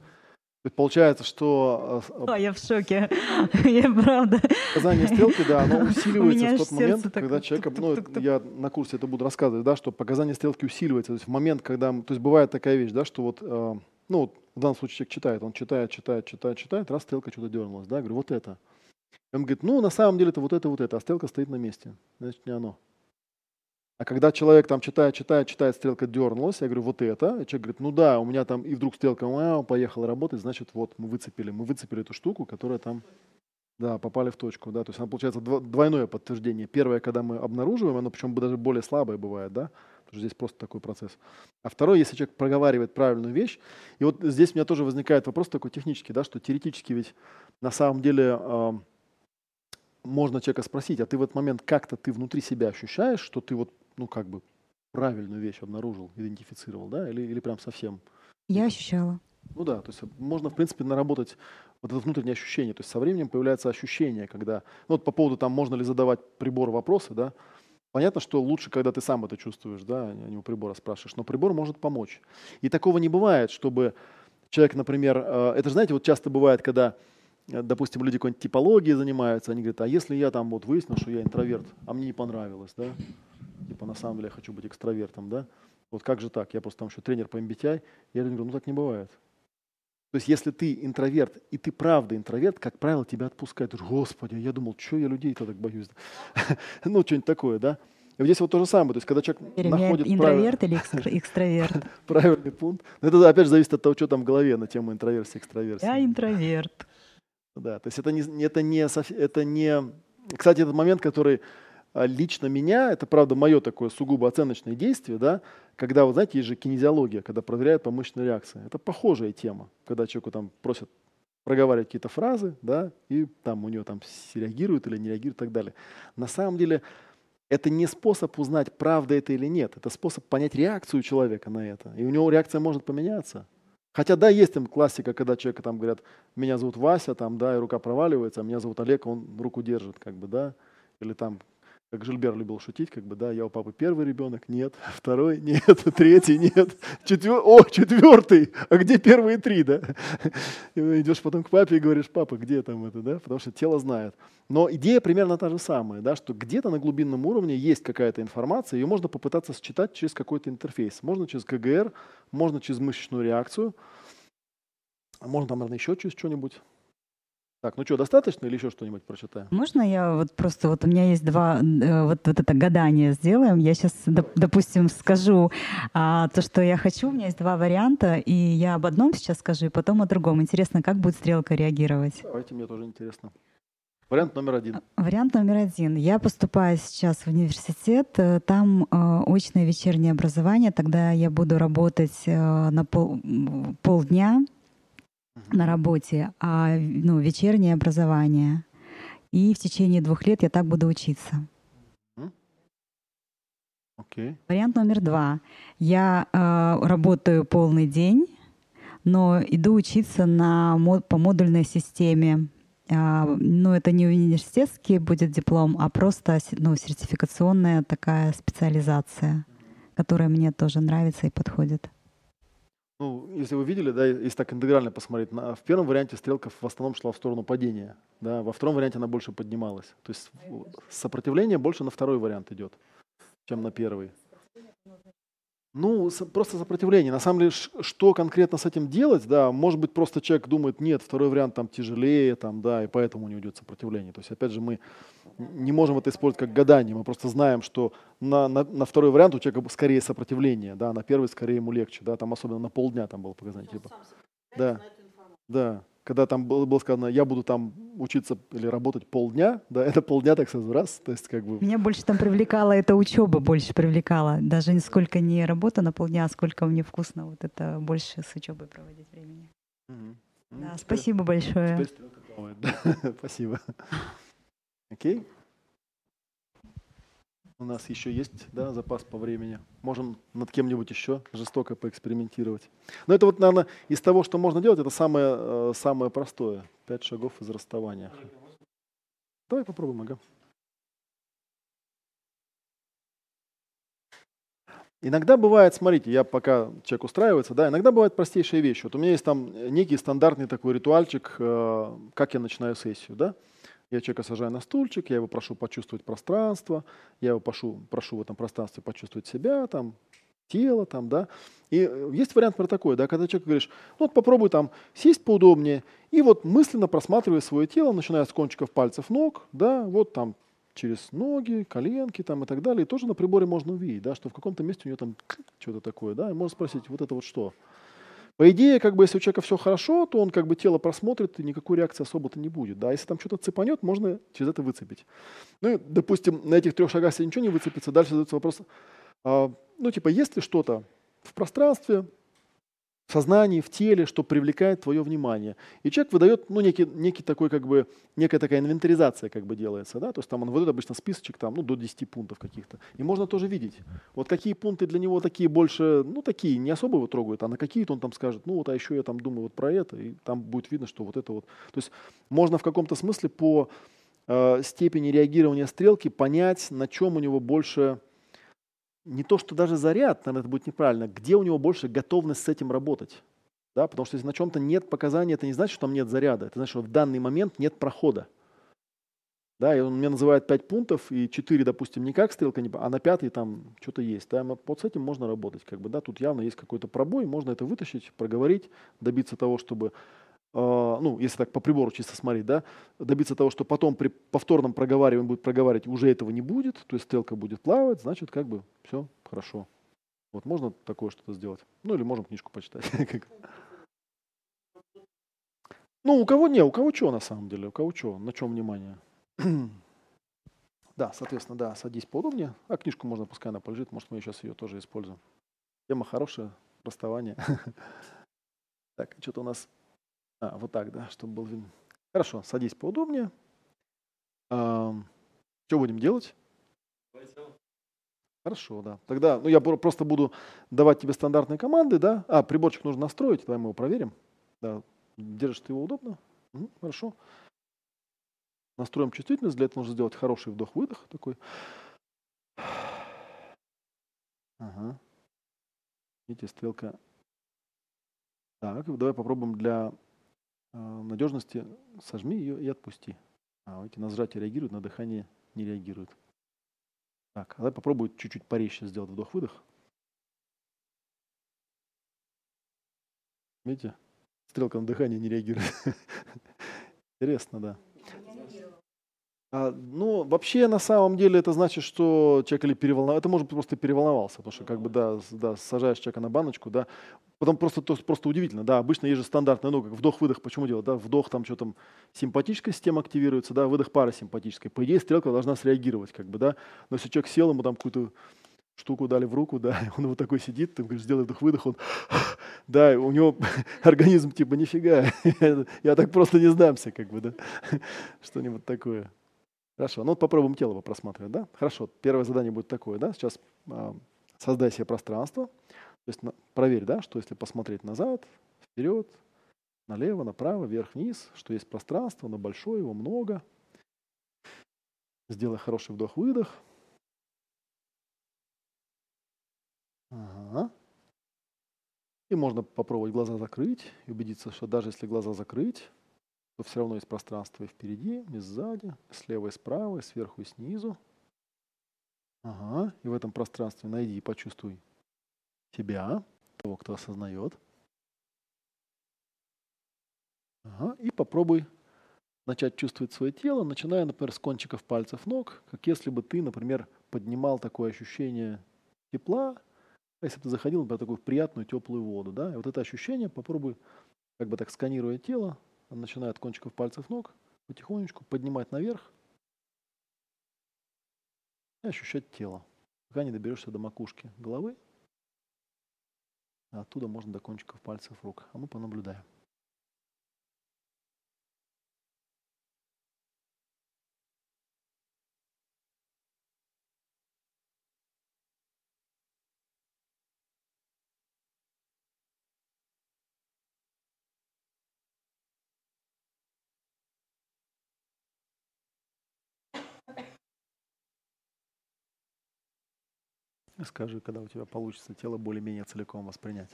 то есть получается, что... А, я в шоке. я правда. Показание стрелки, да, оно усиливается в тот момент, так, когда человек... Ну, я на курсе это буду рассказывать, да, что показание стрелки усиливается. То есть в момент, когда... То есть бывает такая вещь, да, что вот... Э, ну, вот в данном случае человек читает, он читает, читает, читает, читает, раз стрелка что-то дернулась, да, я говорю, вот это. Он говорит, ну, на самом деле это вот это, вот это, а стрелка стоит на месте. Значит, не оно. А когда человек там читает, читает, читает, стрелка дернулась, я говорю, вот это. И человек говорит, ну да, у меня там, и вдруг стрелка, а, поехала работать, значит, вот, мы выцепили, мы выцепили эту штуку, которая там, да, попали в точку, да. То есть она получается двойное подтверждение. Первое, когда мы обнаруживаем, оно причем даже более слабое бывает, да, потому что здесь просто такой процесс. А второе, если человек проговаривает правильную вещь, и вот здесь у меня тоже возникает вопрос такой технический, да, что теоретически ведь на самом деле можно человека спросить, а ты в этот момент как-то ты внутри себя ощущаешь, что ты вот ну, как бы правильную вещь обнаружил, идентифицировал, да, или, или прям совсем? Я ощущала. Ну да, то есть можно, в принципе, наработать вот это внутреннее ощущение. То есть со временем появляется ощущение, когда... Ну вот по поводу там, можно ли задавать прибору вопросы, да, Понятно, что лучше, когда ты сам это чувствуешь, да, а не у прибора спрашиваешь, но прибор может помочь. И такого не бывает, чтобы человек, например, э, это же, знаете, вот часто бывает, когда, э, допустим, люди какой-нибудь типологией занимаются, они говорят, а если я там вот выяснил, что я интроверт, а мне не понравилось, да, типа на самом деле я хочу быть экстравертом, да? Вот как же так? Я просто там еще тренер по MBTI. Я говорю, ну так не бывает. То есть если ты интроверт, и ты правда интроверт, как правило, тебя отпускают. Господи, я думал, что я людей-то так боюсь. ну, что-нибудь такое, да? И вот здесь вот то же самое. То есть когда человек Теперь находит... Интроверт или экстраверт? Правильный пункт. Но это опять же зависит от того, что там в голове на тему интроверсии, экстраверсии. Я интроверт. Да, то есть это не, это не, это не... Кстати, этот момент, который а лично меня, это правда мое такое сугубо оценочное действие, да, когда, вы знаете, есть же кинезиология, когда проверяют по мышечной реакции. Это похожая тема, когда человеку там просят проговаривать какие-то фразы, да, и там у него там реагирует или не реагирует и так далее. На самом деле это не способ узнать, правда это или нет, это способ понять реакцию человека на это. И у него реакция может поменяться. Хотя да, есть там классика, когда человека там говорят, меня зовут Вася, там, да, и рука проваливается, а меня зовут Олег, он руку держит, как бы, да, или там как Жильбер любил шутить, как бы, да, я у папы первый ребенок, нет, второй, нет, третий, нет, четвер... о, четвертый, а где первые три, да? И идешь потом к папе и говоришь, папа, где там это, да, потому что тело знает. Но идея примерно та же самая, да, что где-то на глубинном уровне есть какая-то информация, ее можно попытаться считать через какой-то интерфейс. Можно через КГР, можно через мышечную реакцию, можно там, наверное, еще через что-нибудь. Так, ну что, достаточно или еще что-нибудь прочитаем? Можно я вот просто, вот у меня есть два, э, вот, вот это гадание сделаем. Я сейчас, допустим, скажу а, то, что я хочу. У меня есть два варианта, и я об одном сейчас скажу, и потом о другом. Интересно, как будет стрелка реагировать? Давайте, мне тоже интересно. Вариант номер один. Вариант номер один. Я поступаю сейчас в университет, э, там э, очное вечернее образование, тогда я буду работать э, на пол, полдня, на работе, а ну, вечернее образование. И в течение двух лет я так буду учиться. Okay. Вариант номер два. Я э, работаю полный день, но иду учиться на, по модульной системе. Э, ну, это не университетский будет диплом, а просто ну, сертификационная такая специализация, которая мне тоже нравится и подходит. Ну, если вы видели, да, если так интегрально посмотреть, на, в первом варианте стрелка в основном шла в сторону падения, да, во втором варианте она больше поднималась. То есть сопротивление больше на второй вариант идет, чем на первый. Ну, просто сопротивление. На самом деле, что конкретно с этим делать, да, может быть, просто человек думает, нет, второй вариант там тяжелее, там, да, и поэтому у него идет сопротивление. То есть, опять же, мы не можем это использовать как гадание, мы просто знаем, что на, на, на второй вариант у человека скорее сопротивление, да, на первый скорее ему легче, да, там особенно на полдня там было показание, типа. Да, да когда там было, было сказано, я буду там учиться или работать полдня, да, это полдня так сразу раз, то есть как бы... Меня больше там привлекала эта учеба, больше привлекала. Даже сколько не работа на полдня, а сколько мне вкусно вот это больше с учебой проводить времени. Угу. Да, ну, спасибо большое. Спасибо. Окей? У нас еще есть да, запас по времени. Можем над кем-нибудь еще жестоко поэкспериментировать. Но это вот, наверное, из того, что можно делать, это самое, э, самое простое. Пять шагов из расставания. Давай попробуем, ага. Иногда бывает, смотрите, я пока человек устраивается, да, иногда бывают простейшие вещи. Вот у меня есть там некий стандартный такой ритуальчик, э, как я начинаю сессию, да. Я человека сажаю на стульчик, я его прошу почувствовать пространство, я его прошу, прошу в этом пространстве почувствовать себя, там, тело, там, да. И э, есть вариант про такой, да, когда человек говоришь, ну вот попробуй там сесть поудобнее, и вот мысленно просматривая свое тело, начиная с кончиков пальцев ног, да, вот там через ноги, коленки там и так далее. И тоже на приборе можно увидеть, да, что в каком-то месте у нее там что-то такое, да, и можно спросить, вот это вот что? По идее, как бы, если у человека все хорошо, то он как бы тело просмотрит, и никакой реакции особо-то не будет. Да? Если там что-то цепанет, можно через это выцепить. Ну и, допустим, на этих трех шагах, если ничего не выцепится, дальше задается вопрос, а, ну типа, есть ли что-то в пространстве, в сознании, в теле, что привлекает твое внимание. И человек выдает, ну, некий, некий такой, как бы, некая такая инвентаризация как бы делается, да, то есть там он выдает обычно списочек там, ну, до 10 пунктов каких-то. И можно тоже видеть, вот какие пункты для него такие больше, ну, такие, не особо его трогают, а на какие-то он там скажет, ну, вот, а еще я там думаю вот про это, и там будет видно, что вот это вот. То есть можно в каком-то смысле по э, степени реагирования стрелки понять, на чем у него больше не то, что даже заряд, наверное, это будет неправильно, где у него больше готовность с этим работать. Да? Потому что если на чем-то нет показаний, это не значит, что там нет заряда. Это значит, что в данный момент нет прохода. Да, и он мне называет 5 пунктов, и 4, допустим, никак стрелка, не, а на пятый там что-то есть. Да, вот с этим можно работать. Как бы, да, тут явно есть какой-то пробой, можно это вытащить, проговорить, добиться того, чтобы ну, если так по прибору чисто смотреть, да, добиться того, что потом при повторном проговаривании будет проговаривать, уже этого не будет, то есть стрелка будет плавать, значит, как бы все хорошо. Вот можно такое что-то сделать. Ну, или можем книжку почитать. Ну, у кого не, у кого что на самом деле, у кого что, на чем внимание. Да, соответственно, да, садись поудобнее. А книжку можно, пускай она полежит, может, мы сейчас ее тоже используем. Тема хорошая, расставание. Так, что-то у нас а, вот так, да, чтобы был видно. Хорошо, садись поудобнее. А, что будем делать? Хорошо, да. Тогда, ну, я просто буду давать тебе стандартные команды, да. А, приборчик нужно настроить, давай мы его проверим. Да, держишь ты его удобно? Угу, хорошо. Настроим чувствительность, для этого нужно сделать хороший вдох-выдох такой. Ага. Видите, стрелка. Так, давай попробуем для надежности. Сожми ее и отпусти. А, эти на сжатие реагируют, на дыхание не реагируют. Так, а давай попробуй чуть-чуть порезче сделать вдох-выдох. Видите? Стрелка на дыхание не реагирует. Интересно, да. А, ну, вообще, на самом деле, это значит, что человек или переволновался. Это может быть просто переволновался, потому что, как бы, да, да, сажаешь человека на баночку, да. Потом просто, то, просто удивительно, да, обычно есть же стандартная, ну, как вдох-выдох, почему делать, да, вдох, там что там, симпатическая система активируется, да, выдох парасимпатическая. По идее, стрелка должна среагировать, как бы, да. Но если человек сел, ему там какую-то штуку дали в руку, да, он вот такой сидит, ты говоришь, сделай вдох-выдох, он, да, у него организм типа нифига, я так просто не сдамся, как бы, да, что-нибудь такое. Хорошо, ну вот попробуем тело просматривать, да? Хорошо, первое задание будет такое, да? Сейчас э, создай себе пространство, то есть на, проверь, да, что если посмотреть назад, вперед, налево, направо, вверх, вниз, что есть пространство, но большое, его много. Сделай хороший вдох-выдох. Ага. И можно попробовать глаза закрыть и убедиться, что даже если глаза закрыть, то все равно есть пространство и впереди, и сзади, слева и справа, и сверху и снизу. Ага, и в этом пространстве найди и почувствуй себя, того, кто осознает. Ага, и попробуй начать чувствовать свое тело, начиная, например, с кончиков пальцев ног, как если бы ты, например, поднимал такое ощущение тепла, а если бы ты заходил, например, такую приятную теплую воду, да, и вот это ощущение попробуй, как бы так сканируя тело, начиная от кончиков пальцев ног, потихонечку поднимать наверх и ощущать тело, пока не доберешься до макушки головы. А оттуда можно до кончиков пальцев рук. А мы понаблюдаем. Скажи, когда у тебя получится тело более-менее целиком воспринять.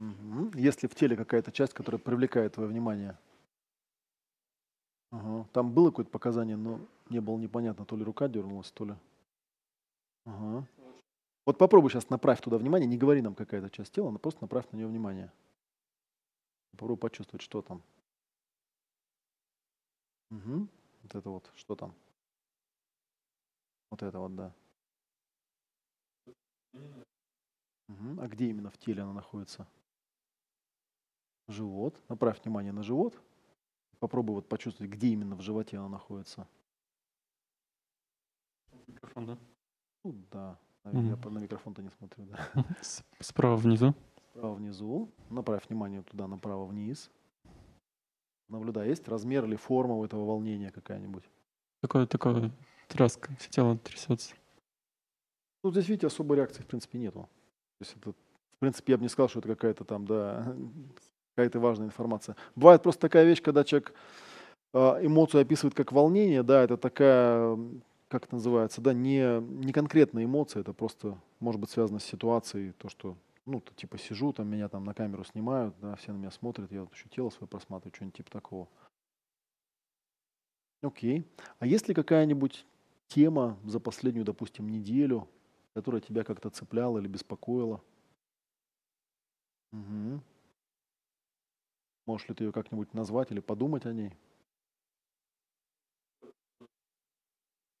Угу. Если в теле какая-то часть, которая привлекает твое внимание. Ага. Там было какое-то показание, но не было непонятно, то ли рука дернулась, то ли... Ага. Вот попробуй сейчас направь туда внимание, не говори нам какая-то часть тела, но просто направь на нее внимание. Попробуй почувствовать, что там. Угу. Вот это вот, что там. Вот это вот, да. Угу. А где именно в теле она находится? Живот. Направь внимание на живот. Попробуй вот почувствовать, где именно в животе она находится. Микрофон, да? Ну да. Я mm на микрофон-то не смотрю, да. Справа внизу. Справа внизу. Направь внимание туда, направо вниз. Наблюдай, есть размер или форма у этого волнения какая-нибудь? Такое, такое тряска, все тело трясется. Ну, здесь, видите, особой реакции, в принципе, нету. То есть это, в принципе, я бы не сказал, что это какая-то там, да, какая-то важная информация. Бывает просто такая вещь, когда человек а, эмоцию описывает как волнение, да, это такая, как это называется, да, не, не конкретная эмоция, это просто может быть связано с ситуацией, то, что, ну, то, типа сижу, там меня там на камеру снимают, да, все на меня смотрят, я вот еще тело свое просматриваю, что-нибудь типа такого. Окей. А есть ли какая-нибудь тема за последнюю, допустим, неделю, которая тебя как-то цепляла или беспокоила. Угу. Можешь ли ты ее как-нибудь назвать или подумать о ней?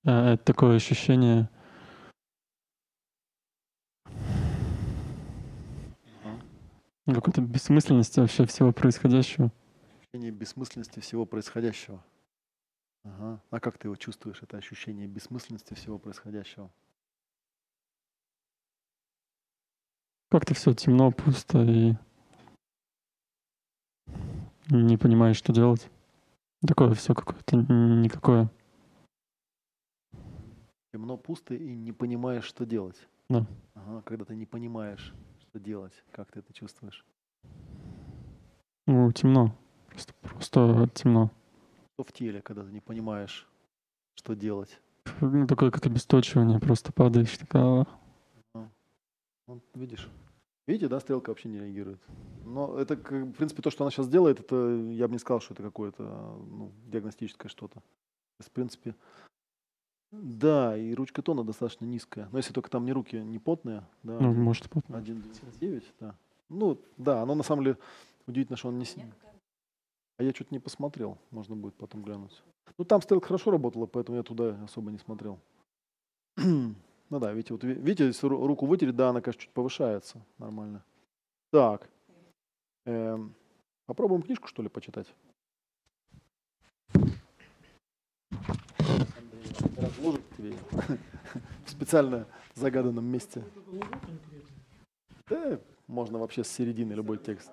Это такое ощущение какой-то бессмысленности вообще всего происходящего. Ощущение бессмысленности всего происходящего. Ага. А как ты его чувствуешь, это ощущение бессмысленности всего происходящего? Как-то все темно, пусто и не понимаешь, что делать. Такое все какое-то никакое. Темно, пусто и не понимаешь, что делать. Да. Ага, когда ты не понимаешь, что делать, как ты это чувствуешь? Ну, темно. Просто, просто темно. Что в теле, когда ты не понимаешь, что делать? Ну, такое как обесточивание, просто падаешь, такая Вот, видишь? Видите, да, стрелка вообще не реагирует. Но это, в принципе, то, что она сейчас делает, это я бы не сказал, что это какое-то ну, диагностическое что-то. То есть, в принципе, да, и ручка тона достаточно низкая. Но если только там не руки не потные, да. Ну, может, потные. 1,99, да. Ну, да, оно на самом деле удивительно, что он не... А я что-то не посмотрел, можно будет потом глянуть. Ну, там стрелка хорошо работала, поэтому я туда особо не смотрел. Ну да, видите, вот видите, если руку вытереть, да, она, конечно, чуть повышается. Нормально. Так. Эм, попробуем книжку, что ли, почитать? В специально загаданном месте. Да, можно вообще с середины любой текст.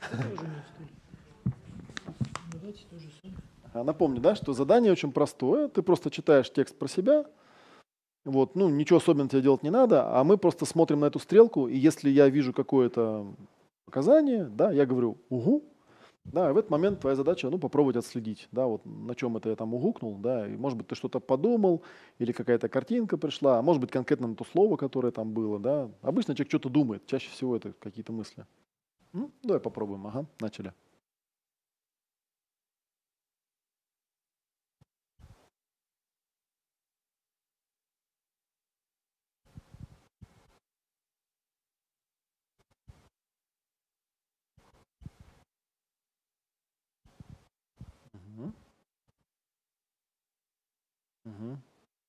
А напомню, да, что задание очень простое. Ты просто читаешь текст про себя, вот, ну, ничего особенного тебе делать не надо, а мы просто смотрим на эту стрелку, и если я вижу какое-то показание, да, я говорю «угу», да, и в этот момент твоя задача, ну, попробовать отследить, да, вот на чем это я там угукнул, да, и может быть ты что-то подумал, или какая-то картинка пришла, а может быть конкретно на то слово, которое там было, да. Обычно человек что-то думает, чаще всего это какие-то мысли. Ну, давай попробуем, ага, начали. Угу.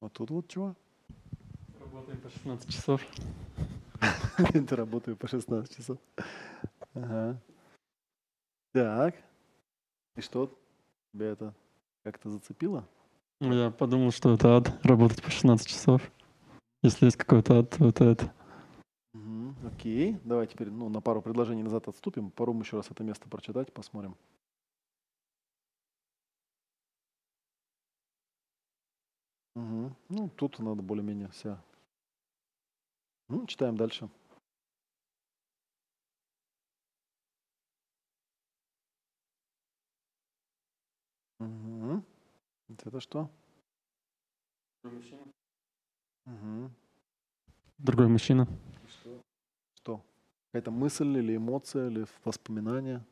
Вот тут вот чего? Работаем по 16 часов. Работаю по 16 часов. Ага. Так. И что? Тебя это как-то зацепило? Ну, я подумал, что это ад, работать по 16 часов. Если есть какой-то ад, то это это. Угу. Окей. Давай теперь ну, на пару предложений назад отступим. Попробуем еще раз это место прочитать, посмотрим. Угу. Ну, тут надо более-менее вся. Ну, читаем дальше. Угу. Это что? Угу. Другой мужчина. Что? Что? Какая-то мысль или эмоция, или воспоминание?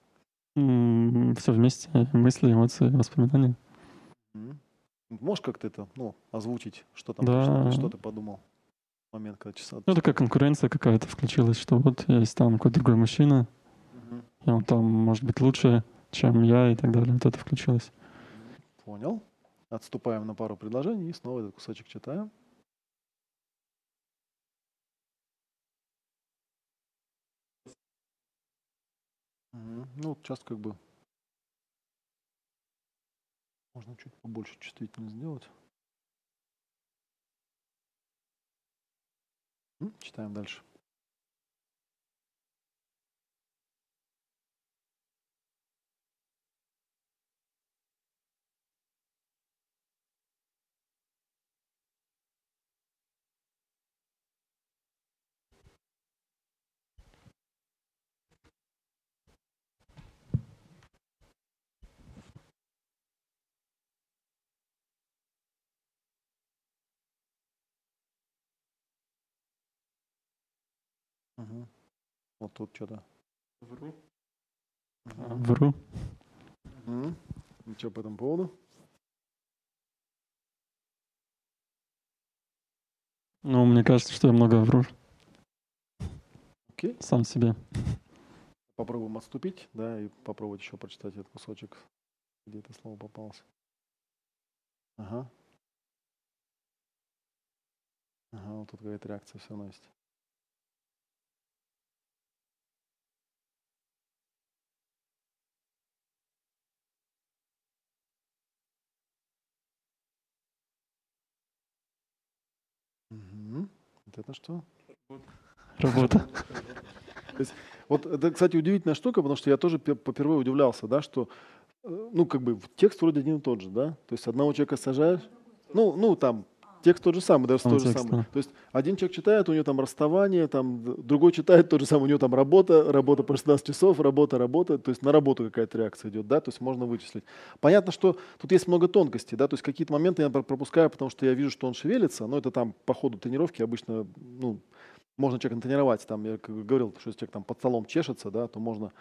М-м, все вместе. Мысли, эмоции, воспоминания. Угу. Можешь как-то это, ну, озвучить, что там, да. что, что ты подумал в момент, когда часа? Ну, такая конкуренция какая-то включилась, что вот есть там какой-то другой мужчина, угу. и он там может быть лучше, чем я и так далее. Вот это включилось. Понял. Отступаем на пару предложений и снова этот кусочек читаем. Угу. Ну, сейчас как бы можно чуть побольше чувствительность сделать. Читаем дальше. Угу. Вот тут что-то. Вру. Угу. Вру. Угу. Что по этому поводу? Ну, мне кажется, что я много вру. Окей. Сам себе. Попробуем отступить, да, и попробовать еще прочитать этот кусочек, где это слово попалось. Ага. Ага, вот тут какая-то реакция все равно есть. Угу. Вот это что? Работа. вот это, кстати, удивительная штука, потому что я тоже попервые удивлялся, да, что э, ну, как бы текст вроде один и тот же, да? То есть одного человека сажаешь, ну, ну, там, Текст тот же самый, даже тот же самый. То есть один человек читает, у него там расставание, там другой читает тот же самый, у него там работа, работа по 16 часов, работа, работа, то есть на работу какая-то реакция идет, да, то есть можно вычислить. Понятно, что тут есть много тонкостей, да, то есть какие-то моменты я пропускаю, потому что я вижу, что он шевелится, но это там по ходу тренировки обычно, ну, Можно человека тренировать, там, я говорил, что если человек там под столом чешется, да, то можно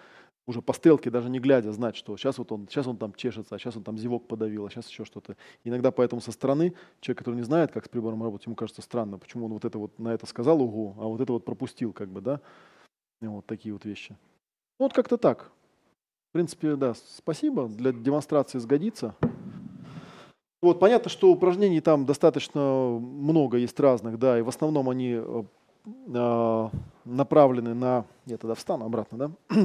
уже по стрелке, даже не глядя, знать, что сейчас вот он, сейчас он там чешется, а сейчас он там зевок подавил, а сейчас еще что-то. Иногда поэтому со стороны человек, который не знает, как с прибором работать, ему кажется странно, почему он вот это вот на это сказал угу, а вот это вот пропустил, как бы, да. Вот такие вот вещи. Ну, вот как-то так. В принципе, да, спасибо. Для демонстрации сгодится. Вот, понятно, что упражнений там достаточно много есть разных, да, и в основном они э, а, направлены на... Я тогда встану обратно, да?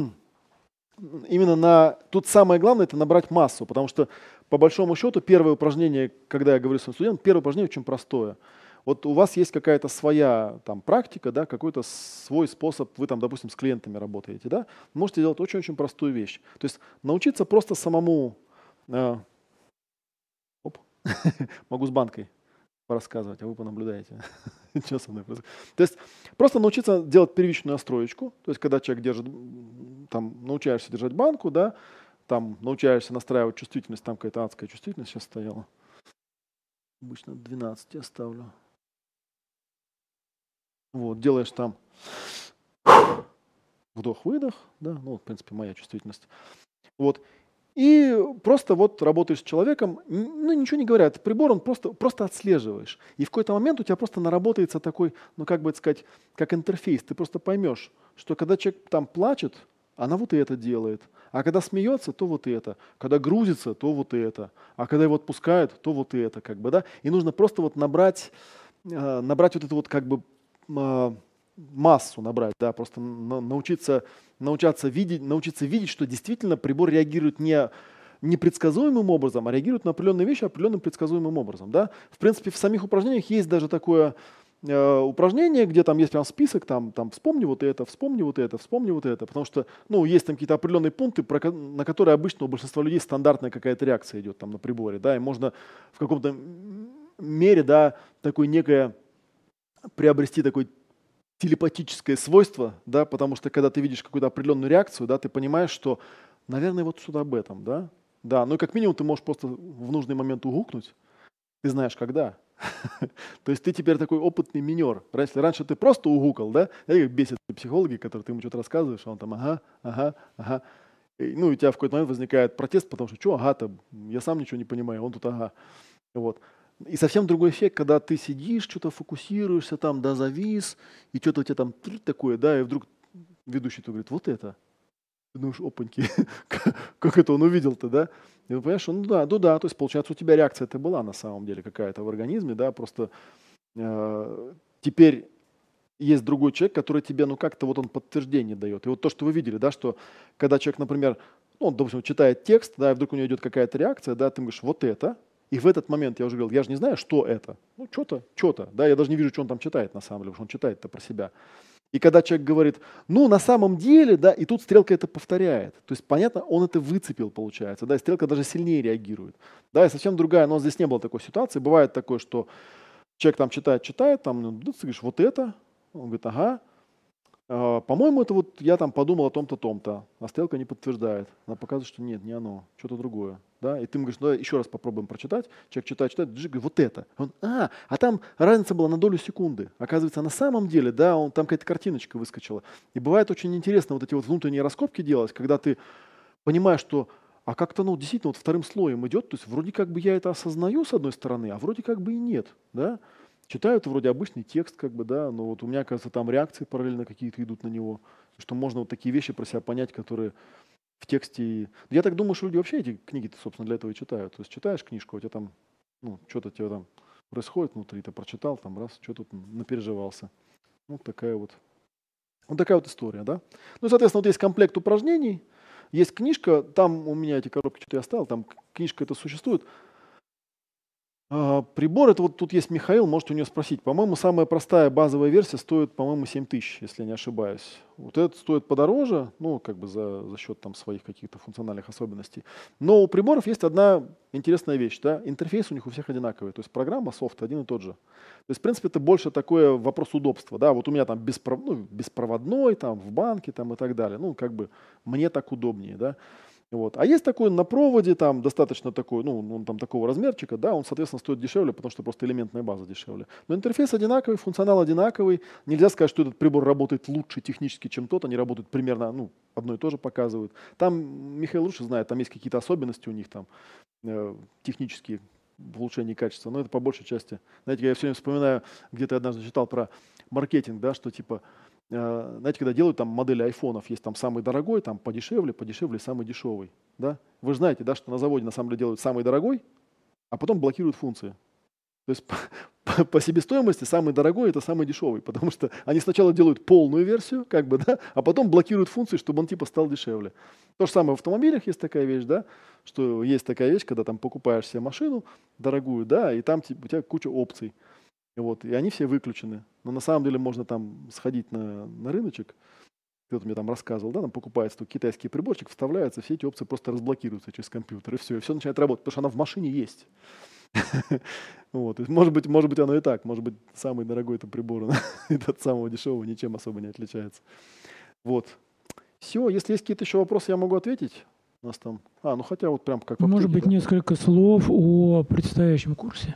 Именно на... Тут самое главное – это набрать массу, потому что, по большому счету, первое упражнение, когда я говорю своим студентам, первое упражнение очень простое. Вот у вас есть какая-то своя там практика, да, какой-то свой способ, вы там, допустим, с клиентами работаете, да, можете делать очень-очень простую вещь. То есть научиться просто самому, э, оп, могу с банкой порассказывать, а вы понаблюдаете. Что со мной происходит? То есть просто научиться делать первичную настроечку, то есть когда человек держит, там, научаешься держать банку, да, там научаешься настраивать чувствительность, там какая-то адская чувствительность сейчас стояла. Обычно 12 я ставлю. Вот, делаешь там вдох-выдох, да, ну, в принципе, моя чувствительность. Вот, и просто вот работаешь с человеком, ну ничего не говоря, это прибор, он просто, просто отслеживаешь. И в какой-то момент у тебя просто наработается такой, ну как бы это сказать, как интерфейс. Ты просто поймешь, что когда человек там плачет, она вот и это делает. А когда смеется, то вот и это. Когда грузится, то вот и это. А когда его отпускают, то вот и это. Как бы, да? И нужно просто вот набрать, э, набрать вот это вот как бы э, массу набрать, да, просто научиться, научаться видеть, научиться видеть, что действительно прибор реагирует не непредсказуемым образом, а реагирует на определенные вещи определенным предсказуемым образом. Да? В принципе, в самих упражнениях есть даже такое э, упражнение, где там есть прям список, там, там вспомни вот это, вспомни вот это, вспомни вот это, потому что ну, есть там какие-то определенные пункты, про, на которые обычно у большинства людей стандартная какая-то реакция идет там на приборе, да, и можно в каком-то мере, да, такое некое приобрести такой телепатическое свойство, да, потому что когда ты видишь какую-то определенную реакцию, да, ты понимаешь, что, наверное, вот что-то об этом, да, да, ну и как минимум ты можешь просто в нужный момент угукнуть, ты знаешь когда. То есть ты теперь такой опытный минер. Если раньше ты просто угукал, да, это как бесит психологи, которые ты ему что-то рассказываешь, а он там ага, ага, ага. И, ну, у тебя в какой-то момент возникает протест, потому что, что ага-то, я сам ничего не понимаю, он тут ага. Вот. И совсем другой эффект, когда ты сидишь, что-то фокусируешься там, да, завис, и что-то у тебя там такое, да, и вдруг ведущий то говорит, вот это. Ты думаешь, опаньки, как это он увидел-то, да? И ты понимаешь, ну да, ну да, то есть получается у тебя реакция это была на самом деле какая-то в организме, да, просто э, теперь есть другой человек, который тебе, ну как-то вот он подтверждение дает. И вот то, что вы видели, да, что когда человек, например, ну, он, допустим, читает текст, да, и вдруг у него идет какая-то реакция, да, ты говоришь, вот это, и в этот момент я уже говорил, я же не знаю, что это. Ну, что-то, что-то. Да, я даже не вижу, что он там читает на самом деле, потому что он читает-то про себя. И когда человек говорит, ну, на самом деле, да, и тут стрелка это повторяет. То есть, понятно, он это выцепил, получается, да, и стрелка даже сильнее реагирует. Да, и совсем другая, но здесь не было такой ситуации. Бывает такое, что человек там читает, читает, там, ну, ты говоришь, вот это. Он говорит, ага. А, по-моему, это вот я там подумал о том-то, том-то, а стрелка не подтверждает. Она показывает, что нет, не оно, что-то другое. Да? И ты ему говоришь, ну, еще раз попробуем прочитать. Человек читает, читает, говорит, вот это. Он, а, а там разница была на долю секунды. Оказывается, на самом деле, да, он, там какая-то картиночка выскочила. И бывает очень интересно вот эти вот внутренние раскопки делать, когда ты понимаешь, что а как-то, ну, действительно, вот вторым слоем идет, то есть вроде как бы я это осознаю с одной стороны, а вроде как бы и нет, да. Читаю это вроде обычный текст, как бы, да, но вот у меня, кажется, там реакции параллельно какие-то идут на него, что можно вот такие вещи про себя понять, которые в тексте. Я так думаю, что люди вообще эти книги, собственно, для этого и читают. То есть читаешь книжку, у тебя там, ну, что-то тебе там происходит внутри, ты прочитал, там раз, что тут напереживался. Вот такая вот, вот такая вот история, да. Ну, соответственно, вот есть комплект упражнений, есть книжка, там у меня эти коробки что-то я оставил, там книжка это существует. А, прибор, это вот тут есть Михаил, можете у него спросить. По-моему, самая простая базовая версия стоит, по-моему, 7 тысяч, если я не ошибаюсь. Вот этот стоит подороже, ну, как бы за, за счет там своих каких-то функциональных особенностей. Но у приборов есть одна интересная вещь, да, интерфейс у них у всех одинаковый, то есть программа, софт один и тот же. То есть, в принципе, это больше такой вопрос удобства, да, вот у меня там беспров... ну, беспроводной, там, в банке, там, и так далее, ну, как бы мне так удобнее, да. Вот. А есть такой на проводе, там достаточно такой, ну, он там такого размерчика, да, он, соответственно, стоит дешевле, потому что просто элементная база дешевле. Но интерфейс одинаковый, функционал одинаковый. Нельзя сказать, что этот прибор работает лучше технически, чем тот. Они работают примерно, ну, одно и то же показывают. Там Михаил лучше знает, там есть какие-то особенности у них там э, технические в улучшении качества, но это по большей части. Знаете, я все время вспоминаю, где-то однажды читал про маркетинг, да, что типа знаете, когда делают там модели айфонов, есть там самый дорогой, там подешевле, подешевле, самый дешевый. Да? Вы же знаете, да, что на заводе на самом деле делают самый дорогой, а потом блокируют функции. То есть по, по себестоимости самый дорогой это самый дешевый, потому что они сначала делают полную версию, как бы, да, а потом блокируют функции, чтобы он типа стал дешевле. То же самое в автомобилях есть такая вещь, да, что есть такая вещь, когда там покупаешь себе машину дорогую, да, и там типа, у тебя куча опций. Вот, и они все выключены. Но на самом деле можно там сходить на, на рыночек, кто-то мне там рассказывал, да, там покупается тут китайский приборчик, вставляется, все эти опции просто разблокируются через компьютер, и все, и все начинает работать, потому что она в машине есть. Вот. Может быть, может быть, оно и так. Может быть, самый дорогой это прибор от самого дешевого ничем особо не отличается. Вот. Все. Если есть какие-то еще вопросы, я могу ответить. У нас там... А, ну хотя вот прям как Может быть, несколько слов о предстоящем курсе.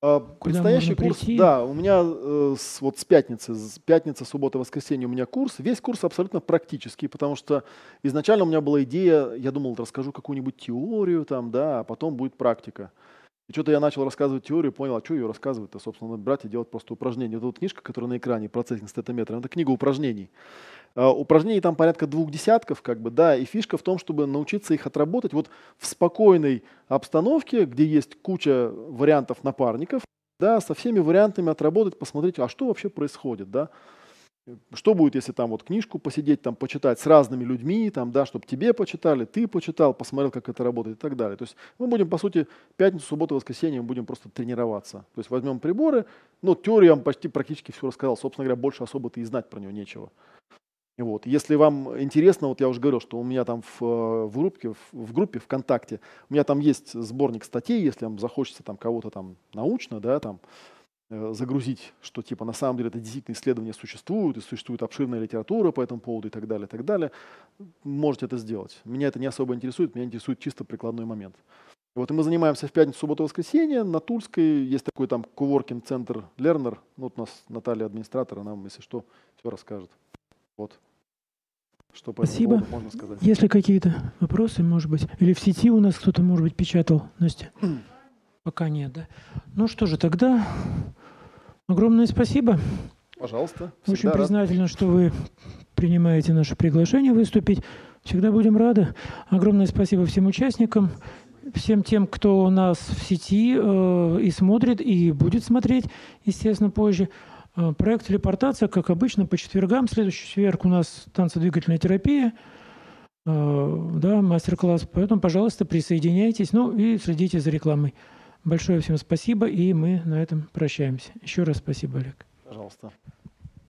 А, предстоящий курс, прийти? да, у меня э, с, вот с пятницы, с пятницы, суббота, воскресенье у меня курс. Весь курс абсолютно практический, потому что изначально у меня была идея, я думал, расскажу какую-нибудь теорию там, да, а потом будет практика. И что-то я начал рассказывать теорию, понял, а что ее рассказывать-то, собственно, надо брать и делать просто упражнения. Вот эта книжка, которая на экране, процессинг стетометра, это книга упражнений. Uh, упражнений там порядка двух десятков, как бы, да, и фишка в том, чтобы научиться их отработать вот в спокойной обстановке, где есть куча вариантов напарников, да, со всеми вариантами отработать, посмотреть, а что вообще происходит, да. Что будет, если там вот книжку посидеть, там почитать с разными людьми, там, да, чтобы тебе почитали, ты почитал, посмотрел, как это работает и так далее. То есть мы будем, по сути, пятницу, субботу, воскресенье мы будем просто тренироваться. То есть возьмем приборы, ну, теорию я вам почти практически все рассказал. Собственно говоря, больше особо-то и знать про него нечего. Вот. Если вам интересно, вот я уже говорил, что у меня там в, в, группе, в, в группе ВКонтакте, у меня там есть сборник статей, если вам захочется там кого-то там научно, да, там, Э, загрузить, что типа на самом деле это действительно исследования существуют, и существует обширная литература по этому поводу и так далее, и так далее, можете это сделать. Меня это не особо интересует, меня интересует чисто прикладной момент. Вот и мы занимаемся в пятницу, субботу, воскресенье. На Тульской есть такой там коворкинг центр Learner. Ну, вот у нас Наталья администратор, она нам, если что, все расскажет. Вот. Что по Спасибо. этому можно сказать. Если какие-то вопросы, может быть, или в сети у нас кто-то, может быть, печатал, Настя? Пока нет, да? Ну что же, тогда Огромное спасибо. Пожалуйста. Очень признательна, рад. что вы принимаете наше приглашение выступить. Всегда будем рады. Огромное спасибо всем участникам, всем тем, кто у нас в сети э, и смотрит, и будет смотреть, естественно, позже. Э, проект «Телепортация», как обычно, по четвергам. Следующий четверг у нас танцедвигательная терапия. Э, да, мастер-класс. Поэтому, пожалуйста, присоединяйтесь. Ну и следите за рекламой. Большое всем спасибо, и мы на этом прощаемся. Еще раз спасибо, Олег. Пожалуйста.